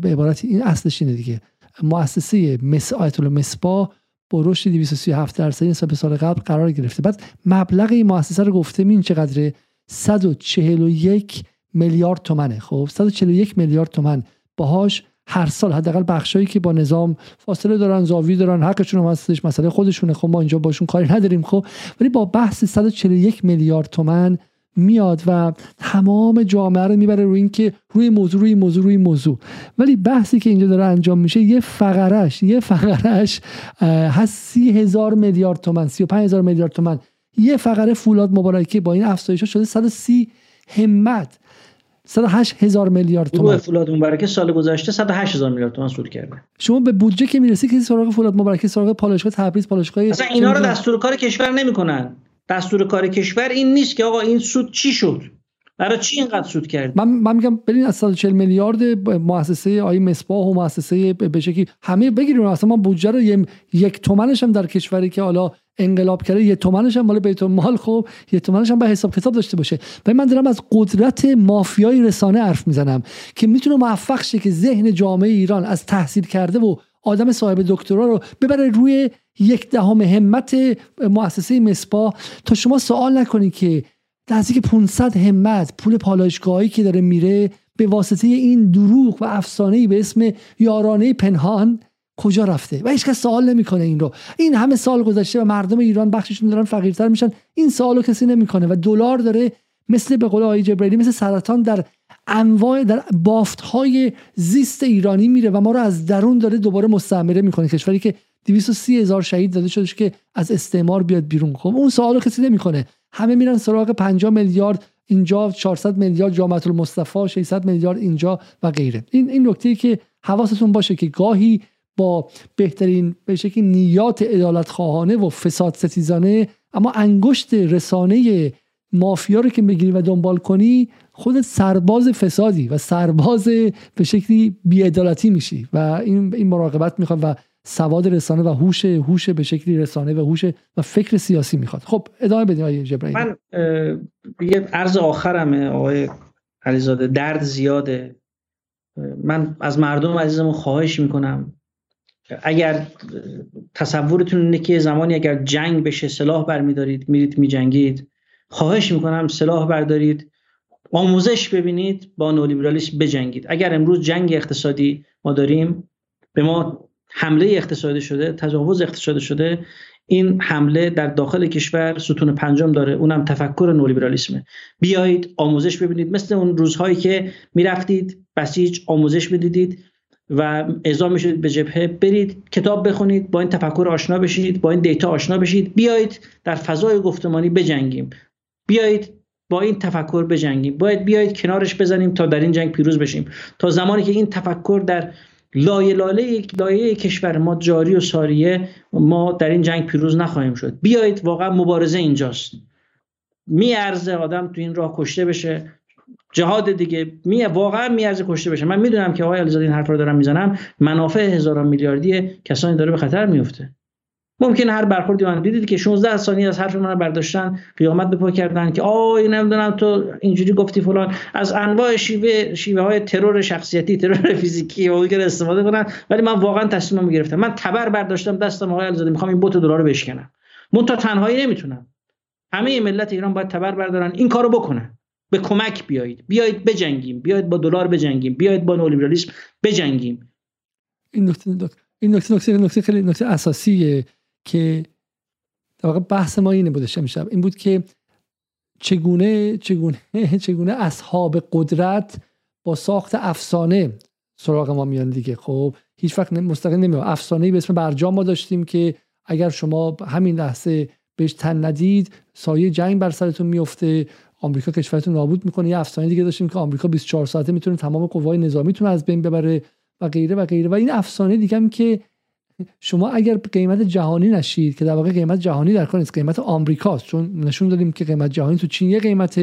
به عبارت این اصلش اینه دیگه. مؤسسه مس آیت مسپا با رشد 237 درصدی نسبت به سال قبل قرار گرفته. بعد مبلغ این مؤسسه رو گفته این چقدره؟ 141 میلیارد تومنه. خب 141 میلیارد تومن باهاش هر سال حداقل بخشایی که با نظام فاصله دارن زاویه دارن حقشون هم هستش مسئله خودشونه. خب ما اینجا باشون کاری نداریم. خب ولی با بحث 141 میلیارد تومن میاد و تمام جامعه رو می‌بره روی اینکه روی موضوع روی موضوع روی موضوع. ولی بحثی که اینجا داره انجام میشه یه فقرش یه فقرش هست سی هزار میلیارد تومن سی و پنج هزار میلیارد تومن یه فقره فولاد مبارکه با این افزایش شده 130 همت 108 هزار میلیارد تومان. فولاد مبارکه سال گذشته 108 هزار میلیارد تومان سود کرده. شما به بودجه که می‌رسی که سراغ فولاد مبارکه سراغ پالایشگاه تبریز پالایشگاه اصلا اینا رو دستور کار کشور نمی‌کنن. دستور کار کشور این نیست که آقا این سود چی شد؟ برای چی اینقدر سود کرد من, من میگم ببین از 140 میلیارد مؤسسه آی مصباح و مؤسسه به شکلی همه بگیریم. اصلا ما بودجه رو یک تومنش هم در کشوری که حالا انقلاب کرده یه تومنش هم مال بیت المال خب یه تومنش هم به حساب کتاب داشته باشه. و من دارم از قدرت مافیای رسانه حرف می‌زنم که می‌تونه موفق شه که ذهن جامعه ایران از تحصیل کرده و آدم صاحب دکترا رو ببره روی یک دهم همت مؤسسه مسپا تا شما سوال نکنید که نزدیک 500 همت پول پالایشگاهی که داره میره به واسطه این دروغ و افسانه به اسم یارانه پنهان کجا رفته؟ و هیچکس سوال نمی‌کنه این رو. این همه سال گذشته و مردم ایران بخششون دارن فقیرتر میشن. این سوالو کسی نمی‌کنه و دلار داره مثل به قول آقای جبرئیلی مثل سرطان در انواع در بافت های زیست ایرانی میره و ما رو از درون داره دوباره مستعمره می‌کنه. کشوری که 230 هزار شهید داده شده که از استعمار بیاد بیرون. خب اون سوالو کسی نمی‌کنه. همه میرن سراغ 50 میلیارد اینجا 400 میلیارد جامعه المصطفی 600 میلیارد اینجا و غیره. این این نکته که حواستون باشه که گاهی با بهترین به شکلی نیات ادالت خواهانه و فساد ستیزانه اما انگشت رسانه مافیا رو که بگیری و دنبال کنی خودت سرباز فسادی و سرباز به شکلی بیعدالتی میشی. و این این مراقبت می‌خواد و سواد رسانه و هوش هوش به شکلی رسانه و هوش و فکر سیاسی می‌خواد. خب ادامه بدید آقای جبرائیل. من یه عرض آخرمه آقای علیزاده. درد زیاده. من از مردم عزیزمون خواهش می‌کنم. اگر تصورتون اینه که زمانی اگر جنگ بشه سلاح برمیدارید میرید میجنگید خواهش می‌کنم سلاح بردارید. آموزش ببینید با نولیبرالیسم بجنگید. اگر امروز جنگ اقتصادی ما داریم به ما حمله اقتصادی شده تجاوز اقتصادی شده این حمله در داخل کشور ستون پنجم داره. اونم تفکر نولیبرالیسمه. بیایید آموزش ببینید. مثل اون روزهایی که می‌رفتید بسیج آموزش بدیدید و اعزام میشید به جبهه برید کتاب بخونید با این تفکر آشنا بشید با این دیتا آشنا بشید. بیایید در فضای گفتمانی بجنگیم. بیایید با این تفکر بجنگیم. باید بیایید کنارش بزنیم تا در این جنگ پیروز بشیم. تا زمانی که این تفکر در لایه لاله لایه کشور ما جاری و ساریه ما در این جنگ پیروز نخواهیم شد. بیایید واقعا مبارزه اینجاست. میارزه آدم تو این راه کشته بشه. جهاد دیگه می واقعا میارزه کشته بشه. من می‌دونم که آقای علیزاده این حرف رو دارم می‌زنم. منافع هزاران میلیاردی کسانی داره به خطر میفته ممکن هر برخوردی من دیدید که 16 ثانیه از حرف من برداشتن قیامت به پا کردن که آی نمی‌دونم تو اینجوری گفتی فلان. از انواع شیوه شیوه های ترور شخصیتی ترور فیزیکی و دیگر استفاده کنن. ولی من واقعا تصمیمم گرفتم. من تبر برداشتم دستم آقای علیزاده می‌خوام این بوت دلار رو بشکنم. من تا تنهایی نمی‌تونم. همه ملت ایران باید تبر بردارن. این کارو بکنن. به کمک بیایید. بیایید بجنگیم. بیایید با دلار بجنگیم. بیایید با نولیبرالیسم بجنگیم. این نکته این نکته نکته خیلی نکته اساسیه که در واقع بحث ما اینه بودش امشب. این بود که چگونه چگونه چگونه اصحاب قدرت با ساخت افسانه سراغ ما میان دیگه. خب هیچ وقت مستقیم نمیاد افسانه به اسم برجام ما داشتیم که اگر شما همین لحظه بهش تن ندید سایه جنگ بر سرتون میفته آمریکا کشورتون نابود می‌کنه. یه افسانه دیگه داشتیم که آمریکا 24 ساعته می‌تونه تمام قوای نظامیتون از بین ببره و غیره و غیره. و این افسانه دیگه هم که شما اگر قیمت جهانی نشید که در واقع قیمت جهانی در کار نیست قیمت آمریکاست چون نشون دادیم که قیمت جهانی تو چین یه قیمت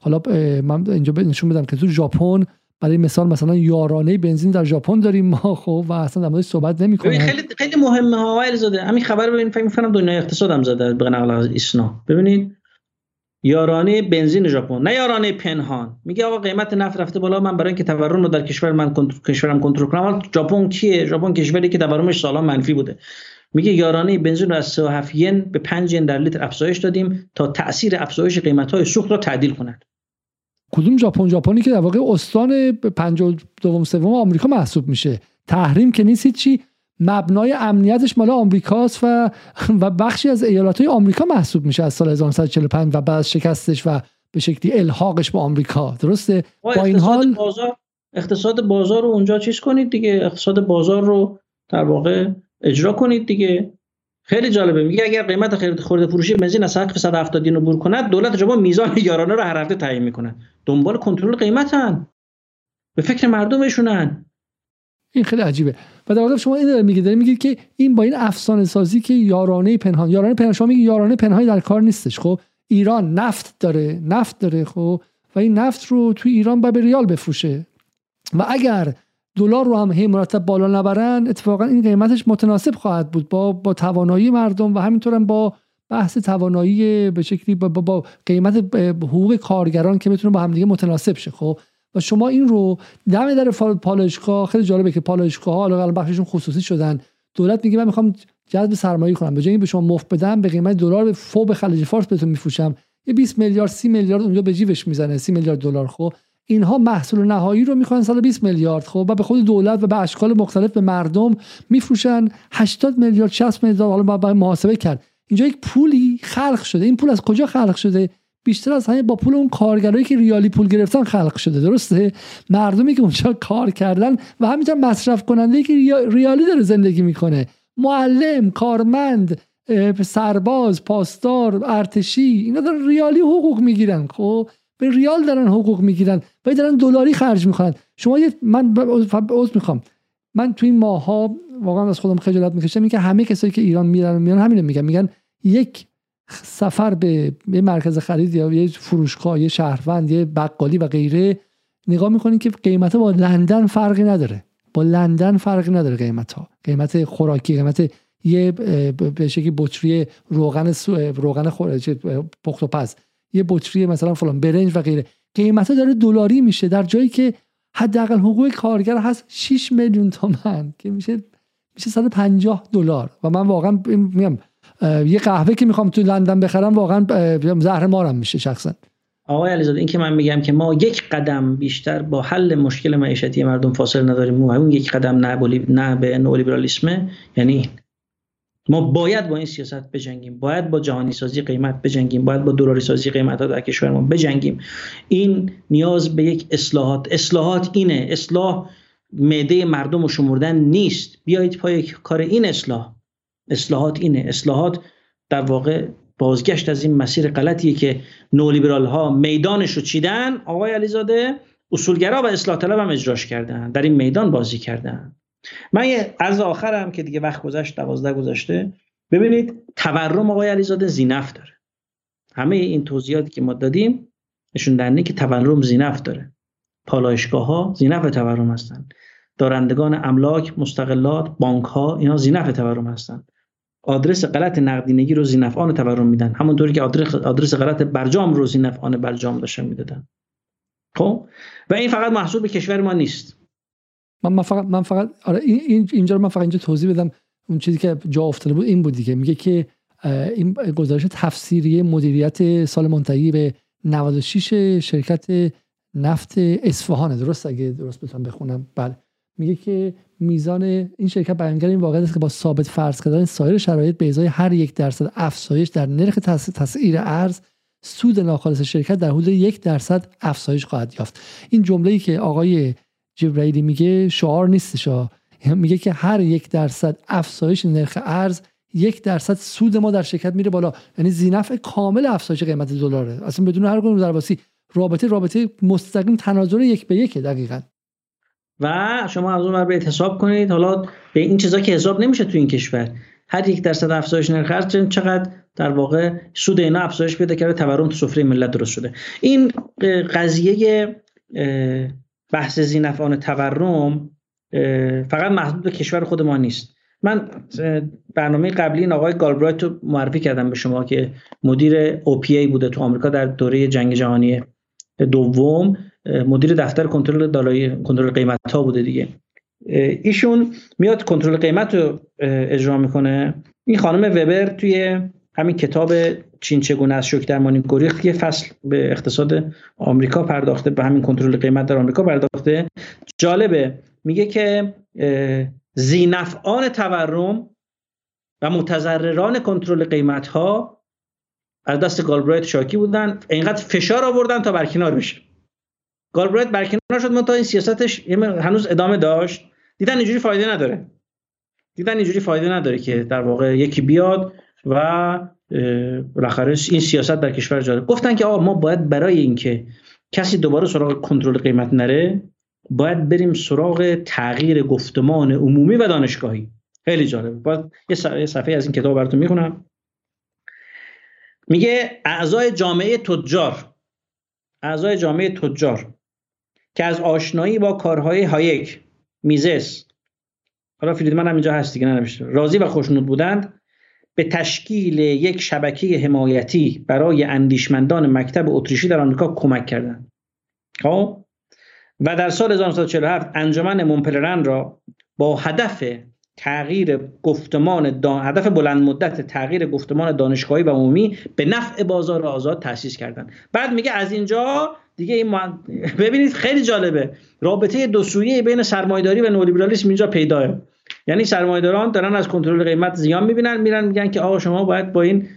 حالا من اینجا نشون بدم که تو ژاپن برای مثال مثلا یارانه بنزین در ژاپن داریم ما خب و اصلا در موردش صحبت نمی‌کنیم خیلی خیلی مهمه ها زاده همین خبر ببین فکر می‌کنم دنیای اقتصادم زده به نقل از ایسنا ببینید یارانه بنزین ژاپن نه یارانه پنهان. میگه آقا قیمت نفت رفته بالا من برای اینکه تورم رو در کشور من کشورم کنترل کنم. ژاپن کیه؟ ژاپن کشوری که تورمش سالا منفی بوده. میگه یارانه بنزین رو از 37 ین به 5 ین در لیتر افزایش دادیم تا تاثیر افزایش قیمت های سوخت را تعدیل کند کدوم ژاپن؟ ژاپنی که در واقع استان 52 سوم آمریکا محسوب میشه. تحریم که نیست چی مبنای امنیتش مال آمریکاست و و بخشی از ایالات های آمریکا محسوب میشه از سال 1945 و بعد شکستش و به شکلی الحاقش با آمریکا. درسته؟ با این حال بازار اقتصاد بازار رو اونجا چیز کنید دیگه. اقتصاد بازار رو در واقع اجرا کنید دیگه. خیلی جالبه. میگه اگر قیمت خرید فروشی بنزین از سقف 170 رو بور کند دولت ژاپن میزان یارانه رو هر هفته تعیین می‌کنه. دنبال کنترل قیمتن. به فکر مردمشونن. این خیلی عجیبه. و در واقع شما این داره میگید داره میگید که این با این افسانه سازی که یارانه پنهان یارانه پنهان شما میگید یارانه پنهانی در کار نیستش خب؟ ایران نفت داره نفت داره خب؟ و این نفت رو توی ایران باید به ریال بفروشه. و اگر دلار رو هم هی مرتب بالا نبرن اتفاقا این قیمتش متناسب خواهد بود با با توانایی مردم و همینطور هم با بحث توانایی به شکلی با, با, قیمت حقوق کارگران که بتونه با همدیگه متناسب شه خب؟ و شما این رو دم در پالایشگاه خیلی جالبه که پالایشگاه ها الان بخششون خصوصی شدن. دولت میگه من می‌خوام جذب سرمایه کنم. به جای به شما مفت بدم به قیمت دلار فوق خلیج فارس بهتون میفروشم. یه 20 میلیارد 30 میلیارد اونجا به جیبش می‌زنه. 30 میلیارد دلار خب. اینها محصول نهایی رو می‌خوان سال 20 میلیارد خب. و به خود دولت و به اشکال مختلف به مردم میفروشن. 80 میلیارد 60 میلیارد حالا باید محاسبه کرد. اینجا یک پولی خلق شده. این پول از کجا خلق شده؟ بیشتر از همه با پول اون کارگرایی که ریالی پول گرفتن خلق شده درسته؟ مردمی که اونجا کار کردن و همینطور مصرف کننده که ریالی داره زندگی می‌کنه. معلم کارمند سرباز پاسدار ارتشی اینا دارن ریالی حقوق می‌گیرن خب؟ به ریال دارن حقوق می‌گیرن و دارن دلاری خرج می‌کنن. شما یه من عذر می‌خوام. من تو این ماها واقعا از خودم خجالت می‌کشم که همه کسایی که ایران میرن میان همین میگن. میگن یک سفر به یه مرکز خرید یا یه فروشگاه یه شهروند یه بقالی و غیره نگاه می‌کنین که قیمت با لندن فرقی نداره. با لندن فرقی نداره قیمت ها قیمت خوراکی قیمت یه به شکلی بطری روغن روغن پخت و پز. یه بطری مثلا فلان برنج و غیره. قیمت ها داره دلاری میشه در جایی که حداقل حقوق کارگر هست 6 میلیون تومن که میشه میشه 150 دلار. و من واقعا میگم یه قهوه که می‌خوام تو لندن بخرم واقعا زهر مارم میشه شخصا. آقای علیزاده این که من میگم که ما یک قدم بیشتر با حل مشکل معیشتی مردم فاصله نداریم اون یک قدم نه, نه به نولیبرالیسمه یعنی ما باید با این سیاست بجنگیم باید با جهانی سازی قیمت بجنگیم باید با دلاری سازی قیمت ها در کشور ما بجنگیم. این نیاز به یک اصلاحات اصلاحات اینه اصلاح معده مردم و شمردن نیست. بیایید پای کار این اصلاح. اصلاحات اینه. اصلاحات در واقع بازگشت از این مسیر غلطیه که نولیبرال ها میدانش رو چیدن. آقای علیزاده اصولگرا و اصلاح طلب هم اجراش کردن. در این میدان بازی کردن. من یه از آخرم که دیگه وقت گذشت دوازده گذشته. ببینید تورم آقای علیزاده زینف داره. همه این توضیحاتی که ما دادیم نشون دهنده که تورم زینف داره. پالایشگاه ها زینف تورم هستن. دارندگان املاک مستقلات بانک ها اینا زینف تورم هستن. آدرس غلط نقدینگی رو زینفعان تورم میدن. همونطوری که آدرس, آدرس غلط برجام رو زینفعان برجام داشتن می‌دادن. خب؟ و این فقط محصول به کشور ما نیست. من, فقط من فقط آره این اینجا من فقط اینجا توضیح بدم. اون چیزی که جا افتاده بود این بود دیگه. میگه که این گزارش تفسیری مدیریت سال منتهی به 96 شرکت نفت اصفهان درست؟ اگه درست بتونم بخونم. بله. میگه که میزان این شرکت بیانگر این واقعیت است که با ثابت فرض کردن سایر شرایط به ازای هر یک درصد افزایش در نرخ تسعیر ارز سود ناخالص شرکت در حدود یک درصد افزایش خواهد یافت. این جمله ای که آقای جبرائیلی میگه شعار نیستش میگه که هر یک درصد افزایش نرخ ارز یک درصد سود ما در شرکت میره بالا. یعنی زینف کامل افزایش قیمت دلاره. اصلا بدون هر گونه درواسی. رابطه رابطه مستقیم تناظر یک به یک دقیقا. و شما از اون برید حساب کنید. حالا به این چیزا که حساب نمیشه تو این کشور. هر یک درصد افزایش نرخ ارز چقدر در واقع سود اینا افزایش پیدا کرده تورم تو سفره ملت درست شده. این قضیه بحث زینفعان تورم فقط محدود به کشور خود ما نیست. من برنامه قبلی این آقای گالبرایت رو معرفی کردم به شما که مدیر OPA بوده تو آمریکا در دوره جنگ جهانی دوم. مدیر دفتر کنترل دالای کنترل قیمت ها بوده دیگه. ایشون میاد کنترل قیمت رو اجرا می‌کنه. این خانم وبر توی همین کتاب چین چگونه از شوک درمانی گریخت که فصل به اقتصاد آمریکا پرداخته به همین کنترل قیمت در آمریکا پرداخته. جالبه میگه که زینفعان تورم و متضرران کنترل قیمت ها از دست گالبرایت شاکی بودن. اینقدر فشار آوردن تا برکنار بشه. گالبرایت برکنار شد تا این سیاستش هنوز ادامه داشت. دیدن اینجوری فایده نداره. دیدن اینجوری فایده نداره که در واقع یکی بیاد و بالاخره این سیاست در کشور جاری گفتن که آقا ما باید برای اینکه کسی دوباره سراغ کنترل قیمت نره باید بریم سراغ تغییر گفتمان عمومی و دانشگاهی. خیلی جالبه باید یه صفحه از این کتاب براتون می‌خونم. میگه اعضای جامعه تجار اعضای جامعه تجار که از آشنایی با کارهای هایک میزس. حالا فریدمن هم اینجا هست دیگه ننوشته. راضی و خوشنود بودند به تشکیل یک شبکه حمایتی برای اندیشمندان مکتب اتریشی در آمریکا کمک کردند. خب؟ و در سال 1947 انجمن مونپلرن را با هدف تغییر گفتمان دان... هدف بلند مدت تغییر گفتمان دانشگاهی و عمومی به نفع بازار آزاد تأسیس کردند. بعد میگه از اینجا دیگه این ببینید خیلی جالبه. رابطه دو سویه بین سرمایه‌داری و نولیبرالیسم اینجا پیداه یعنی سرمایه‌داران دارن از کنترل قیمت زیان می‌بینن میرن میگن که آقا شما باید با این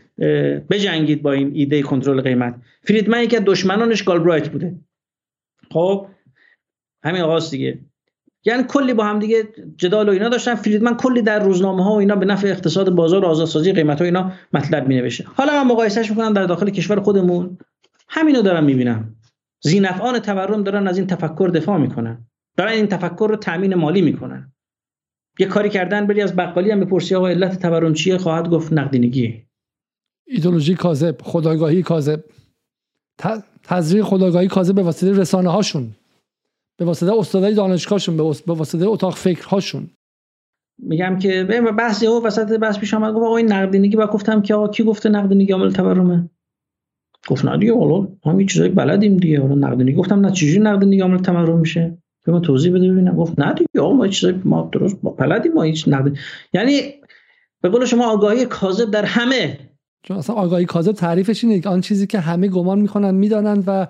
بجنگید با این ایده کنترل قیمت. فریدمن یکی از دشمنانش گالبرایت بوده. خب همین آقاست دیگه. یعنی کلی با هم دیگه جدال و اینا داشتن. فریدمن کلی در روزنامه ها و اینا به نفع اقتصاد بازار و آزادسازی قیمت ها اینا مطلب می نوشته حالا من مقایسهش می‌کنم در داخل کشور خودمون. همینو دارم می‌بینم. زینفعان تورم دارن از این تفکر دفاع می‌کنن. دارن این تفکر رو تامین مالی می‌کنن. یه کاری کردن بری از بقالی هم بپرسی آقا علت تورم چیه؟ خواهد گفت نقدینگی. ایدولوژی کاذب خدایگاهی کاذب. تزریق خدایگاهی کاذب به واسطه رسانه هاشون به واسطه استادای دانشگاهشون به واسطه اتاق فکرهاشون. میگم که بحث او وسط بحث پیش اومد گفت آقا این نقدینگی با گفتم که آقا کی گفته نقدینگی عامل تورمه؟ گفت نه دیگه حالا ما چیزایی بلدیم دیگه. حالا نقدینگی گفتم نه چجوری نقدینگی عامل تورم میشه؟ به من توضیح بده ببینم. گفت نه دیگه آقا ما چیزایی ما درست ما بلدیم ما هیچ نقد یعنی به قول شما آگاهی کاذب در همه. چون اصلا آگاهی کاذب تعریفش اینه آن چیزی که همه گمان می‌کنن می‌دانند و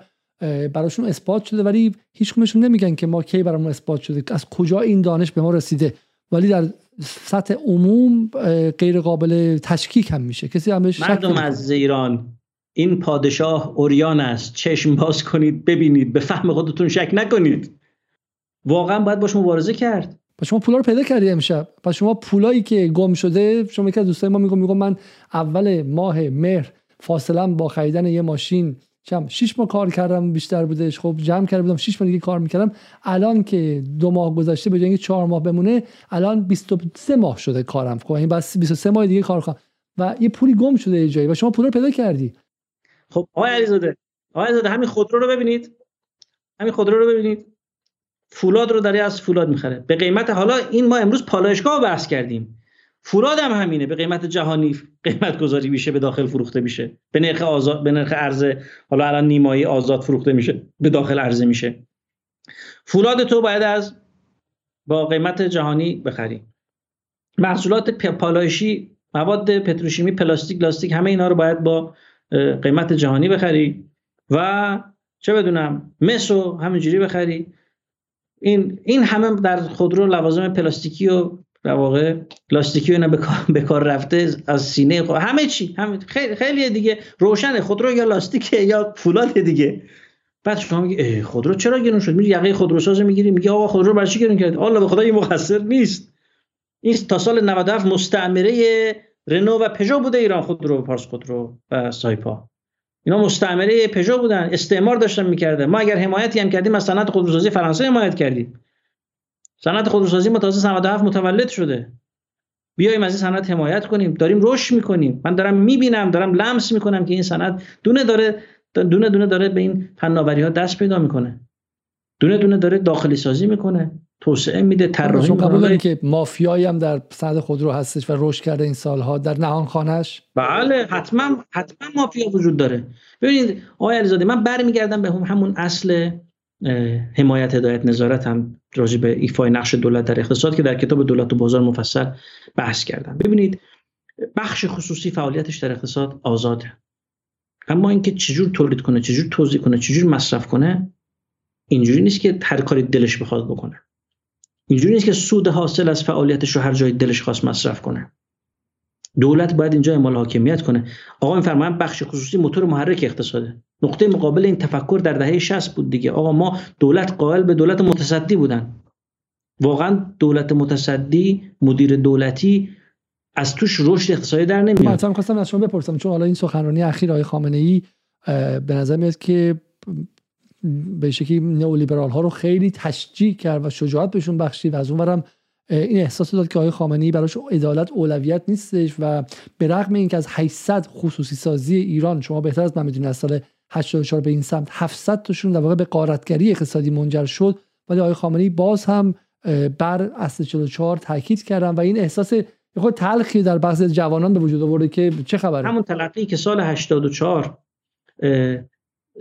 براشون اثبات شده ولی هیچ کمشون نمیگن که ما کی برامون اثبات شده. از کجا این دانش به ما رسیده؟ ولی در سطح عموم غیر قابل تشکیک هم میشه. کسی هم مردم از ایران این پادشاه اوریان است. چشم باز کنید ببینید. به فهم خودتون شک نکنید. واقعا باید باش مبارزه کرد. با شما پولا رو پیدا کردی امشب. با شما پولایی که گم شده شما یکی از دوستای ما میگم میگم من اول ماه مهر فاصله با خریدن یه ماشین چم شش ماه کار کردم بیشتر بودش. خب جمع کرده بودم 6 ماه دیگه کار می‌کردم. الان که دو ماه گذشته به جای اینکه 4 ماه بمونه الان 23 ماه شده کارم. خب این بس 23 ماه دیگه کار کنم و یه پولی گم شده یه جایی و شما پول رو پیدا کردی. خب آقای علیزاده آقای علیزاده همین خودرو رو ببینید. همین خودرو رو ببینید. فولاد رو داره از فولاد می‌خره. به قیمت حالا این ما امروز پالایشگاه بحث کردیم. فولاد هم همینه. به قیمت جهانی قیمت گذاری میشه به داخل فروخته میشه. به نرخ آزاد به نرخ ارزه حالا الان نیمایی آزاد فروخته میشه به داخل عرضه میشه. فولاد تو باید از با قیمت جهانی بخری محصولات پالایشی مواد پتروشیمی پلاستیک لاستیک همه اینا رو باید با قیمت جهانی بخری و چه بدونم مسو همینجوری بخری. این این همه در خودرو لوازم پلاستیکی و در واقع لاستیکی اینا به کار رفته از سینه خود. همه چی همه خیلی خیلی دیگه روشن خودرو یا لاستیک یا فولاد دیگه. بعد شما میگی خودرو چرا گرون شد؟ میگی یقه خودروساز می‌گیری. میگه آقا خودرو برای چی گرون کرد الله به خدا این مقصر نیست. این تا سال 97 مستعمره رنو و پژو بوده ایران خودرو پارس خودرو و سایپا. اینا مستعمره پژو بودن استعمار داشتن می‌کردن. ما اگر حمایتی هم کردیم از صنعت خودروسازی فرانسه حمایت کردیم. صنعت خودروسازی ما تازه 97 متولد شده. بیایم از این صنعت حمایت کنیم. داریم رشد می‌کنیم. من دارم می‌بینم دارم لمس می‌کنم که این صنعت دونه داره دونه دونه داره به این فناوری ها دست پیدا می‌کنه. دونه دونه داره داخلی سازی می‌کنه. توسعه میده طراحی قبول که مافیایی هم در صنعت خودرو هستش و رشد کرده این سالها در نهان خانش بله حتما حتما مافیا وجود داره. ببینید آقای علیزاده من برمیگردم به همون اصل حمایت هدایت نظارت هم راجع به ایفای نقش دولت در اقتصاد که در کتاب دولت و بازار مفصل بحث کردم. ببینید بخش خصوصی فعالیتش در اقتصاد آزاده. اما اینکه چجور تولید کنه چجور توزیع کنه چجور مصرف کنه اینجوری نیست که هر کاری دلش بخواد بکنه. اینجوری نیست که سود حاصل از فعالیتش رو هر جای دلش خواست مصرف کنه. دولت باید اینجا اعمال حاکمیت کنه. آقا میفرمایند بخش خصوصی موتور محرک اقتصاده. نقطه مقابل این تفکر در دهه 60 بود دیگه. آقا ما دولت قائل به دولت متصدی بودن. واقعا دولت متصدی مدیر دولتی از توش رشد اقتصادی در نمیاد. من خواستم از شما بپرسم چون حالا این سخنرانی اخیر آقای خامنه ای به نظر میاد که به شکلی نئولیبرال ها رو خیلی تشجیع کرد و شجاعت بهشون بخشید و از اونورم این احساس داد که آقای خامنه‌ای براش عدالت اولویت نیستش و به رغم اینکه از 800 خصوصی سازی ایران شما بهتر از من می‌دونید از سال 84 به این سمت 700 تاشون در واقع به قارتگری اقتصادی منجر شد ولی آقای خامنه‌ای باز هم بر اصل 44 تاکید کردن و این احساس خود تلخی در بعضی جوانان به وجود آورده که چه خبره؟ همون تلقی که سال 84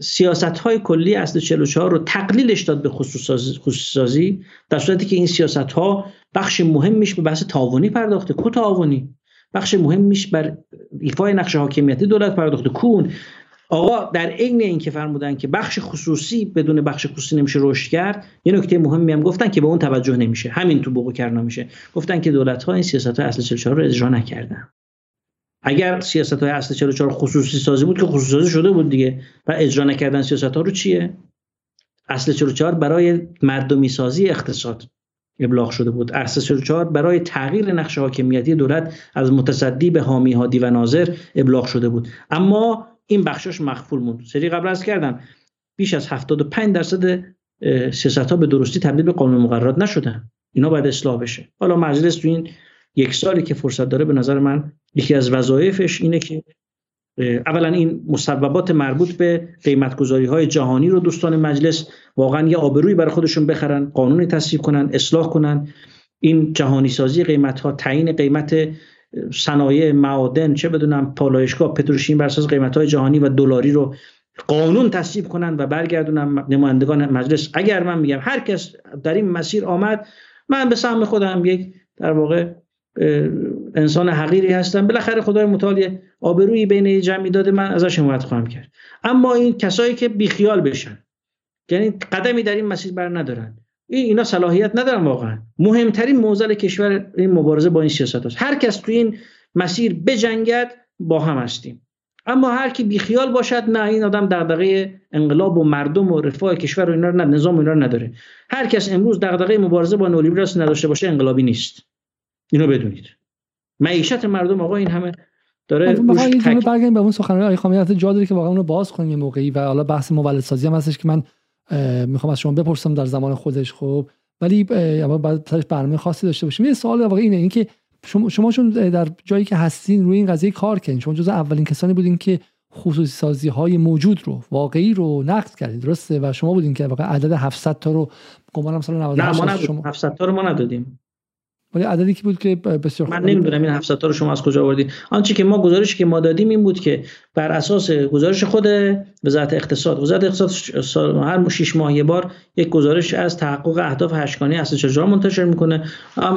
سیاست های کلی اصل 44 رو تقلیلش داد به خصوصی سازی در صورتی که این سیاست ها بخش مهمیش به بحث تعاونی پرداخته. کو تعاونی؟ بخش مهمیش بر ایفای نقش حاکمیتی دولت پرداخته. کون آقا در عین اینکه فرمودن که بخش خصوصی بدون بخش خصوصی نمیشه رشد کرد یه نکته مهمی هم گفتن که به اون توجه نمیشه. همین تو بوقو کرنا میشه. گفتن که دولت ها این سیاست های اصل 44 رو اجرا نکردن. اگر سیاست های اصل 44 خصوصی سازی بود که خصوصی سازی شده بود دیگه و اجرا نکردن سیاست ها رو چیه؟ اصل 44 برای مردمی سازی اقتصاد ابلاغ شده بود. اصل 44 برای تغییر نقش حاکمیتی دولت از متصدی به حامی هادی و ناظر ابلاغ شده بود. اما این بخشش مخفول موند. سری قبل از کردم بیش از 75 درصد سیاست ها به درستی تبدیل به قانون مقررات نشدن. اینا باید اصلاح بشه. حالا مجلس تو این یک سالی که فرصت داره به نظر من یکی از وظایفش اینه که اولا این مسببات مربوط به قیمت گذاری های جهانی رو دوستان مجلس واقعا یه آبروی برای خودشون بخرن قانون تصویب کنن اصلاح کنن. این جهانی سازی قیمت ها تعیین قیمت صنایع معادن چه بدونم پالایشگاه پتروشیم بر اساس قیمت های جهانی و دلاری رو قانون تصویب کنن و برگردونن نمایندگان مجلس. اگر من میگم هر کس در این مسیر آمد من به سهم خودم یک در واقع انسان حقیری هستم. بالاخره خدای متعال آبرویی بین جمعی داده من ازش حمایت خواهم کرد. اما این کسایی که بیخیال بشن یعنی قدمی در این مسیر بر ندارن. این اینا صلاحیت ندارن واقعا. مهمترین موزل کشور این مبارزه با این سیاست هست هر کس تو این مسیر بجنگد با هم هستیم. اما هر کی بیخیال باشد نه این آدم دغدغه انقلاب و مردم و رفاه کشور و اینا نه نظام اینا نداره. هر کس امروز دغدغه مبارزه با نولیبرالیسم نداشته باشه انقلابی نیست. اینو بدونید. معیشت مردم آقا این همه داره تک... برگردیم به اون سخنرانی آقای خامنه‌ای. جا داره که واقعا اونو باز کنیم یه موقعی و حالا بحث مولد سازی هم هستش که من می‌خوام از شما بپرسم در زمان خودش خب. ولی بعد برنامه خاصی داشته باشیم. یه سوال واقعا اینه اینکه شما شما چون در جایی که هستین روی این قضیه کار کردین شما جز اولین کسانی بودین که خصوصی سازی های موجود رو واقعی رو نقد کردید درسته؟ و شما بودین که واقعا عدد 700 تا رو گمانم سال 98 نه ما شما 700 تا رو ما ندادیم. ولی عددی که بود که بسیار من نمی‌دونم این 700 تا رو شما از کجا آوردید آنچه که ما گزارشی که ما دادیم این بود که بر اساس گزارش خود وزارت اقتصاد وزارت اقتصاد هر 6 ماه یه بار یک گزارش از تحقق اهداف هشتگانه اصل چجورا منتشر می‌کنه.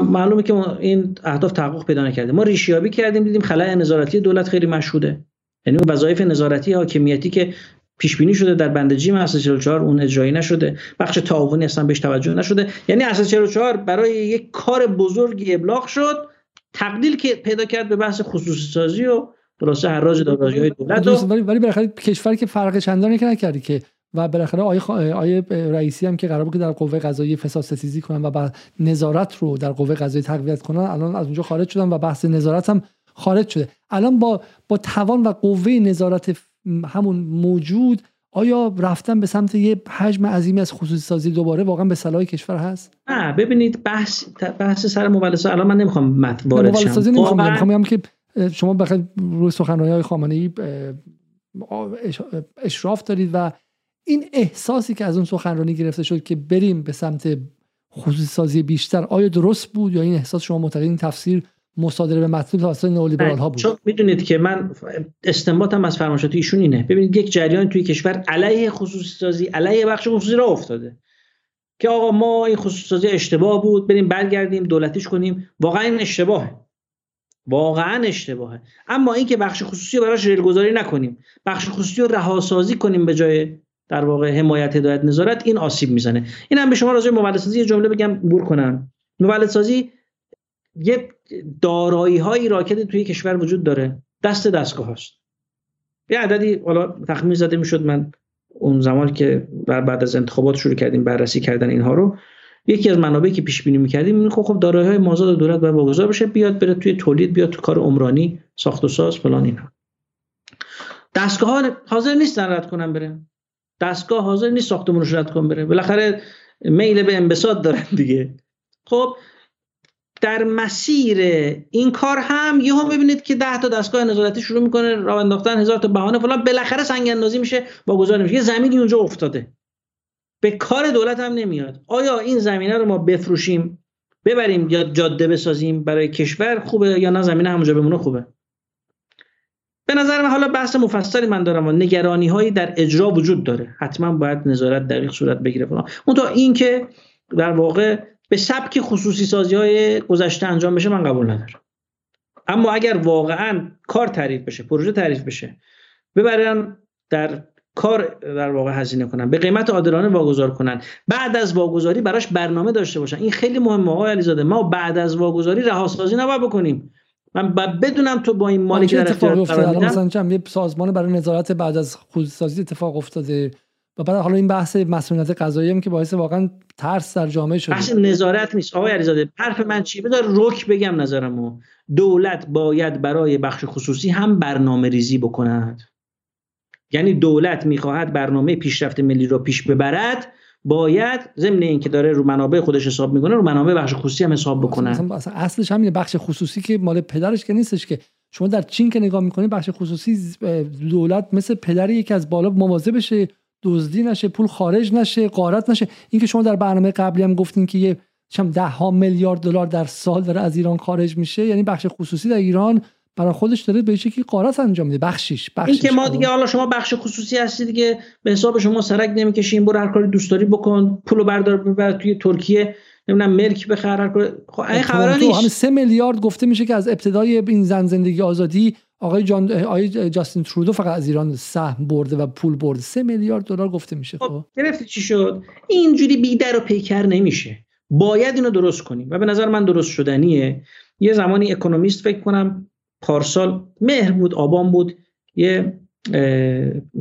معلومه که این اهداف تحقق پیدا نکرده ما ریشیابی کردیم دیدیم خلای نظارتی دولت خیلی مشهوده. یعنی اون وظایف نظارتی حاکمیتی که پیش بینی شده در بند جیم اساس 44 اون اجرایی نشده. بخش تعاونی اصلا بهش توجه نشده. یعنی اساس 44 برای یک کار بزرگی ابلاغ شد تقلیل که پیدا کرد به بحث خصوصی سازی و خلاصه حراج دارایی های دولت ولی ولی بالاخره کشور که فرق چندانی که نکردی که و بالاخره آیه, خ... آیه رئیسی هم که قرار بود که در قوه قضایی فساد ستیزی کنن و بعد نظارت رو در قوه قضایی تقویت کنن الان از اونجا خارج شدن و بحث نظارت هم خارج شده. الان با با توان و قوه نظارت همون موجود آیا رفتن به سمت یه حجم عظیمی از خصوصی سازی دوباره واقعا به صلاح کشور هست؟ نه ببینید بحث بحث سر مولد الان من نمی‌خوام مت وارد شم سازی نمی‌خوام که شما بخیر روی سخنرانی های خامنه ای اشراف دارید و این احساسی که از اون سخنرانی گرفته شد که بریم به سمت خصوصی سازی بیشتر آیا درست بود یا این احساس شما معتقد این تفسیر مصادره به مطلوب توسط نئولیبرال ها بود. چون می‌دونید که من استنباطم از فرمایشات ایشون اینه. ببینید یک جریان توی کشور علیه خصوصی سازی علیه بخش خصوصی را افتاده. که آقا ما این خصوصی سازی اشتباه بود بریم برگردیم دولتیش کنیم. واقعا این اشتباهه. واقعا اشتباهه. اما اینکه بخش خصوصی رو براش گذاری نکنیم بخش خصوصی رو رهاسازی کنیم به جای در واقع حمایت هدایت نظارت این آسیب می‌زنه. اینم به شما راجع به سازی یه جمله بگم بور کنم سازی یه دارایی هایی راکت توی کشور وجود داره. دست دستگاه هست یه عددی حالا تخمین زده می‌شد من اون زمان که بعد از انتخابات شروع کردیم بررسی کردن اینها رو. یکی از منابعی که پیش بینی می‌کردیم این خب, خب دارایی های مازاد دولت باید واگذار بشه بیاد بره توی تولید بیاد تو کار عمرانی ساخت و ساز فلان اینها. دستگاه ها حاضر نیستن رد کنن بره. دستگاه حاضر نیست ساختمونش رد کنن بره. بالاخره میل به انبساط دارن دیگه. خب در مسیر این کار هم یه هم ببینید که ده تا دستگاه نظارتی شروع می‌کنه راه انداختن هزار تا بهانه فلان. بالاخره سنگ اندازی میشه با گذار نمیشه. یه زمینی اونجا افتاده. به کار دولت هم نمیاد. آیا این زمینه رو ما بفروشیم ببریم یا جاده بسازیم برای کشور خوبه یا نه؟ زمینه همونجا بمونه خوبه. به نظر من حالا بحث مفصلی من دارم و نگرانی هایی در اجرا وجود داره. حتما باید نظارت دقیق صورت بگیره فلان. اون تا این که در واقع به سبک خصوصی سازی های گذشته انجام بشه من قبول ندارم. اما اگر واقعا کار تعریف بشه پروژه تعریف بشه ببرن در کار در واقع هزینه کنن به قیمت عادلانه واگذار کنن. بعد از واگذاری براش برنامه داشته باشن. این خیلی مهمه آقای علیزاده. ما بعد از واگذاری رهاسازی نباید بکنیم. من بدونم تو با این مالی که در اختیار قرار مثلا یه سازمان برای نظارت بعد از خصوصی سازی اتفاق افتاده. و بعد حالا این بحث مسئولیت قضایی هم که باعث واقعا ترس در جامعه شده. بحث نظارت نیست. آقای علیزاده حرف من چی بذار رک بگم نظرمو. دولت باید برای بخش خصوصی هم برنامه ریزی بکند. یعنی دولت می‌خواهد برنامه پیشرفت ملی رو پیش ببرد باید ضمن اینکه داره رو منابع خودش حساب می‌کنه رو منابع بخش خصوصی هم حساب بکنه. اصلا اصلش همینه. بخش خصوصی که مال پدرش که نیستش که. شما در چین که نگاه می‌کنید بخش خصوصی دولت مثل پدر یکی از بالا مواظب بشه. دزدی نشه پول خارج نشه قارت نشه. اینکه شما در برنامه قبلی هم گفتین که یه چم ده ها میلیارد دلار در سال داره از ایران خارج میشه یعنی بخش خصوصی در ایران برای خودش داره به شکلی قارت انجام میده. بخشیش بخشیش. این که ما دیگه حالا شما بخش خصوصی هستید دیگه به حساب شما سرک نمی‌کشین برو هر کاری دوست داری بکن پولو بردار ببر توی ترکیه نمی‌دونم ملک بخر خب این خبرا نیست. همه 3 میلیارد گفته میشه که از ابتدای این زن زندگی آزادی آقای جان آقای جاستین ترودو فقط از ایران سهم برده و پول برده. 3 میلیارد دلار گفته میشه خب, خب. گرفتی چی شد؟ اینجوری بی در و پیکر نمیشه. باید اینو درست کنیم و به نظر من درست شدنیه. یه زمانی اکونومیست فکر کنم پارسال مهر بود آبان بود. یه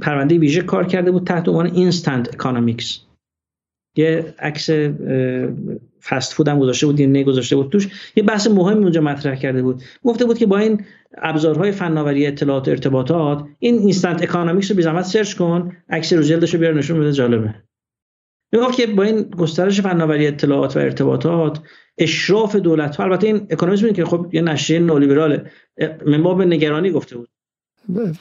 پرونده ویژه کار کرده بود تحت عنوان instant economics یه عکس فست فود هم گذاشته بود نه گذاشته بود توش. یه بحث مهمی اونجا مطرح کرده بود. گفته بود که با این ابزارهای فناوری اطلاعات و ارتباطات این instant economics رو بی زحمت سرچ کن عکس رو جلدش رو بیار نشون بده جالبه. می‌گفت که با این گسترش فناوری اطلاعات و ارتباطات اشراف دولت ها البته این اکونومیسم که خب یه نشریه نئولیبراله. من باب نگرانی گفته بود.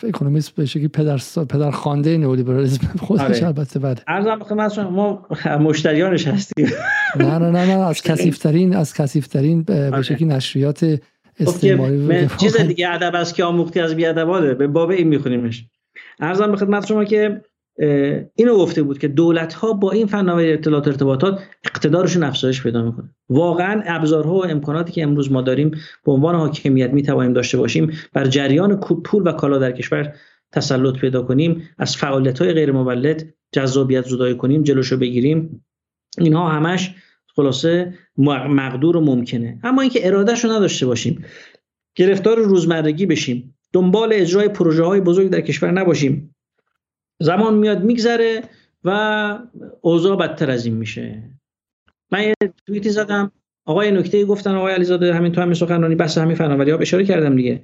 اکونومیست به شکلی پدر پدر خوانده نئولیبرالیسم خودش آره. البته بعد. عرضم خدمت ما مشتریانش هستیم. نه نه نه نه از کثیف‌ترین از کثیف‌ترین به آره. شکلی نشریات استعماری چیز دیگه ادب است که آموختی از بیادباده. به باب این میخونیمش. ارزم به خدمت شما که اینو گفته بود که دولت ها با این فناوری اطلاعات ارتباطات اقتدارشون افزایش پیدا می‌کنه. واقعا ابزارها و امکاناتی که امروز ما داریم به عنوان حاکمیت می داشته باشیم بر جریان پول و کالا در کشور تسلط پیدا کنیم از فعالیت های غیر مولد جذابیت زدایی کنیم جلوشو بگیریم. اینها همش خلاصه مقدور و ممکنه. اما اینکه ارادهشو نداشته باشیم گرفتار روزمرگی بشیم دنبال اجرای پروژه های بزرگ در کشور نباشیم زمان میاد میگذره و اوضاع بدتر از این میشه. من یه توییتی زدم آقای نکته گفتن آقای علیزاده همین تو همین سخنرانی بحث همین فناوری ها اشاره کردم دیگه.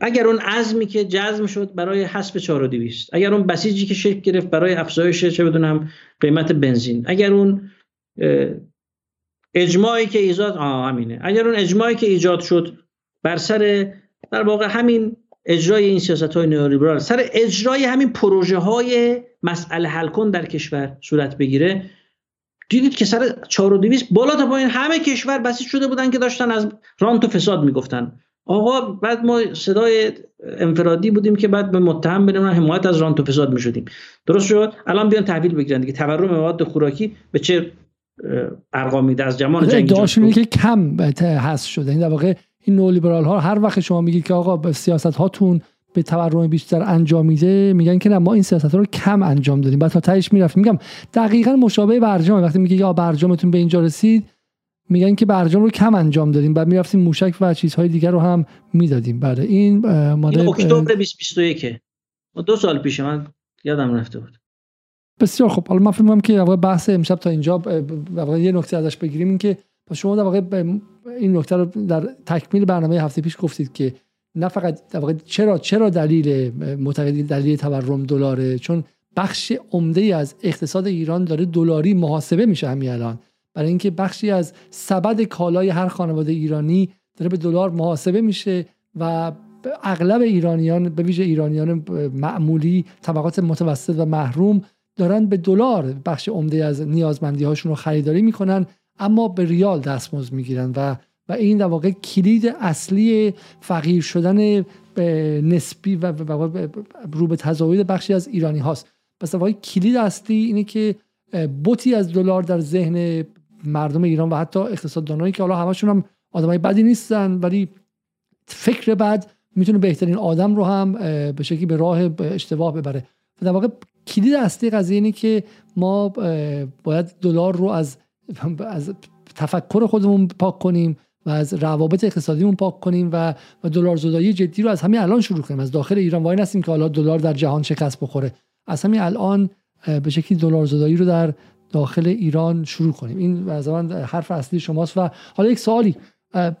اگر اون عزمی که جزم شد برای حسب 4200 اگر اون بسیجی که شکل گرفت برای افزایش چه بدونم قیمت بنزین اگر اون اجماعی که ایجاد آه همینه. اگر اون اجماعی که ایجاد شد بر سر در واقع همین اجرای این سیاست های نئولیبرال سر اجرای همین پروژه های مسئله حل کن در کشور صورت بگیره دیدید که سر 4200 بالا تا پایین همه کشور بسیج شده بودن که داشتن از رانت و فساد می‌گفتن. آقا بعد ما صدای انفرادی بودیم که بعد به متهم بدیم حمایت از رانت و فساد می‌شدیم. درست شد؟ الان بیان تحویل بگیرن دیگه. تورم مواد خوراکی به چه ارقامی از جمان جنگ که کم هست شده. این در واقع این نولیبرال ها هر وقت شما میگید که آقا سیاست هاتون به تورم بیشتر انجام میده میگن که نه ما این سیاست ها رو کم انجام دادیم. بعد تا تهش می‌رفتیم. میگم دقیقا مشابه برجام. وقتی میگه یا برجامتون به اینجا رسید میگن که برجام رو کم انجام دادیم. بعد می‌رفتیم موشک و چیزهای دیگر رو هم می‌دادیم. بعد این مال اکتبر 2021 دو سال پیش من یادم رفته بود. بسیار خب حالا من فکر که بحث امشب تا اینجا یه نکته ازش بگیریم این که شما در واقع این نکته رو در تکمیل برنامه هفته پیش گفتید که نه فقط در واقع چرا چرا دلیل معتقدی دلیل تورم دلاره؟ چون بخش عمده از اقتصاد ایران داره دلاری محاسبه میشه همین الان. برای اینکه بخشی از سبد کالای هر خانواده ایرانی داره به دلار محاسبه میشه و اغلب ایرانیان به ویژه ایرانیان معمولی طبقات متوسط و محروم دارن به دلار بخش عمده از نیازمندی هاشون رو خریداری می‌کنن اما به ریال دستمزد می‌گیرن و و این در واقع کلید اصلی فقیر شدن نسبی و رو به تزاید بخشی از ایرانی هاست. پس واقع کلید اصلی اینه که بوتی از دلار در ذهن مردم ایران و حتی اقتصاددانایی که حالا همشون هم آدمای بدی نیستن ولی فکر بد می‌تونه بهترین آدم رو هم به شکلی به راه اشتباه ببره. و در واقع کلید اصلی قضیه اینه که ما باید دلار رو از از تفکر خودمون پاک کنیم و از روابط اقتصادیمون پاک کنیم و و دلار زدایی جدی رو از همین الان شروع کنیم. از داخل ایران وای نستیم که حالا دلار در جهان شکست بخوره. از همین الان به شکلی دلار زدایی رو در داخل ایران شروع کنیم. این از حرف اصلی شماست و حالا یک سوالی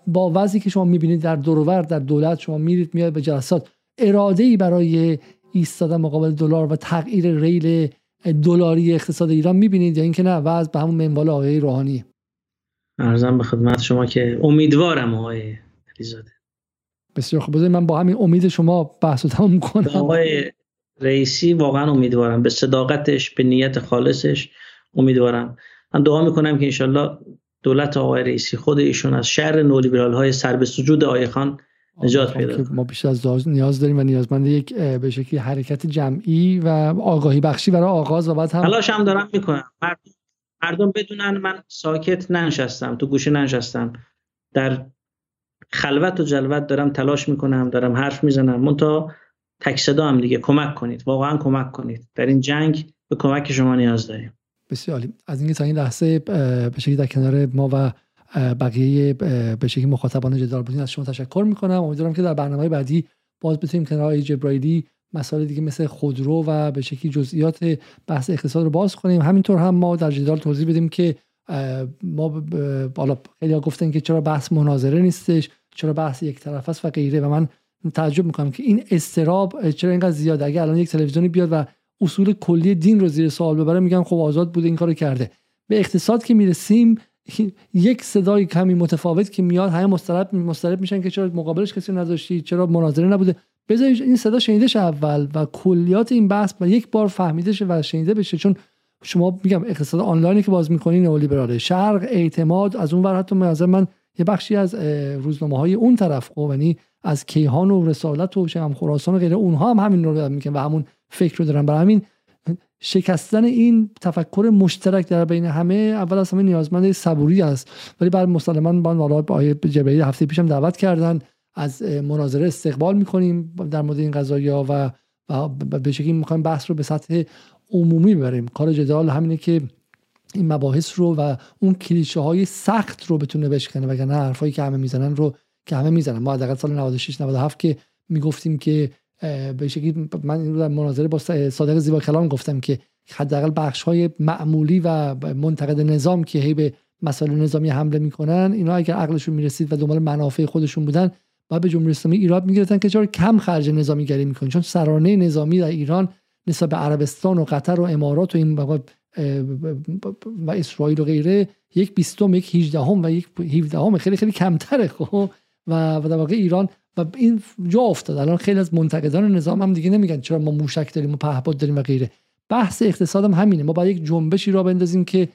با وضعی که شما می‌بینید در دورور در دولت شما میرید میاد به جلسات اراده ای برای ایستادن مقابل دلار و تغییر ریل دلاری اقتصاد ایران می‌بینید یا اینکه نه وضع به همون منوال آقای روحانی. ارزم به خدمت شما که امیدوارم آقای علیزاده. بسیار خوب. من با همین امید شما بحث رو تمام می‌کنم آقای رئیسی واقعا امیدوارم. به صداقتش به نیت خالصش امیدوارم. من دعا می‌کنم که انشالله دولت آقای رئیسی خود ایشون از شر نولیبرال های سر به سجود آقای خان نجات پیدا ما بیشتر از نیاز داریم و نیازمند یک به شکلی حرکت جمعی و آگاهی بخشی برای آغاز و بعد هم تلاش هم دارم می‌کنم. مردم بدونن من ساکت ننشستم تو گوشه ننشستم. در خلوت و جلوت دارم تلاش می‌کنم دارم حرف می‌زنم. منتها تک صدا هم دیگه کمک کنید. واقعا کمک کنید. در این جنگ به کمک شما نیاز داریم. بسیار عالی. از اینکه تا این لحظه به شکلی در کنار ما و بقیه به شکلی مخاطبان جدال بودین از شما تشکر می‌کنم. امیدوارم که در برنامه بعدی باز بتونیم کنار آقای جبرائیلی مسائل دیگه مثل خودرو و به شکلی جزئیات بحث اقتصاد رو باز کنیم. همینطور هم ما در جدال توضیح بدیم که ما بالا خیلی گفتن که چرا بحث مناظره نیستش چرا بحث یک طرف است و غیره. و من تعجب می‌کنم که این استراب چرا اینقدر زیاده؟ اگه الان یک تلویزیونی بیاد و اصول کلی دین رو زیر سوال ببره میگن خب آزاد بوده این کارو کرده. به اقتصاد که می‌رسیم یک صدای کمی متفاوت که میاد همه مسترب مسترب میشن که چرا مقابلش کسی نذاشتی چرا مناظره نبوده؟ بذارید این صدا شنیده شه اول و کلیات این بحث با یک بار فهمیده شه و شنیده بشه. چون شما میگم اقتصاد آنلاینی که باز می‌کنین نئولیبراله. شرق اعتماد از اون ور حتی نظر من یه بخشی از روزنامه های اون طرف خب یعنی از کیهان و رسالت و هم خراسان و غیره اونها هم همین رو می‌کنن و همون فکر رو دارن. برای همین شکستن این تفکر مشترک در بین همه اول از همه نیازمند صبوری است. ولی بعد مسلمان با والا آیه جبرئیل هفته پیشم دعوت کردن از مناظره استقبال می‌کنیم در مورد این قضایی و و به شکلی می‌خوایم بحث رو به سطح عمومی ببریم. کار جدال همینه که این مباحث رو و اون کلیشه های سخت رو بتونه بشکنه وگرنه حرفایی که همه می‌زنن رو که همه می‌زنن. ما حداقل سال 96 97 که می‌گفتیم که به شکلی من این رو در مناظره با صادق زیبا کلام گفتم که حداقل بخش های معمولی و منتقد نظام که هی به مسائل نظامی حمله می‌کنن اینا اگر عقلشون می‌رسید و دنبال منافع خودشون بودن بعد به جمهوری اسلامی ایراد می‌گرفتن که چرا کم خرج نظامی گری می‌کنن. چون سرانه نظامی در ایران نسبت به عربستان و قطر و امارات و این و اسرائیل و غیره یک بیستم یک هیچدهم و یک هیودهم خیلی خیلی کمتره خب؟ و و در واقع ایران و این جا افتاد. الان خیلی از منتقدان نظام هم دیگه نمیگن چرا ما موشک داریم و پهپاد داریم و غیره. بحث اقتصاد هم همینه. ما باید یک جنبشی را بندازیم که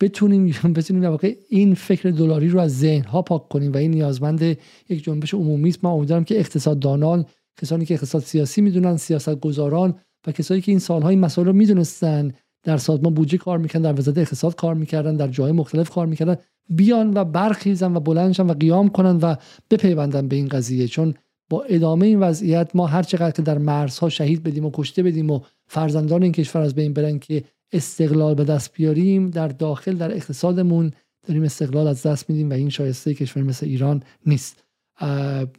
بتونیم بتونیم در واقع این فکر دلاری رو از ذهن ها پاک کنیم و این نیازمند یک جنبش عمومی است. ما امیدوارم که اقتصاددانان کسانی که اقتصاد سیاسی می‌دونن سیاست گذاران و کسانی که این سالهای مسائل رو می‌دونستن در سازمان بودجه کار می‌کردن در وزارت اقتصاد کار می‌کردن در جای مختلف کار می‌کردن. بیان و برخیزن و بلندشن و قیام کنن و بپیوندن به این قضیه. چون با ادامه این وضعیت ما هر چقدر که در مرزها شهید بدیم و کشته بدیم و فرزندان این کشور از بین برن که استقلال به دست بیاریم در داخل در اقتصادمون داریم استقلال از دست میدیم و این شایسته کشور مثل ایران نیست.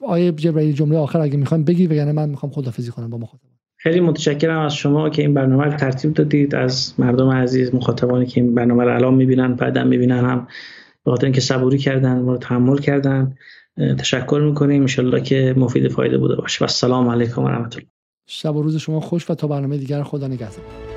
آیه جبرائیل جمله آخر اگه می‌خوام بگی وگرنه من می‌خوام خدافظی کنم با مخاطب خیلی متشکرم از شما که این برنامه رو ترتیب دادید از مردم عزیز مخاطبانی که این برنامه رو الان می‌بینن بعدا می‌بینن هم به خاطر اینکه صبوری کردن ما رو تحمل کردن. تشکر می‌کنیم. ان که مفید فایده بوده باشه. و السلام علیکم و رحمت الله. شب و روز شما خوش و تا برنامه دیگر خدا نگهدار.